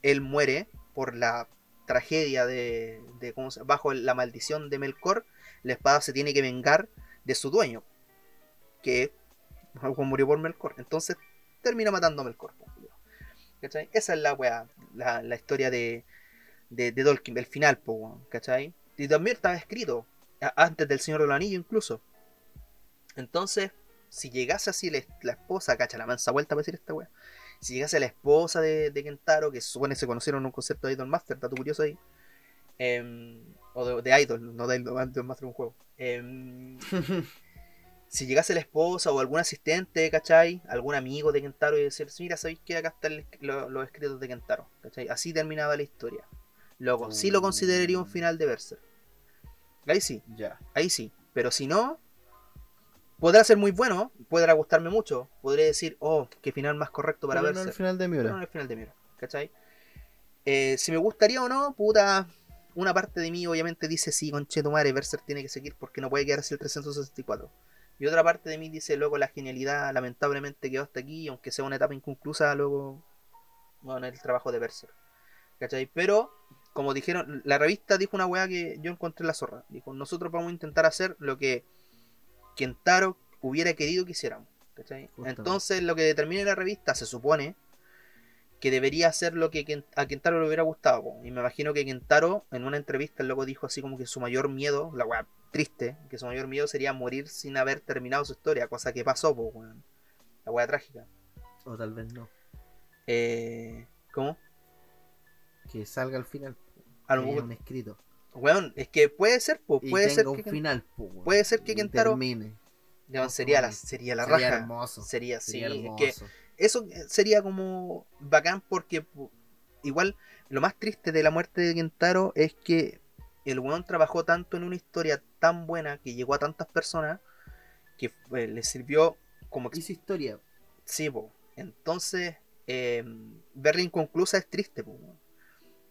S1: él muere por la tragedia de, de ¿cómo se- bajo la maldición de Melkor, la espada se tiene que vengar de su dueño, que murió por Melkor. Entonces termina matando a Melkor. culiao. ¿Cachai? Esa es la weá, la, historia de, de, de Tolkien, el final, weón, ¿cachai? Y también estaba escrito, antes del Señor del Anillo incluso. Entonces, si llegase así la, la esposa, cacha, la mansa vuelta para decir esta weá. Si llegase la esposa de, de Kentaro, que supone se conocieron en un concepto de Idol Master, dato curioso ahí. em, o de, de Idol, no de Idol, Master un juego. Em, si llegase la esposa o algún asistente, ¿cachai? Algún amigo de Kentaro y decir, mira, ¿sabéis que acá están el- lo- los escritos de Kentaro? ¿cachai? Así terminaba la historia. Loco, sí lo consideraría un final de Berserk. Ahí sí,
S2: Ya.
S1: ahí sí. Pero si no, podrá ser muy bueno, podrá gustarme mucho, podré decir, oh, qué final más correcto para verse.
S2: no al final de
S1: pero no
S2: Miura.
S1: al final de Miura, ¿cachai? Eh, si me gustaría o no, puta, una parte de mí obviamente dice, sí, conche tu madre, Berserk tiene que seguir porque no puede quedar así el 364. Y otra parte de mí dice, luego la genialidad lamentablemente quedó hasta aquí, aunque sea una etapa inconclusa, luego, bueno, el trabajo de Berserk. ¿Cachai? Pero, como dijeron, la revista dijo una weá que yo encontré en la zorra. Dijo, nosotros vamos a intentar hacer lo que Kentaro hubiera querido que hiciéramos. Entonces, lo que determine la revista se supone que debería ser lo que a Kentaro le hubiera gustado. po. Y me imagino que Kentaro, en una entrevista, el loco dijo así como que su mayor miedo, la weá triste, que su mayor miedo sería morir sin haber terminado su historia, cosa que pasó, po, weón. La weá trágica.
S2: O tal vez no.
S1: Eh, ¿Cómo?
S2: Que salga al final.
S1: A lo mejor-
S2: escrito.
S1: Weón, es que puede ser, po, puede ser que,
S2: final. po, weón.
S1: puede ser que Kentaro-
S2: termine. Ojo,
S1: sería la, sería la
S2: Sería
S1: raja.
S2: hermoso.
S1: Sería, sí,
S2: Sería
S1: es
S2: hermoso.
S1: que eso sería como bacán porque igual lo más triste de la muerte de Kentaro es que el weón trabajó tanto en una historia tan buena que llegó a tantas personas que eh, le sirvió como
S2: Hizo historia.
S1: sí, po. entonces eh, verla inconclusa es triste po, weón.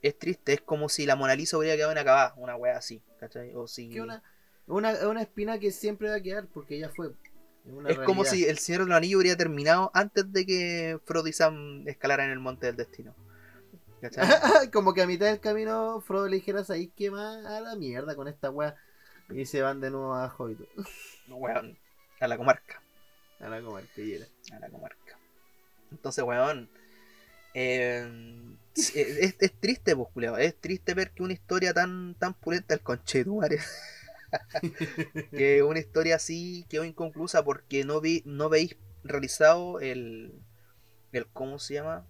S1: Es triste es como si la Mona Lisa hubiera quedado inacabada una wea así ¿cachai? o si
S2: Que una, una, una espina que siempre va a quedar porque ya fue. una
S1: es como si el Señor de los Anillos hubiera terminado antes de que Frodo y Sam escalaran el monte del destino ¿cachai?
S2: como que a mitad del camino Frodo le dijera, ¿sabéis qué más? A la mierda con esta weá. Y se van de nuevo a Hobbit.
S1: Weón, a la comarca.
S2: A la comarquillera.
S1: A la comarca. Entonces, weón. Eh, es, es- es triste, pues, culiao, Es triste ver que una historia tan, tan pulenta, el conchetumare. que una historia así quedó inconclusa porque no vi, no veis realizado el, el. ¿Cómo se llama?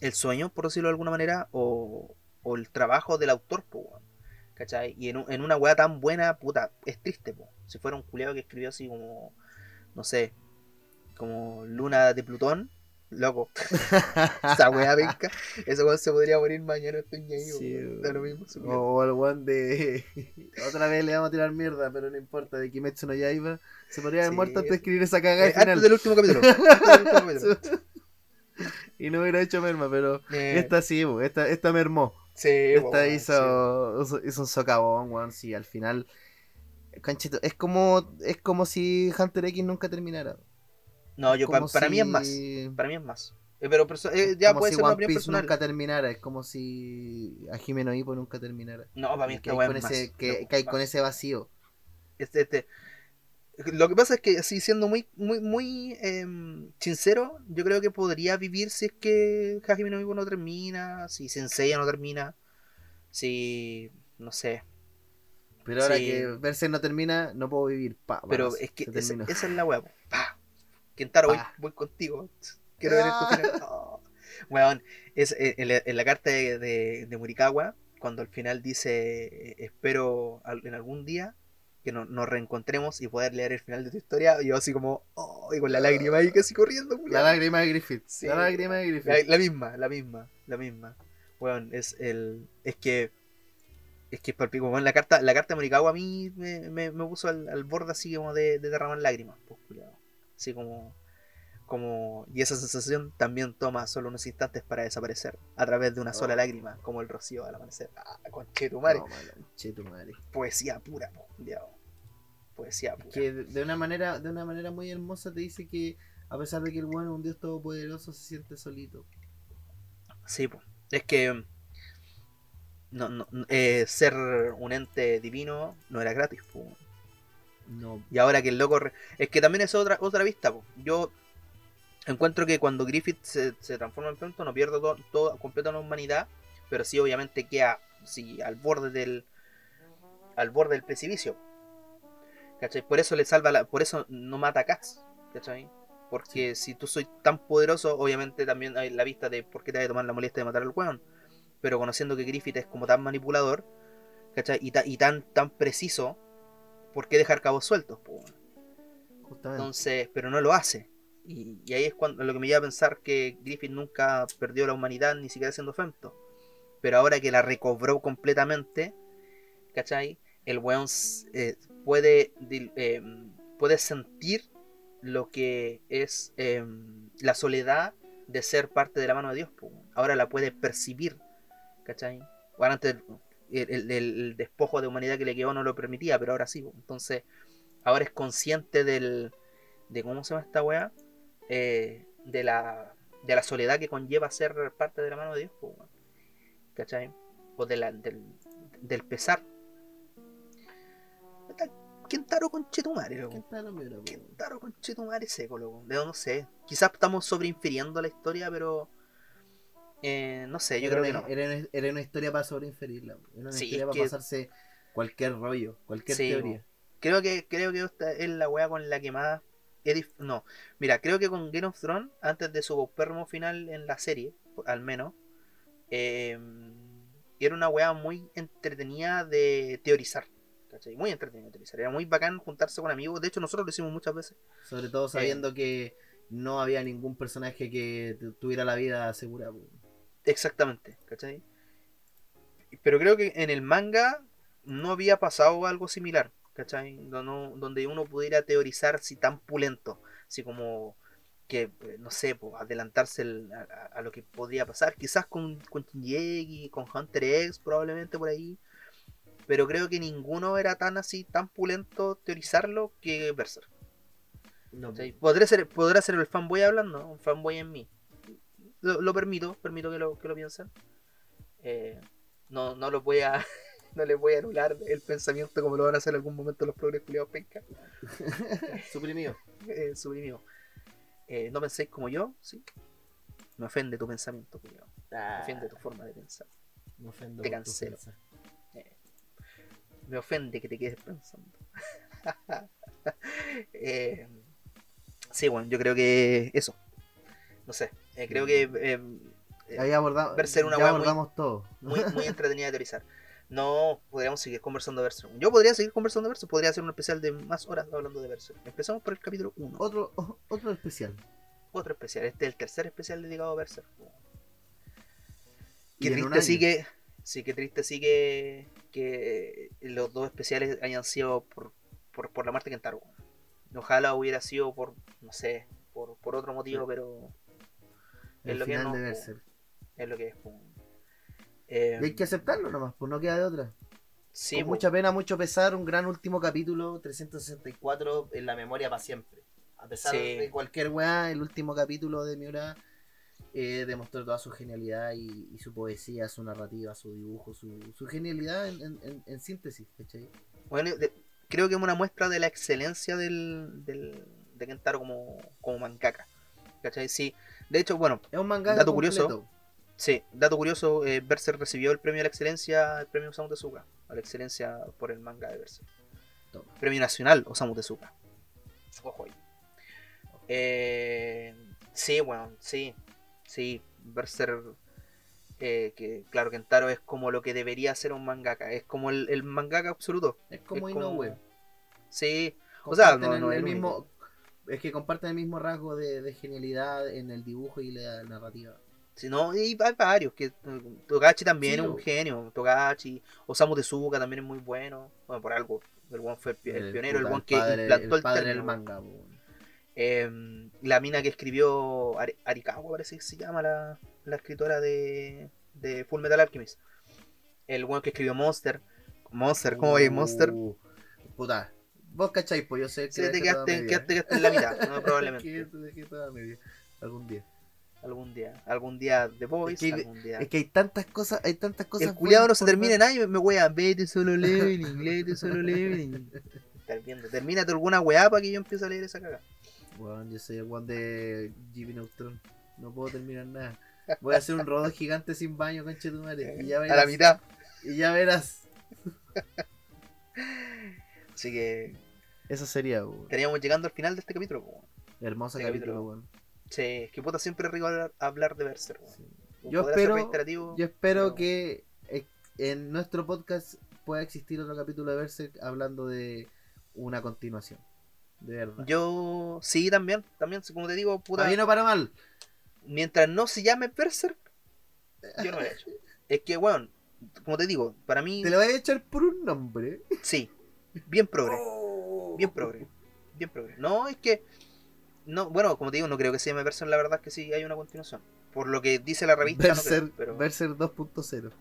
S1: El sueño, por decirlo de alguna manera, o, o el trabajo del autor, pues. ¿Cachai? Y en, en una weá tan buena, puta, es triste, po. Si fuera un culeado que escribió así como, no sé, como Luna de Plutón, loco. Esa weá venga, ese weón se podría morir mañana, estoy ahí,
S2: Sí,
S1: weón. Da lo mismo.
S2: O el one de. Otra vez le vamos a tirar mierda, pero no importa. De Kimetsu no Yaiba. Se podría haber
S1: Sí,
S2: muerto antes de escribir esa cagada
S1: Eh, antes del último capítulo. Antes del último capítulo.
S2: y no hubiera hecho merma, pero.
S1: Eh,
S2: Esta sí, esta, esta mermó.
S1: sí,
S2: Esta
S1: weón,
S2: hizo, hizo, hizo un socavón, weón. Sí, al final. Conchito, es como, es como si Hunter X nunca terminara.
S1: No, yo, pa- para mí es más. Para mí es más. Eh, pero eh, ya
S2: como
S1: puede
S2: si
S1: ser una
S2: One
S1: opinión
S2: Piece
S1: personal.
S2: nunca terminara. Es como si a Jimeno Hippo nunca terminara.
S1: No, para mí esta
S2: que hay con
S1: es
S2: ese,
S1: más.
S2: que,
S1: No,
S2: que hay
S1: más.
S2: con ese vacío.
S1: Este, este, Lo que pasa es que, así siendo muy, muy, muy em, sincero, yo creo que podría vivir si es que Hajime no no termina, si Sensei no termina, si. no sé.
S2: Pero ahora
S1: Sí.
S2: que Berserk no termina, no puedo vivir. Pa,
S1: Pero es que esa, es la po. Pa. Kentaro, voy,
S2: Pa.
S1: voy contigo. Quiero ver tu final. Oh. Weón, es, eh, en, la, en la carta de, de, de Murikawa, cuando al final dice: eh, Espero en algún día que no- nos reencontremos y poder leer el final de tu historia. Y yo, así como, oh, y con la lágrima ahí casi corriendo.
S2: La lágrima de Griffith.
S1: Sí.
S2: La lágrima de Griffith.
S1: La, la misma, la misma, la misma. Weón, es el. Es que. Es que palpico, weón, la carta, la carta de Morikawa a mí me, me, me puso al, al borde así como de, de derramar lágrimas, pues culiao. Así como. como. Y esa sensación también toma solo unos instantes para desaparecer. A través de una sola
S2: Oh.
S1: lágrima, como el rocío al amanecer. Ah, conchetumare.
S2: No, tu madre.
S1: Poesía pura, culiao. Poesía pura.
S2: Que de una manera, de una manera muy hermosa te dice que a pesar de que el bueno un dios todopoderoso, se siente solito.
S1: Sí, po. es que no, no, eh, ser un ente divino no era gratis. po.
S2: No.
S1: Y ahora que el loco... re- Es que también es otra, otra vista. po. Yo encuentro que cuando Griffith se, se transforma en pronto no pierde todo, todo, completa la humanidad, pero sí obviamente queda sí, al borde del al borde del precipicio. ¿Cachai? Por eso le salva la, por eso no mata a Cass. ¿Cachai? Porque si tú soy tan poderoso, obviamente también hay la vista de por qué te vas a tomar la molestia de matar al weón. Pero conociendo que Griffith es como tan manipulador, ¿cachai? Y, ta- y tan, tan preciso, ¿por qué dejar cabos sueltos?
S2: Justamente.
S1: Entonces, pero no lo hace. Y, y ahí es cuando lo que me lleva a pensar que Griffith nunca perdió la humanidad, ni siquiera siendo Femto. Pero ahora que la recobró completamente, ¿cachai? El weón eh, puede eh, puedes sentir lo que es em, la soledad de ser parte de la mano de Dios. po. Ahora la puedes percibir, ¿cachai? Bueno, antes el, despojo de humanidad que le quedó no lo permitía, pero ahora sí. Entonces, ahora es consciente del, de cómo se llama esta weá, Eh, de la de la soledad que conlleva ser parte de la mano de Dios, weón. ¿cachai? O de la, del, del pesar. Kentaro con Chetumare, loco.
S2: ¿Qué tal, mira?
S1: Kentaro con Chetumare seco, loco. De no sé. Quizás estamos sobreinfiriendo la historia, pero. Eh, no sé, yo creo que no.
S2: Era, una- era una historia para sobreinferirla. Era una
S1: Sí,
S2: historia para
S1: que-
S2: pasarse cualquier rollo, cualquier
S1: Sí,
S2: teoría.
S1: Creo que, creo que esta es la wea con la que más. No, mira, creo que con Game of Thrones, antes de su paupérrimo final en la serie, al menos, eh, era una wea muy entretenida de teorizar. ¿cachai? Muy entretenida de teorizar. Era muy bacán juntarse con amigos. De hecho, nosotros lo hicimos muchas veces.
S2: Sobre todo sabiendo que no había ningún personaje que tu- tuviera la vida asegurada.
S1: Exactamente, ¿cachai? Pero creo que en el manga no había pasado algo similar, ¿cachai? No- donde uno pudiera teorizar si tan pulento, si como que, eh, no sé, pues, adelantarse el- a, lo que podría pasar, quizás con, con Shinji, con Hunter X, probablemente por ahí, pero creo que ninguno era tan así, tan pulento teorizarlo que Berserk.
S2: No,
S1: ser, podrá ser el fanboy hablando, un fanboy en mí. Lo, lo permito, permito que lo, que lo piensen. Eh, no, no lo voy a. No les voy a anular el pensamiento como lo van a hacer en algún momento los progres culiados penca.
S2: Suprimido.
S1: Eh, suprimido. Eh, no penséis como yo, ¿sí? Me ofende tu pensamiento, culiao. Me ofende tu forma de pensar.
S2: Me ofendo
S1: Te cancelo.
S2: ofensa.
S1: Me ofende que te quedes pensando. Eh, sí, bueno, yo creo que eso. No sé. Eh, creo que eh, eh,
S2: Ahí abordamos,
S1: Berserk una
S2: ya
S1: wea muy-
S2: abordamos todo.
S1: muy, muy entretenida de teorizar. No, podríamos seguir conversando de Berserk. Yo podría seguir conversando de Berserk, podría hacer un especial de más horas hablando de Berserk. Empezamos por el capítulo 1.
S2: Otro, otro especial.
S1: Otro especial, este es el tercer especial dedicado a.
S2: Y
S1: Qué triste sí que. Sí, qué triste sí que. que los dos especiales hayan sido por, por, por la muerte de Kentaro. Ojalá hubiera sido por. no sé, por, por otro motivo, pero. Es
S2: El
S1: lo que no-
S2: de Berserk.
S1: es lo que es. po. Eh,
S2: Y hay que aceptarlo nomás, pues no queda de otra.
S1: sí,
S2: Con
S1: po.
S2: mucha pena, mucho pesar, un gran último capítulo, 364 en la memoria para siempre. A pesar
S1: Sí.
S2: de cualquier weá, el último capítulo de Miura eh, demostró toda su genialidad y, y su poesía, su narrativa, su dibujo, su, su genialidad en, en- en- en síntesis, ¿cachai?
S1: Bueno, de- creo que es una muestra de la excelencia del, del, de Kentaro como, como mangaka. ¿Cachai? Sí. De hecho, bueno,
S2: Es un manga
S1: Dato
S2: completo.
S1: curioso. sí, dato curioso, eh, Berserk recibió el premio a la excelencia, el premio Osamu Tezuka, a la excelencia por el manga de Berserk.
S2: Toma.
S1: Premio nacional Osamu Tezuka. Ojo ahí. Eh, sí, bueno, sí, sí, Berserk, eh, que claro, Kentaro es como lo que debería ser un mangaka, es como el, el mangaka absoluto.
S2: Es como Inoue.
S1: Sí, O sea, no-
S2: el mismo, es que comparten el mismo rasgo de, de genialidad en el dibujo y la narrativa.
S1: Si no, y hay varios, que Togachi también
S2: Sí,
S1: es un
S2: bo.
S1: genio, Togachi, Osamu Tezuka también es muy bueno, bueno, por algo, el one fue el, pi- el pionero, el one que
S2: padre,
S1: implantó el,
S2: padre
S1: término.
S2: del manga. po.
S1: Eh, la mina que escribió Ari- Arikawa, parece que se llama la, la escritora de, de Full Metal Alchemist. El one que escribió Monster. Monster, ¿cómo veis Monster?
S2: Uh, Puta, vos cacháis, pues yo sé que
S1: Sí, te quedaste, quedaste, quedaste en la mitad, ¿no?
S2: Que
S1: probablemente.
S2: media. Algún día.
S1: Algún día, algún día The Voice,
S2: Es que-
S1: algún día.
S2: Es que hay tantas cosas, hay tantas cosas.
S1: el culiado no se termina en año y me wea, vete solo leveling, vete solo leveling. Viendo, termínate alguna weá para que yo empiece a leer esa caga.
S2: Weón, yo soy el one de Jimmy Neutron. No puedo terminar nada. Voy a hacer un rodón gigante sin baño, conche tu madre. Y ya
S1: A la mitad.
S2: Y ya verás.
S1: Así que
S2: Eso sería, weón.
S1: estaríamos llegando al final de este capítulo. po.
S2: Hermoso
S1: Este
S2: capítulo,
S1: capítulo.
S2: weón.
S1: Sí, es que puta siempre rico hablar, hablar de Berserk. weón.
S2: Sí. Yo espero- Yo espero
S1: pero-
S2: que eh, en nuestro podcast pueda existir otro capítulo de Berserk hablando de una continuación. De verdad.
S1: Yo sí también, también, como te digo, puta,
S2: Para bien o para mal.
S1: mientras no se llame Berserk, yo no lo he hecho. Es que, weón, como te digo, para mí,
S2: Te lo voy a echar por un nombre.
S1: sí, bien progre,
S2: Oh.
S1: Bien progre. bien progre. No, es que. No, bueno, como te digo, no creo que se llame Berserk, la verdad es que sí hay una continuación. Por lo que dice la revista, no
S2: Berserk,
S1: creo, pero.
S2: Berserk 2.0.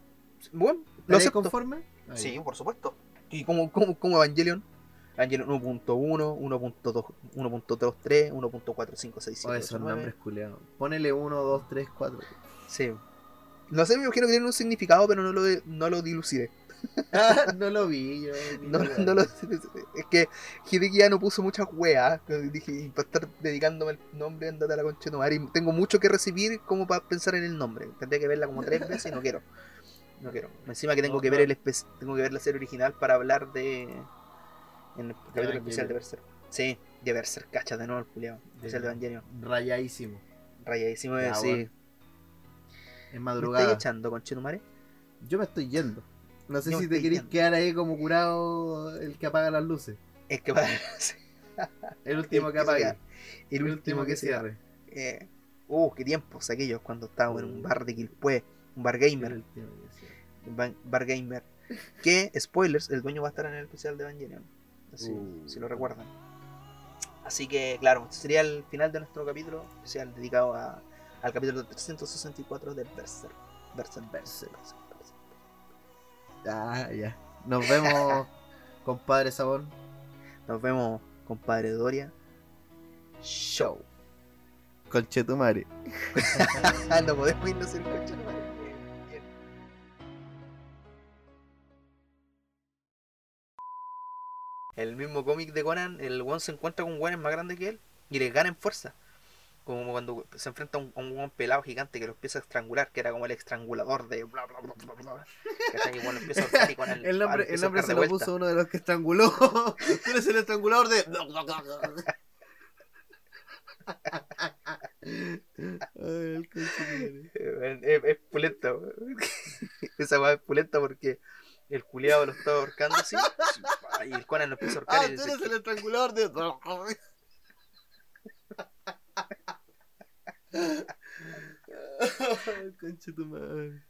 S1: Bueno, lo
S2: ¿Estás
S1: acepto.
S2: conforme? Ahí.
S1: Sí, por supuesto. ¿Y como, como, como Evangelion? Evangelion 1.1, 1.2, 1.23, 1.4567.
S2: Oh, esos nombres culeados. Ponele 1, 2, 3, 4.
S1: Sí. No sé, me imagino que tienen un significado, pero no lo, no lo dilucidé.
S2: Ah, no lo vi yo.
S1: No, no lo, es que Hideki ya no puso muchas weas. Dije, para estar dedicándome el nombre, andate a la concha madre. Y tengo mucho que recibir como para pensar en el nombre. Tendré que verla como tres veces y no quiero. No quiero. Encima que tengo
S2: No,
S1: que
S2: no.
S1: ver el tengo que ver la serie original para hablar de. En el capítulo especial de Berserk. Sí, de Berserk, cacha de nuevo el culiao. Especial de
S2: Ya.
S1: Evangelion.
S2: Rayadísimo.
S1: Rayadísimo,
S2: Ya,
S1: sí.
S2: Es
S1: ¿Me estáis
S2: madrugada.
S1: echando, conchetumare?
S2: Yo me estoy yendo. No sé si te querés quedar ahí como curado el que apaga las luces.
S1: Es que para.
S2: El último
S1: El
S2: que
S1: queda. el último que cierre. Eh, uh, qué tiempos aquellos cuando estábamos en un bar de Quilpué, un bar
S2: El
S1: gamer,
S2: último que cierre.
S1: un ba- bar gamer. Que, spoilers, el dueño va a estar en el especial de Evangelion. Así,
S2: Uh.
S1: si lo recuerdan. Así que, claro, este sería el final de nuestro capítulo especial dedicado a- al capítulo 364 de Berserk, Berserk, Berserk.
S2: Ah, ya. Nos vemos, compadre Sabón.
S1: Nos vemos, compadre Doria. Show.
S2: Conchetumare.
S1: Ah, no podemos irnos sin. Bien. El mismo cómic de Conan, el one se encuentra con weones más grandes que él y les gana en fuerza. Como cuando se enfrenta a un, a un pelado gigante que lo empieza a estrangular, que era como el estrangulador de bla bla bla bla bla. Empieza a y con el,
S2: El nombre, el nombre se lo puso uno de los que estranguló. Tú eres el estrangulador de. Ay, el conchetumare.
S1: Es, es pulenta. Esa weá es pulenta porque el culiado lo está ahorcando así. Y el Conan lo empieza a ahorcar
S2: Ah,
S1: y
S2: tú eres el estrangulador de. Conchetumare.